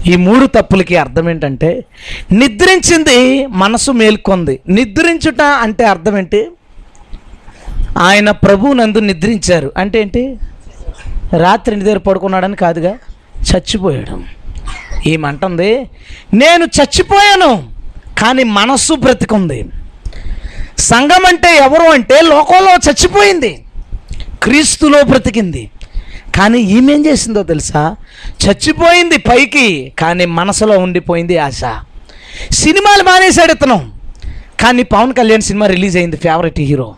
ఈ మూడు తప్పులకి అర్థం ఏంటంటే నిద్రించింది మనసు మేల్కొంది. నిద్రించుట అంటే అర్థం ఏంటి? ఆయన ప్రభు నందు నిద్రించారు. అంటే ఏంటి? రాత్రి నిద్ర పడుకున్నాడని కాదుగా చచ్చిపోయాడు. ఏమంటుంది నేను చచ్చిపోయాను కానీ మనస్సు బ్రతికుంది. సంఘం అంటే ఎవరు అంటే లోకంలో చచ్చిపోయింది. క్రీస్తులో బ్రతికింది. కానీ ఈమెం చేసిందో తెలుసా? చచ్చిపోయింది పైకి కానీ మనసులో ఉండిపోయింది ఆశ. సినిమాలు మానేశాడు ఇతను. కానీ పవన్ కళ్యాణ్ సినిమా రిలీజ్ అయింది ఫేవరెట్ హీరో.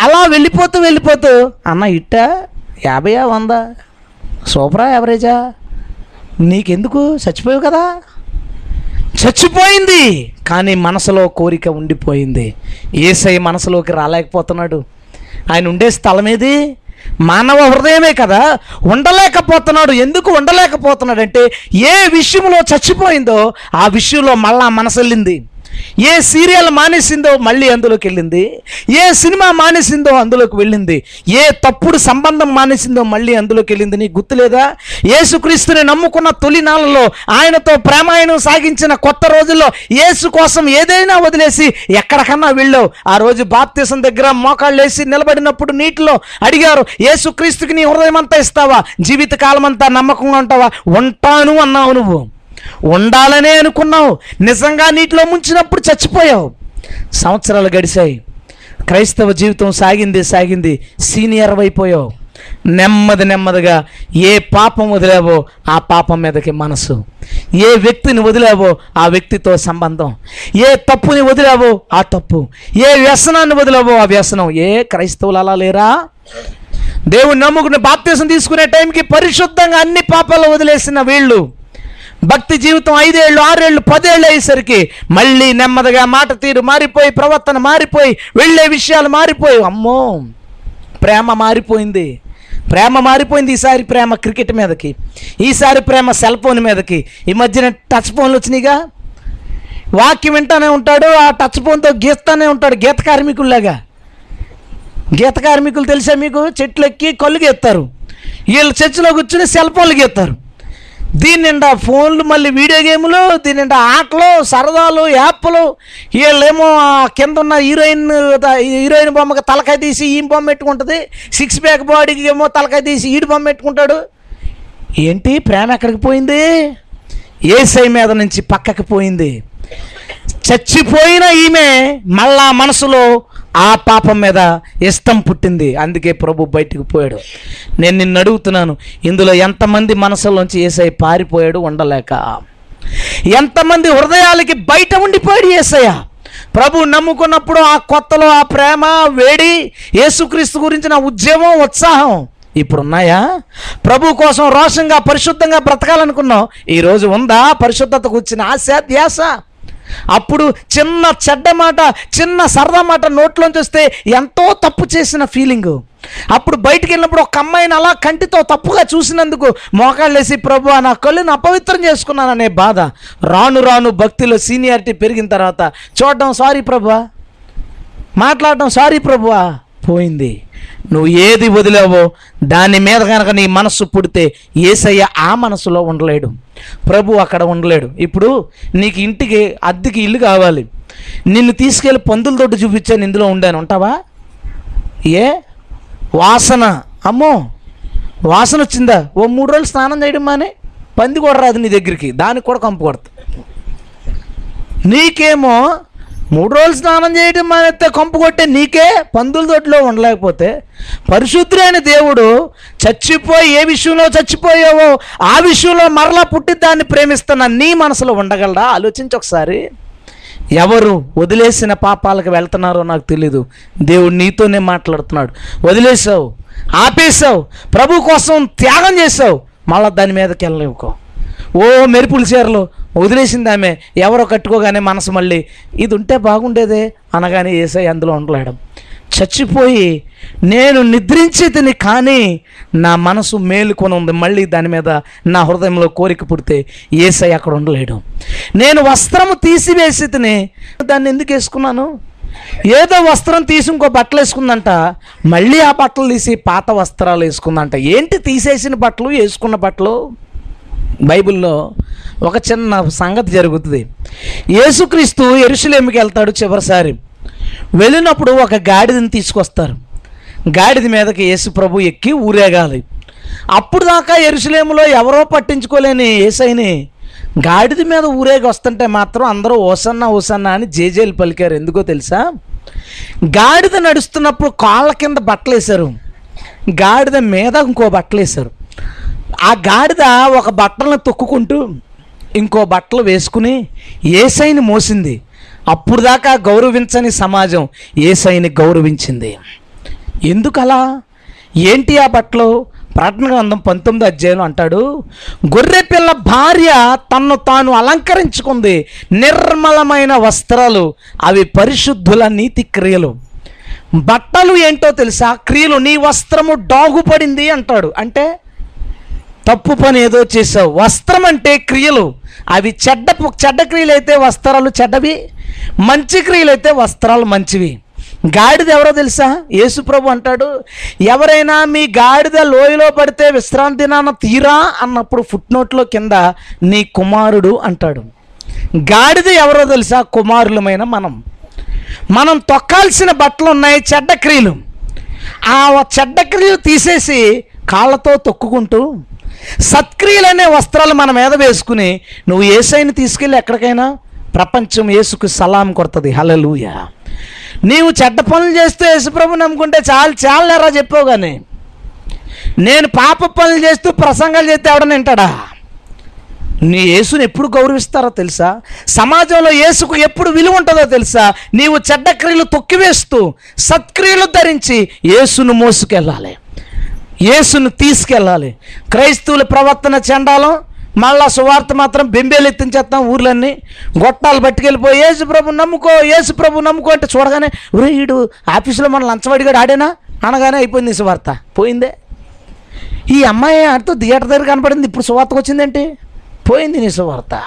అలా వెళ్ళిపోతూ వెళ్ళిపోతూ అన్న ఇట్టా యాభైయా వందా? సూపరా యావరేజా? నీకెందుకు? చచ్చిపోయావు కదా? చచ్చిపోయింది కానీ మనసులో కోరిక ఉండిపోయింది. ఏసై మనసులోకి రాలేకపోతున్నాడు. ఆయన ఉండే స్థలం ఏది? మానవ హృదయమే కదా. ఉండలేకపోతున్నాడు. ఎందుకు ఉండలేకపోతున్నాడంటే ఏ విషయంలో చచ్చిపోయిందో ఆ విషయంలో మళ్ళా మనసెళ్ళింది. ఏ సీరియల్ మానేసిందో మళ్ళీ అందులోకి వెళ్ళింది? ఏ సినిమా మానేసిందో అందులోకి వెళ్ళింది? ఏ తప్పుడు సంబంధం మానేసిందో మళ్ళీ అందులోకి వెళ్ళింది? నీకు గుర్తులేదా? యేసుక్రీస్తుని నమ్ముకున్న తొలినాళ్ళలో ఆయనతో ప్రేమాయణం సాగించిన కొత్త రోజుల్లో యేసు కోసం ఏదైనా వదిలేసి ఎక్కడికన్నా వెళ్ళావు. ఆ రోజు బాప్తీసం దగ్గర మోకాళ్ళు వేసి నిలబడినప్పుడు నీటిలో అడిగారు యేసుక్రీస్తుకి నీ హృదయం అంతా ఇస్తావా? జీవితకాలం అంతా నమ్మకంగా ఉంటావా? ఉంటాను అన్నావు నువ్వు. ఉండాలనే అనుకున్నావు. నిజంగా నీటిలో ముంచినప్పుడు చచ్చిపోయావు. సంవత్సరాలు గడిచాయి. క్రైస్తవ జీవితం సాగింది సాగింది. సీనియర్ అయిపోయావు. నెమ్మది నెమ్మదిగా ఏ పాపం వదిలేవో ఆ పాపం మీదకి మనసు. ఏ వ్యక్తిని వదిలేవో ఆ వ్యక్తితో సంబంధం. ఏ తప్పుని వదిలేవో ఆ తప్పు. ఏ వ్యసనాన్ని వదిలేవో ఆ వ్యసనం. ఏ క్రైస్తవులు అలా లేరా? దేవుని నమ్ముకుని బాప్తీసం తీసుకునే టైంకి పరిశుద్ధంగా అన్ని పాపాలు వదిలేసిన వీళ్ళు భక్తి జీవితం ఐదేళ్ళు ఆరేళ్ళు పదేళ్ళు అయ్యేసరికి మళ్ళీ నెమ్మదిగా మాట తీరు మారిపోయి ప్రవర్తన మారిపోయి వెళ్ళే విషయాలు మారిపోయి అమ్మో ప్రేమ మారిపోయింది. ప్రేమ మారిపోయింది ఈసారి ప్రేమ క్రికెట్ మీదకి ఈసారి ప్రేమ సెల్ ఫోన్ మీదకి. ఈ మధ్యన టచ్ ఫోన్లు వచ్చినాయిగా. వాక్యం వింటానే ఉంటాడు ఆ టచ్ ఫోన్తో గీస్తానే ఉంటాడు గీత కార్మికుల్లాగా. గీత కార్మికులు తెలిసా మీకు? చెట్లు ఎక్కి కళ్ళు గీస్తారు. వీళ్ళు చర్చిలో కూర్చుని సెల్ ఫోన్లు గీస్తారు. దీని నిండా ఫోన్లు మళ్ళీ వీడియో గేములు దీని నిండా ఆటలు సరదాలు యాప్లు. వీళ్ళేమో కింద ఉన్న హీరోయిన్ హీరోయిన్ బొమ్మకి తలకాయ తీసి ఈ బొమ్మ పెట్టుకుంటుంది. సిక్స్ ప్యాక్ బాడీకి ఏమో తలకాయ తీసి ఈడు బొమ్మ పెట్టుకుంటాడు. ఏంటి? ప్రేమ ఎక్కడికి పోయింది? ఏసై మీద నుంచి పక్కకి పోయింది. చచ్చిపోయిన ఈమె మళ్ళా మనసులో ఆ పాపం మీద ఇష్టం పుట్టింది. అందుకే ప్రభు బయటికి పోయాడు. నేను నిన్ను అడుగుతున్నాను ఇందులో ఎంతమంది మనసులోంచి ఏసై పారిపోయాడు ఉండలేక? ఎంతమంది హృదయాలకి బయట ఉండిపోయాడు ఏసయ్య? ప్రభు నమ్ముకున్నప్పుడు ఆ కొత్తలో ఆ ప్రేమ వేడి యేసుక్రీస్తు గురించిన ఉద్యమం ఉత్సాహం ఇప్పుడు ఉన్నాయా ప్రభు కోసం రోషంగా పరిశుద్ధంగా బ్రతకాలనుకున్నావు. ఈరోజు ఉందా పరిశుద్ధతకు వచ్చిన ఆశ ధ్యాస? అప్పుడు చిన్న చెడ్డ మాట చిన్న సరదా మాట నోట్లోంచి వస్తే ఎంతో తప్పు చేసిన ఫీలింగు అప్పుడు బయటికి వెళ్ళినప్పుడు ఒక అమ్మాయిని అలా కంటితో తప్పుగా చూసినందుకు మోకాళ్ళేసి ప్రభు నా కళ్ళుని అపవిత్రం చేసుకున్నాననే బాధ. రాను రాను భక్తిలో సీనియారిటీ పెరిగిన తర్వాత చూడడం సారీ ప్రభు. మాట్లాడడం సారీ ప్రభువా పోయింది. నువ్వు ఏది వదిలేవో దాని మీద కనుక నీ మనస్సు పుడితే ఏసయ్య ఆ మనసులో ఉండలేడు. ప్రభు అక్కడ ఉండలేడు. ఇప్పుడు నీకు ఇంటికి అద్దెకి ఇల్లు కావాలి. నిన్ను తీసుకెళ్ళి పందులతోటి చూపించాను ఇందులో ఉండాను. ఉంటావా? ఏ? వాసన. అమ్మో! వాసన వచ్చిందా? ఓ మూడు రోజులు స్నానం చేయడం మానే? పంది కూడా రాదు నీ దగ్గరికి. దానికి కూడా కంపు కొడతా. నీకేమో మూడు రోజులు స్నానం చేయడం మానేస్తే కంపు కొట్టే నీకే పందుల దొడ్లో ఉండలేకపోతే పరిశుద్ధుడైన దేవుడు చచ్చిపోయి ఏ విషయంలో చచ్చిపోయావో ఆ విషయంలో మరలా పుట్టి దాన్ని ప్రేమిస్తున్న నీ మనసులో ఉండగలరా ఆలోచించి ఒకసారి. ఎవరు వదిలేసిన పాపాలకు వెళ్తున్నారో నాకు తెలీదు. దేవుడు నీతోనే మాట్లాడుతున్నాడు. వదిలేసావు ఆపేసావు ప్రభు కోసం త్యాగం చేసావు మళ్ళా దాని మీదకి వెళ్ళలేవుకో ఓ మెరుపుల చీరలు వదిలేసింది ఆమె. ఎవరో కట్టుకోగానే మనసు మళ్ళీ ఇది ఉంటే బాగుండేదే అనగానే ఏసై అందులో ఉండలేడం. చచ్చిపోయి నేను నిద్రించేదిని కానీ నా మనసు మేలుకొని ఉంది. మళ్ళీ దాని మీద నా హృదయంలో కోరిక పుడితే ఏసై అక్కడ ఉండలేడు. నేను వస్త్రము తీసివేసి తిని దాన్ని ఎందుకు వేసుకున్నాను? ఏదో వస్త్రం తీసి ఇంకో బట్టలు వేసుకుందంట. మళ్ళీ ఆ బట్టలు తీసి పాత వస్త్రాలు వేసుకుందంట. ఏంటి తీసేసిన బట్టలు వేసుకున్న బట్టలు? బైబిల్లో ఒక చిన్న సంగతి జరుగుతుంది. యేసుక్రీస్తు ఎరుసలేమికి వెళ్తాడు చివరిసారి. వెళ్ళినప్పుడు ఒక గాడిదని తీసుకొస్తారు. గాడిద మీదకి యేసు ప్రభు ఎక్కి ఊరేగాలి. అప్పుడు దాకా ఎరుసలేములో ఎవరో పట్టించుకోలేని ఏసైని గాడిద మీద ఊరేగి వస్తుంటే మాత్రం అందరూ ఓసన్న ఓసన్న అని జేజేలు పలికారు. ఎందుకో తెలుసా? గాడిద నడుస్తున్నప్పుడు కాళ్ళ కింద బట్టలేశారు. గాడిద మీద ఇంకో బట్టలేశారు. ఆ గాడిద ఒక బట్టలను తొక్కుకుంటూ ఇంకో బట్టలు వేసుకుని ఏసైని మోసింది. అప్పుడు దాకా గౌరవించని సమాజం ఏసైని గౌరవించింది. ఎందుకలా? ఏంటి ఆ బట్టలు? ప్రకటన గ్రంథం పంతొమ్మిది అధ్యాయం అంటాడు గొర్రెపిల్ల భార్య తన్ను తాను అలంకరించుకుంది. నిర్మలమైన వస్త్రాలు అవి పరిశుద్ధుల నీతి క్రియలు. బట్టలు ఏంటో తెలుసా? క్రియలు నీ వస్త్రము డాగుపడింది అంటాడు. అంటే తప్పు పని ఏదో చేసావు వస్త్రం అంటే క్రియలు. అవి చెడ్డ చెడ్డ క్రియలు అయితే వస్త్రాలు చెడ్డవి మంచి క్రియలు అయితే వస్త్రాలు మంచివి. గాడిద ఎవరో తెలుసా? యేసుప్రభు అంటాడు ఎవరైనా మీ గాడిద లోయలో పడితే విశ్రాంతి నాన్న తీరా అన్నప్పుడు ఫుట్నోట్లో కింద నీ కుమారుడు అంటాడు. గాడిద ఎవరో తెలుసా? కుమారులమైన మనం. మనం తొక్కాల్సిన బట్టలు ఉన్నాయి చెడ్డ క్రియలు. ఆ చెడ్డ క్రియలు తీసేసి కాళ్ళతో తొక్కుకుంటూ సత్క్రియలనే అనే వస్త్రాలు మన మీద వేసుకుని నువ్వు ఏసైని తీసుకెళ్ళి ఎక్కడికైనా? ప్రపంచం యేసుకు సలాం కొడుతుంది. హలలుయ నీవు చెడ్డ పనులు చేస్తూ యేసుప్రభు నమ్ముకుంటే చాలు చాలనేరా చెప్పావు కానీ నేను పాప పనులు చేస్తూ ప్రసంగాలు చేస్తే ఎవడని వింటాడా? నీ యేసుని ఎప్పుడు గౌరవిస్తారో తెలుసా? సమాజంలో యేసుకు ఎప్పుడు విలువ ఉంటుందో తెలుసా? నీవు చెడ్డ క్రియలు తొక్కివేస్తూ సత్క్రియలు ధరించి యేసును మోసుకెళ్ళాలి. యేసును తీసుకెళ్ళాలి. క్రైస్తవుల ప్రవర్తన చెండాలం మళ్ళా సువార్త మాత్రం బెంబేలు ఎత్తించేస్తాం ఊర్లన్నీ. గొట్టాలు పట్టుకెళ్ళిపోయి యేసు ప్రభు నమ్ముకో యేసు ప్రభు నమ్ముకో అంటే చూడగానే ఒరే వీడు ఆఫీసులో మన లంచవాడిగాడు ఆడేనా? అనగానే అయిపోయింది సువార్త. పోయిందే? ఈ అమ్మాయి ఆడితో థియేటర్ దగ్గర కనపడింది. ఇప్పుడు సువార్తకు వచ్చిందేంటి? పోయింది నీ సువార్త.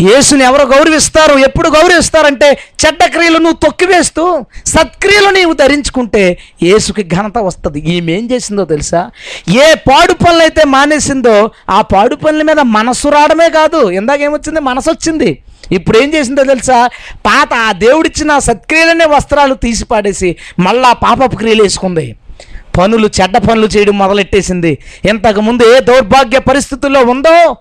యేసుని ఎవరు గౌరవిస్తారు? ఎప్పుడు గౌరవిస్తారంటే చెడ్డ క్రియలు నువ్వు తొక్కివేస్తూ సత్క్రియలు నీవు ధరించుకుంటే యేసుకి ఘనత వస్తుంది. ఈమెం ఏం చేసిందో తెలుసా? ఏ పాడు పనులు అయితే మానేసిందో ఆ పాడు పనుల మీద మనసు రావడమే కాదు. ఇందాకేమొచ్చింది మనసు వచ్చింది. ఇప్పుడు ఏం చేసిందో తెలుసా? పాత ఆ దేవుడిచ్చిన సత్క్రియలనే వస్త్రాలు తీసి పాడేసి మళ్ళా పాపపు క్రియలు వేసుకుంది. పనులు చెడ్డ పనులు చేయడం మొదలెట్టేసింది. ఇంతకుముందు ఏ దౌర్భాగ్య పరిస్థితుల్లో ఉందో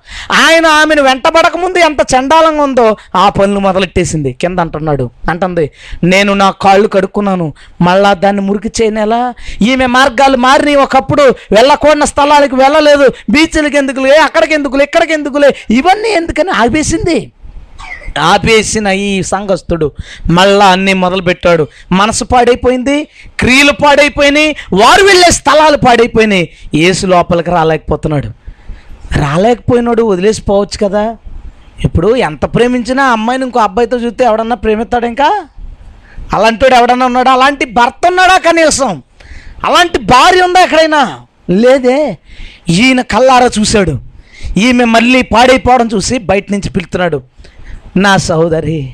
ఆయన ఆమెను వెంటబడకముందు ఎంత చండాలంగా ఉందో ఆ పనులు మొదలెట్టేసింది. కింద అంటున్నాడు అంటుంది నేను నా కాళ్ళు కడుక్కున్నాను. మళ్ళా దాన్ని మురికి చేయనేలా? ఈమె మార్గాలు మారినాయి ఒకప్పుడు. వెళ్ళకూడని స్థలాలకు వెళ్ళలేదు. బీచ్లకి ఎందుకులే? అక్కడికి ఎందుకులే? ఇక్కడికి ఎందుకులే? ఇవన్నీ ఎందుకని ఆపేసింది? ఆపేసిన ఈ సంఘస్థుడు మళ్ళా అన్నీ మొదలుపెట్టాడు. మనసు పాడైపోయింది క్రియలు పాడైపోయినాయి వారు వెళ్ళే స్థలాలు పాడైపోయినాయి. ఏసు లోపలికి రాలేకపోతున్నాడు. రాలేకపోయినాడు వదిలేసిపోవచ్చు కదా. ఇప్పుడు ఎంత ప్రేమించినా అమ్మాయిని ఇంకో అబ్బాయితో చూస్తే ఎవడన్నా ప్రేమిస్తాడు ఇంకా? అలాంటి ఎవడన్నా ఉన్నాడా? అలాంటి భర్త ఉన్నాడా కనీసం? అలాంటి భార్య ఉందా ఎక్కడైనా? లేదే. ఈయన కల్లారా చూశాడు. ఈమె మళ్ళీ పాడైపోవడం చూసి బయట నుంచి పిలుతున్నాడు. నా సహోదరి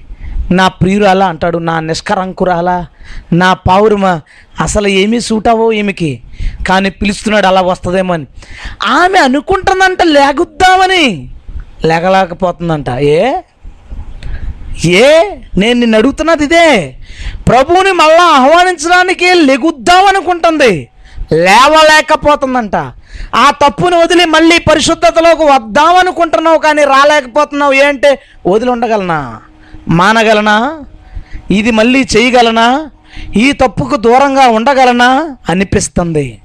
నా ప్రియురాల అంటాడు నా నిష్కరంకురాల నా పావురమ అసలు ఏమీ సూట్ అవ్వవు ఈమెకి కానీ పిలుస్తున్నాడు అలా వస్తుందేమో అని. ఆమె అనుకుంటుందంట లేగుద్దామని. లేగలేకపోతుందంట. ఏ? ఏ? నేను నిన్ను అడుగుతున్నది ఇదే. ప్రభువుని మళ్ళా ఆహ్వానించడానికి లెగుద్దామనుకుంటుంది. లేవలేకపోతుందంట. ఆ తప్పును వదిలి మళ్ళీ పరిశుద్ధతలోకి వద్దామనుకుంటున్నావు కానీ రాలేకపోతున్నావు. ఏంటే? వదిలి ఉండగలనా మానగలనా? ఇది మళ్ళీ చేయగలనా? ఈ తప్పుకు దూరంగా ఉండగలనా? అనిపిస్తుంది.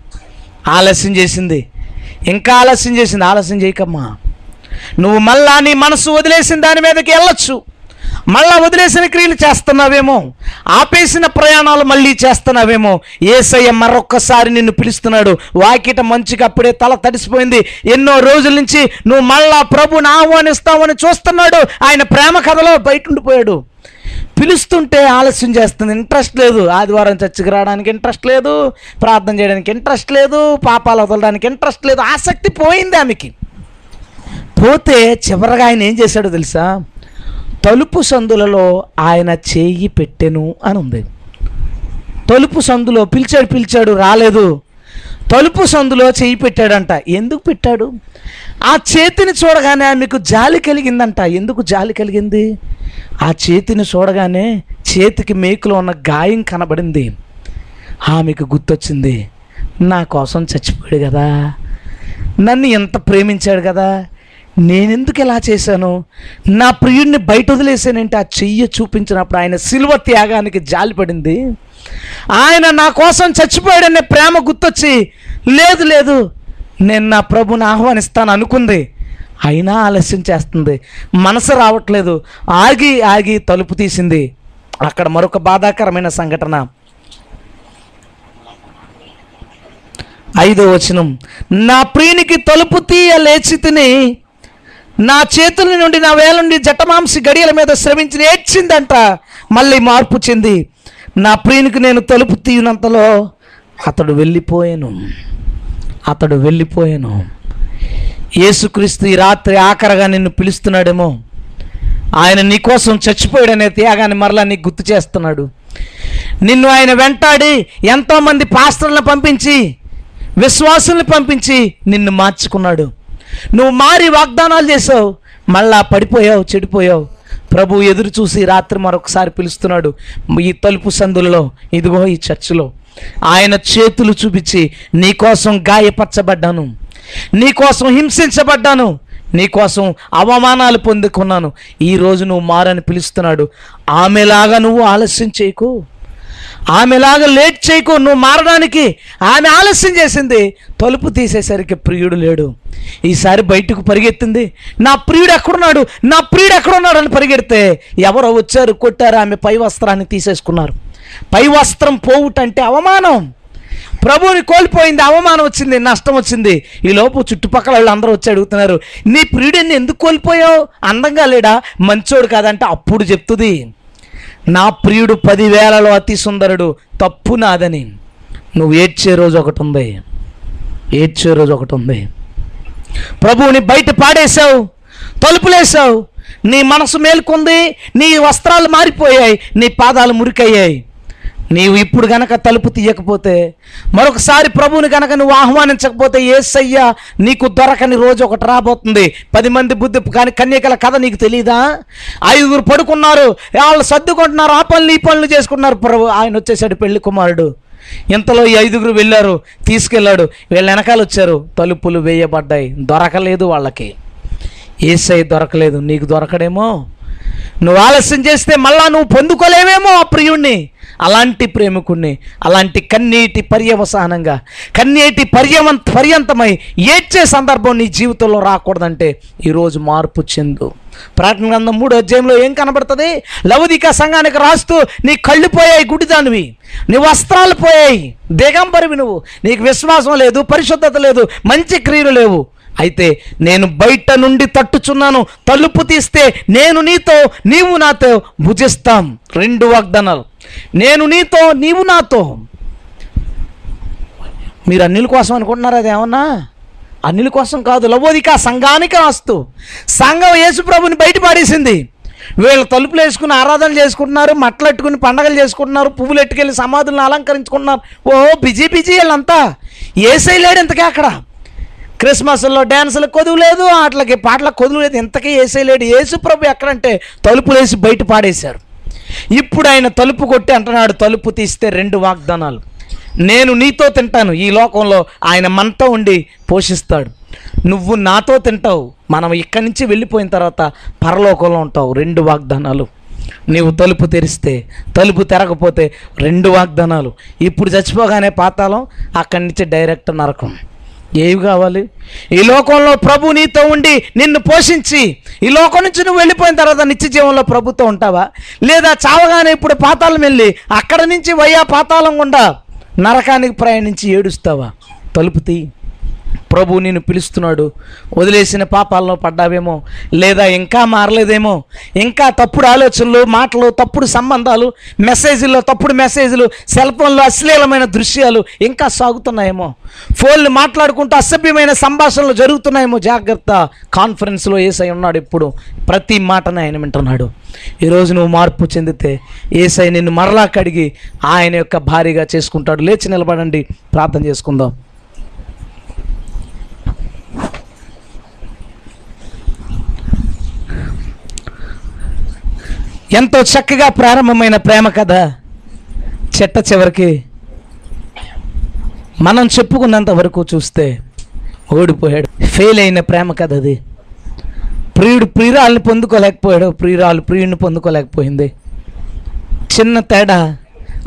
ఆలస్యం చేసింది. ఇంకా ఆలస్యం చేసింది. ఆలస్యం చేయకమ్మా. నువ్వు మళ్ళా నీ మనసు వదిలేసిన దాని మీదకి వెళ్ళొచ్చు. మళ్ళా వదిలేసిన క్రియలు చేస్తున్నావేమో? ఆపేసిన ప్రయాణాలు మళ్ళీ చేస్తున్నావేమో? ఏసయ్య మరొక్కసారి నిన్ను పిలుస్తున్నాడు. వాకిట మంచిగా అప్పుడే తల తడిసిపోయింది. ఎన్నో రోజుల నుంచి నువ్వు మళ్ళా ప్రభుని ఆహ్వానిస్తావని చూస్తున్నాడు. ఆయన ప్రేమ కథలో బయట ఉండిపోయాడు పిలుస్తుంటే ఆలస్యం చేస్తుంది. ఇంట్రెస్ట్ లేదు. ఆదివారం చర్చికి రావడానికి ఇంట్రెస్ట్ లేదు. ప్రార్థన చేయడానికి ఇంట్రెస్ట్ లేదు. పాపాలు వదలడానికి ఇంట్రెస్ట్ లేదు. ఆసక్తి పోయింది ఆమెకి. పోతే చివరగా ఆయన ఏం చేశాడో తెలుసా? తలుపు సందులలో ఆయన చేయి పెట్టెను అని ఉంది. తలుపు సందులో పిలిచాడు పిలిచాడు రాలేదు. తలుపు సందులో చేయి పెట్టాడంట. ఎందుకు పెట్టాడు? ఆ చేతిని చూడగానే ఆమెకు జాలి కలిగిందంట. ఎందుకు జాలి కలిగింది? ఆ చేతిని చూడగానే చేతికి మేకులో ఉన్న గాయం కనబడింది. ఆమెకు గుర్తొచ్చింది నా కోసం చచ్చిపోయాడు కదా. నన్ను ఎంత ప్రేమించాడు కదా. నేనెందుకు ఇలా చేశాను? నా ప్రియుడిని బయట వదిలేసానంటే ఆ చెయ్యి చూపించినప్పుడు ఆయన సిల్వ త్యాగానికి జాలిపడింది ఆయన నా కోసం చచ్చిపోయాడనే ప్రేమ గుర్తొచ్చి లేదు లేదు నేను నా ప్రభుని ఆహ్వానిస్తాను అనుకుంది. అయినా ఆలస్యం చేస్తుంది. మనసు రావట్లేదు. ఆగి ఆగి తలుపు తీసింది. అక్కడ మరొక బాధాకరమైన సంఘటన. ఐదో వచనం. నా ప్రియునికి తలుపు తీయ లేచి తిని నా చేతుల నుండి నా వేల నుండి జటమాంసి గడియల మీద శ్రమించి నేర్చిందంట. మళ్ళీ మార్పు చెంది. నా ప్రియునికి నేను తలుపు తీయనంతలో అతడు వెళ్ళిపోయాను. అతడు వెళ్ళిపోయాను. యేసుక్రీస్తు ఈ రాత్రి ఆఖరగా నిన్ను పిలుస్తున్నాడేమో. ఆయన నీకోసం చచ్చిపోయాడనే త్యాగాన్ని మరలా నీకు గుర్తు చేస్తున్నాడు. నిన్ను ఆయన వెంటాడి ఎంతోమంది పాస్టర్లను పంపించి విశ్వాసుల్ని పంపించి నిన్ను మార్చుకున్నాడు. నువ్వు మారి వాగ్దానాలు చేసావు. మళ్ళా పడిపోయావు చెడిపోయావు. ప్రభు ఎదురు చూసి రాత్రి మరొకసారి పిలుస్తున్నాడు. ఈ తలుపు సందులలో ఇదిగో ఈ చర్చిలో. ఆయన చేతులు చూపించి నీకోసం గాయపరచబడ్డాను. నీకోసం హింసించబడ్డాను. నీకోసం అవమానాలు పొందుకున్నాను. ఈరోజు నువ్వు మారని పిలుస్తున్నాడు. ఆమెలాగా నువ్వు ఆలస్యం చేయకు. ఆమెలాగా లేట్ చేయకు నువ్వు మారడానికి ఆమె ఆలస్యం చేసింది. తలుపు తీసేసరికి ప్రియుడు లేడు. ఈసారి బయటకు పరిగెత్తింది. నా ప్రియుడు ఎక్కడున్నాడు? నా ప్రియుడు ఎక్కడున్నాడు అని పరిగెడితే ఎవరో వచ్చారు కొట్టారు ఆమె పై వస్త్రాన్ని తీసేసుకున్నారు. పై వస్త్రం పోవుటంటే అవమానం. ప్రభువుని కోల్పోయింది అవమానం వచ్చింది నష్టం వచ్చింది. ఈ లోపు చుట్టుపక్కల వాళ్ళు అందరూ వచ్చి అడుగుతున్నారు నీ ప్రియుడిని ఎందుకు కోల్పోయావు? అందంగా లేడా? మంచోడు కాదంటే అప్పుడు చెప్తుంది. నా ప్రియుడు పదివేలలో అతి సుందరుడు తప్పు నాదని. నువ్వు ఏడ్చే రోజు ఒకటి ఉంది. ఏడ్చే రోజు ఒకటి ఉంది. ప్రభువుని బయట పాడేశావు తలుపులేసావు నీ మనసు మేలుకుంది నీ వస్త్రాలు మారిపోయాయి నీ పాదాలు మురికయ్యాయి. నీవు ఇప్పుడు గనక తలుపు తీయకపోతే మరొకసారి ప్రభువుని గనక నువ్వు ఆహ్వానించకపోతే ఏసయ్య నీకు దొరకని రోజు ఒకటి రాబోతుంది. పది మంది బుద్ధి కానీ కన్యకల కథ నీకు తెలియదా ఐదుగురు పడుకున్నారు వాళ్ళు సర్దుకుంటున్నారు ఆ పనులు ఈ పనులు చేసుకుంటున్నారు. ప్రభు ఆయన వచ్చేసాడు పెళ్ళి కుమారుడు. ఇంతలో ఈ ఐదుగురు వెళ్ళారు తీసుకెళ్ళాడు. వీళ్ళ వెనకాల వచ్చారు తలుపులు వేయబడ్డాయి. దొరకలేదు వాళ్ళకి. ఏసై దొరకలేదు. నీకు దొరకడేమో? నువ్వు ఆలస్యం చేస్తే మళ్ళా నువ్వు పొందుకోలేవేమో ఆ ప్రియుణ్ణి. అలాంటి ప్రేమికుణ్ణి అలాంటి కన్నీటి పర్యవసానంగా కన్నీటి పర్యవం పర్యంతమై ఏడ్చే సందర్భం నీ జీవితంలో రాకూడదంటే ఈరోజు మార్పు చెందు. ప్రార్థన గ్రంథం మూడు అధ్యాయంలో ఏం కనబడుతుంది? లవదిక సంఘానికి రాస్తూ నీ కళ్ళు పోయాయి గుడిదానివి నీ వస్త్రాలు పోయాయి దిగంబరివి నువ్వు. నీకు విశ్వాసం లేదు పరిశుద్ధత లేదు మంచి క్రియలు లేవు. అయితే నేను బయట నుండి తట్టుచున్నాను. తలుపు తీస్తే నేను నీతో నీవు నాతో భుజిస్తాం. రెండు వాగ్దానాలు. నేను నీతో నీవు నాతో. మీరు అన్నిల కోసం అనుకుంటున్నారా అది ఏమన్నా? అన్నిల కోసం కాదు లవోదిక సంఘానికి రాస్తూ సంఘం యేసుప్రభుని బయట పాడేసింది. వీళ్ళు తలుపులు వేసుకుని ఆరాధనలు చేసుకుంటున్నారు మట్లెట్టుకుని పండగలు చేసుకుంటున్నారు పువ్వులు ఎట్టుకెళ్ళి సమాధులను అలంకరించుకుంటున్నారు. ఓ బిజీ బిజీ వీళ్ళంతా. ఏసై లేడు ఇంతకే అక్కడ. క్రిస్మస్లో డ్యాన్సులు కొదువు లేదు ఆటలకి పాటలకు కొదువు లేదు ఇంతకీ వేసేయలేడు యేసు ప్రభు ఎక్కడంటే తలుపులు వేసి బయట పాడేశారు. ఇప్పుడు ఆయన తలుపు కొట్టి అంటున్నాడు తలుపు తీస్తే రెండు వాగ్దానాలు. నేను నీతో తింటాను. ఈ లోకంలో ఆయన మనతో ఉండి పోషిస్తాడు. నువ్వు నాతో తింటావు. మనం ఇక్కడి నుంచి వెళ్ళిపోయిన తర్వాత పరలోకంలో ఉంటావు. రెండు వాగ్దానాలు. నీవు తలుపు తెరిస్తే తలుపు తెరకపోతే రెండు వాగ్దానాలు. ఇప్పుడు చచ్చిపోగానే పాతాళం అక్కడి నుంచి డైరెక్ట్ నరకం. ఏవి కావాలి? ఈ లోకంలో ప్రభు నీతో ఉండి నిన్ను పోషించి ఈ లోకం నుంచి నువ్వు వెళ్ళిపోయిన తర్వాత నిత్య జీవంలో ప్రభుతో ఉంటావా? లేదా చావగానే ఇప్పుడు పాతాళం వెళ్ళి అక్కడ నుంచి వయ్యా పాతాళం గుండా నరకానికి ప్రయాణించి ఏడుస్తావా? తలుపు తీ ప్రభు నేను పిలుస్తున్నాడు. వదిలేసిన పాపాల్లో పడ్డావేమో లేదా ఇంకా మారలేదేమో ఇంకా తప్పుడు ఆలోచనలు మాటలు తప్పుడు సంబంధాలు మెసేజ్ల్లో తప్పుడు మెసేజ్లు సెల్ ఫోన్లో అశ్లీలమైన దృశ్యాలు ఇంకా సాగుతున్నాయేమో. ఫోన్లు మాట్లాడుకుంటూ అసభ్యమైన సంభాషణలు జరుగుతున్నాయేమో. జాగ్రత్త. కాన్ఫరెన్స్లో ఏసై ఉన్నాడు ఇప్పుడు. ప్రతి మాటనే ఆయన వింటున్నాడు. ఈరోజు నువ్వు మార్పు చెందితే ఏసై నిన్ను మరలా కడిగి ఆయన యొక్క భారీగా చేసుకుంటాడు. లేచి నిలబడండి. ప్రార్థన చేసుకుందాం. ఎంతో చక్కగా ప్రారంభమైన ప్రేమ కథ చెట్ట చివరికి మనం చెప్పుకున్నంత వరకు చూస్తే ఓడిపోయాడు. ఫెయిల్ అయిన ప్రేమ కథ అది. ప్రియుడు ప్రియురాల్ని పొందుకోలేకపోయాడు. ప్రియురాలు ప్రియుడిని పొందుకోలేకపోయింది. చిన్న తేడా.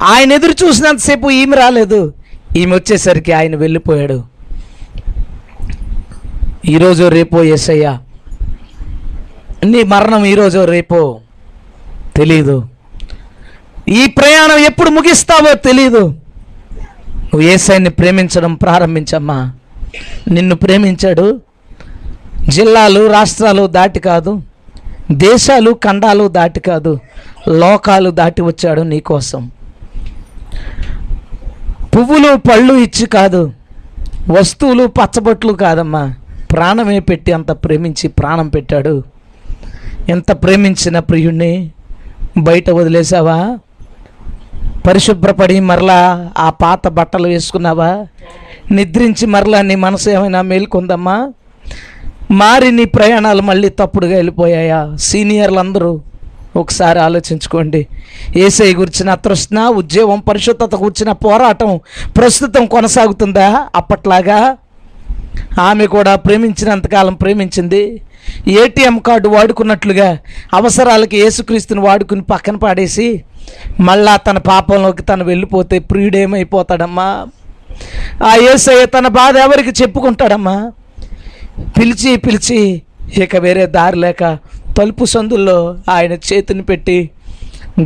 ఆయన ఎదురు చూసినంతసేపు ఈమె రాలేదు. ఈమె వచ్చేసరికి ఆయన వెళ్ళిపోయాడు. ఈరోజు రేపో ఎస్ఐయా నీ మరణం ఈరోజు రేపో. తెలీదు. ఈ ప్రయాణం ఎప్పుడు ముగిస్తావో తెలీదు. నువ్వు ఏసైని ప్రేమించడం ప్రారంభించమ్మా. నిన్ను ప్రేమించాడు. జిల్లాలు రాష్ట్రాలు దాటి కాదు. దేశాలు ఖండాలు దాటి కాదు. లోకాలు దాటి వచ్చాడు నీకోసం పువ్వులు పళ్ళు ఇచ్చి కాదు. వస్తువులు పచ్చబొట్లు కాదమ్మా. ప్రాణమే పెట్టి అంత ప్రేమించి ప్రాణం పెట్టాడు. ఎంత ప్రేమించిన ప్రియుణ్ణి? బయట వదిలేసావా? పరిశుభ్రపడి మరలా ఆ పాత బట్టలు వేసుకున్నావా? నిద్రించి మరలా నీ మనసు ఏమైనా మేల్కొందమ్మా? మారి నీ ప్రయాణాలు మళ్ళీ తప్పుడుగా వెళ్ళిపోయాయా? సీనియర్లు అందరూ ఒకసారి ఆలోచించుకోండి. ఏసై గురించిన తృష్ణ ఉద్యోగం పరిశుద్ధత కూర్చిన పోరాటం ప్రస్తుతం కొనసాగుతుందా? అప్పట్లాగా? ఆమె కూడా ప్రేమించినంతకాలం ప్రేమించింది. ఏటీఎం కార్డు వాడుకున్నట్లుగా అవసరాలకి యేసుక్రీస్తుని వాడుకుని పక్కన పాడేసి మళ్ళా తన పాపంలోకి తను వెళ్ళిపోతే ప్రియుడేమైపోతాడమ్మా? ఆ ఏసయ్య తన బాధ ఎవరికి చెప్పుకుంటాడమ్మా? పిలిచి పిలిచి ఇక వేరే దారి లేక తలుపు సందుల్లో ఆయన చేతిని పెట్టి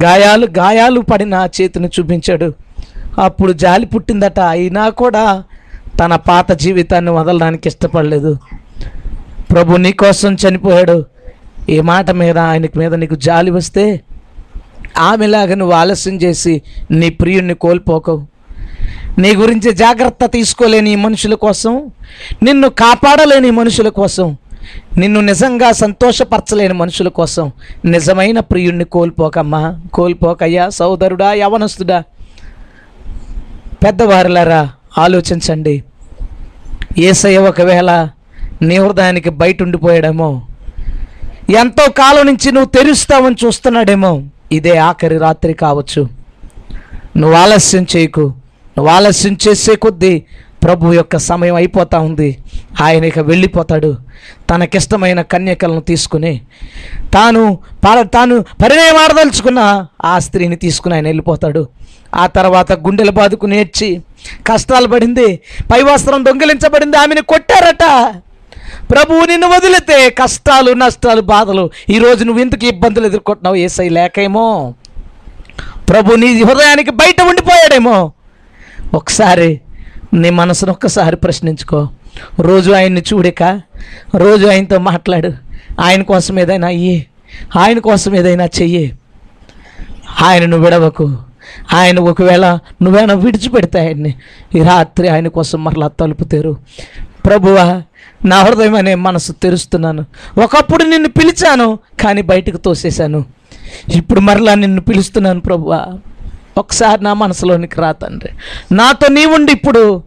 గాయాలు గాయాలు పడిన ఆ చేతిని చూపించాడు. అప్పుడు జాలి పుట్టిందట. అయినా కూడా తన పాత జీవితాన్ని వదలడానికి ఇష్టపడలేదు. ప్రభు నీ కోసం చనిపోయాడు. ఈ మాట మీద ఆయనకి మీద నీకు జాలి వస్తే ఆమెలాగా నువ్వు ఆలస్యం చేసి నీ ప్రియుణ్ణి కోల్పోకవు. నీ గురించి జాగ్రత్త తీసుకోలేని మనుషుల కోసం నిన్ను కాపాడలేని మనుషుల కోసం నిన్ను నిజంగా సంతోషపరచలేని మనుషుల కోసం నిజమైన ప్రియుణ్ణి కోల్పోకమ్మా. కోల్పోకయ్యా సోదరుడా యవనస్తుడా పెద్దవారులారా ఆలోచించండి. ఏసయ్య ఒకవేళ నీ హృదయానికి బయట ఉండిపోయాడేమో. ఎంతో కాలం నుంచి నువ్వు తెరుస్తావని చూస్తున్నాడేమో. ఇదే ఆఖరి రాత్రి కావచ్చు. నువ్వు ఆలస్యం చేయకు. నువ్వు ఆలస్యం చేసే కొద్దీ ప్రభు యొక్క సమయం అయిపోతా ఉంది. ఆయన ఇక వెళ్ళిపోతాడు. తనకిష్టమైన కన్యకలను తీసుకుని తాను పా- తాను పరిణయమాడదలుచుకున్న ఆ స్త్రీని తీసుకుని ఆయన వెళ్ళిపోతాడు. ఆ తర్వాత గుండెలు బాదుకుని ఏడ్చి కష్టాలు పడింది పైవస్త్రం దొంగిలించబడింది ఆమెను కొట్టారట. ప్రభువు నిన్ను వదిలితే కష్టాలు నష్టాలు బాధలు ఈరోజు నువ్వు ఇంతకు ఇబ్బందులు ఎదుర్కొంటున్నావు? ఏసై లేకేమో. ప్రభు నీ హృదయానికి బయట ఉండిపోయాడేమో. ఒకసారి నీ మనసును ఒక్కసారి ప్రశ్నించుకో. రోజు ఆయన్ని చూడక రోజు ఆయనతో మాట్లాడు. ఆయన కోసం ఏదైనా అయ్యి ఆయన కోసం ఏదైనా చెయ్యి. ఆయనను విడవకు. ఆయన ఒకవేళ నువ్వేనా విడిచిపెడితే ఆయన్ని ఈ రాత్రి ఆయన కోసం మరలా తలుపు తెరు. ప్రభువా నా హృదయం అనే మనసు తెరుస్తున్నాను. ఒకప్పుడు నిన్ను పిలిచాను కానీ బయటకు తోసేశాను. ఇప్పుడు మరలా నిన్ను పిలుస్తున్నాను ప్రభువా. ఒకసారి నా మనసులోనికి రా తండ్రి. నాతో నీవుండి ఇప్పుడు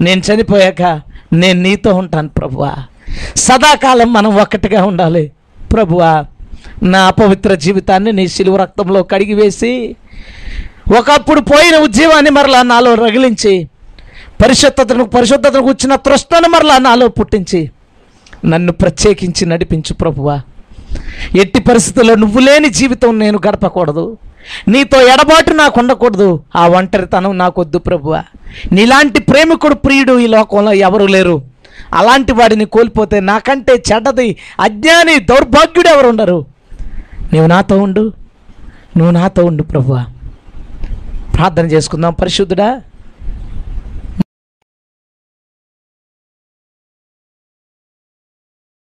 నేను చనిపోయాక నేను నీతో ఉంటాను ప్రభువా. సదాకాలం మనం ఒక్కటిగా ఉండాలి ప్రభువా. నా అపవిత్ర జీవితాన్ని నీ సిలువ రక్తంలో కడిగివేసి ఒకప్పుడు పోయిన ఉద్యమాన్ని మరలా నాలో రగిలించి పరిశుద్ధతను పరిశుద్ధతను కూర్చిన తృష్ణను మరలా నాలో పుట్టించి నన్ను ప్రత్యేకించి నడిపించు ప్రభువా. ఎట్టి పరిస్థితుల్లో నువ్వు లేని జీవితం నేను గడపకూడదు. నీతో ఎడబాటు నాకు ఉండకూడదు. ఆ ఒంటరితనం నాకొద్దు ప్రభువా. నీలాంటి ప్రేమికుడు ప్రియుడు ఈ లోకంలో ఎవరు లేరు. అలాంటి వాడిని కోల్పోతే నాకంటే చెడ్డది అజ్ఞాని దౌర్భాగ్యుడు ఎవరు ఉండరు నీవు నాతో ఉండు. నువ్వు నాతో ఉండు ప్రభువా. ప్రార్థన చేసుకుందాం పరిశుద్ధుడా.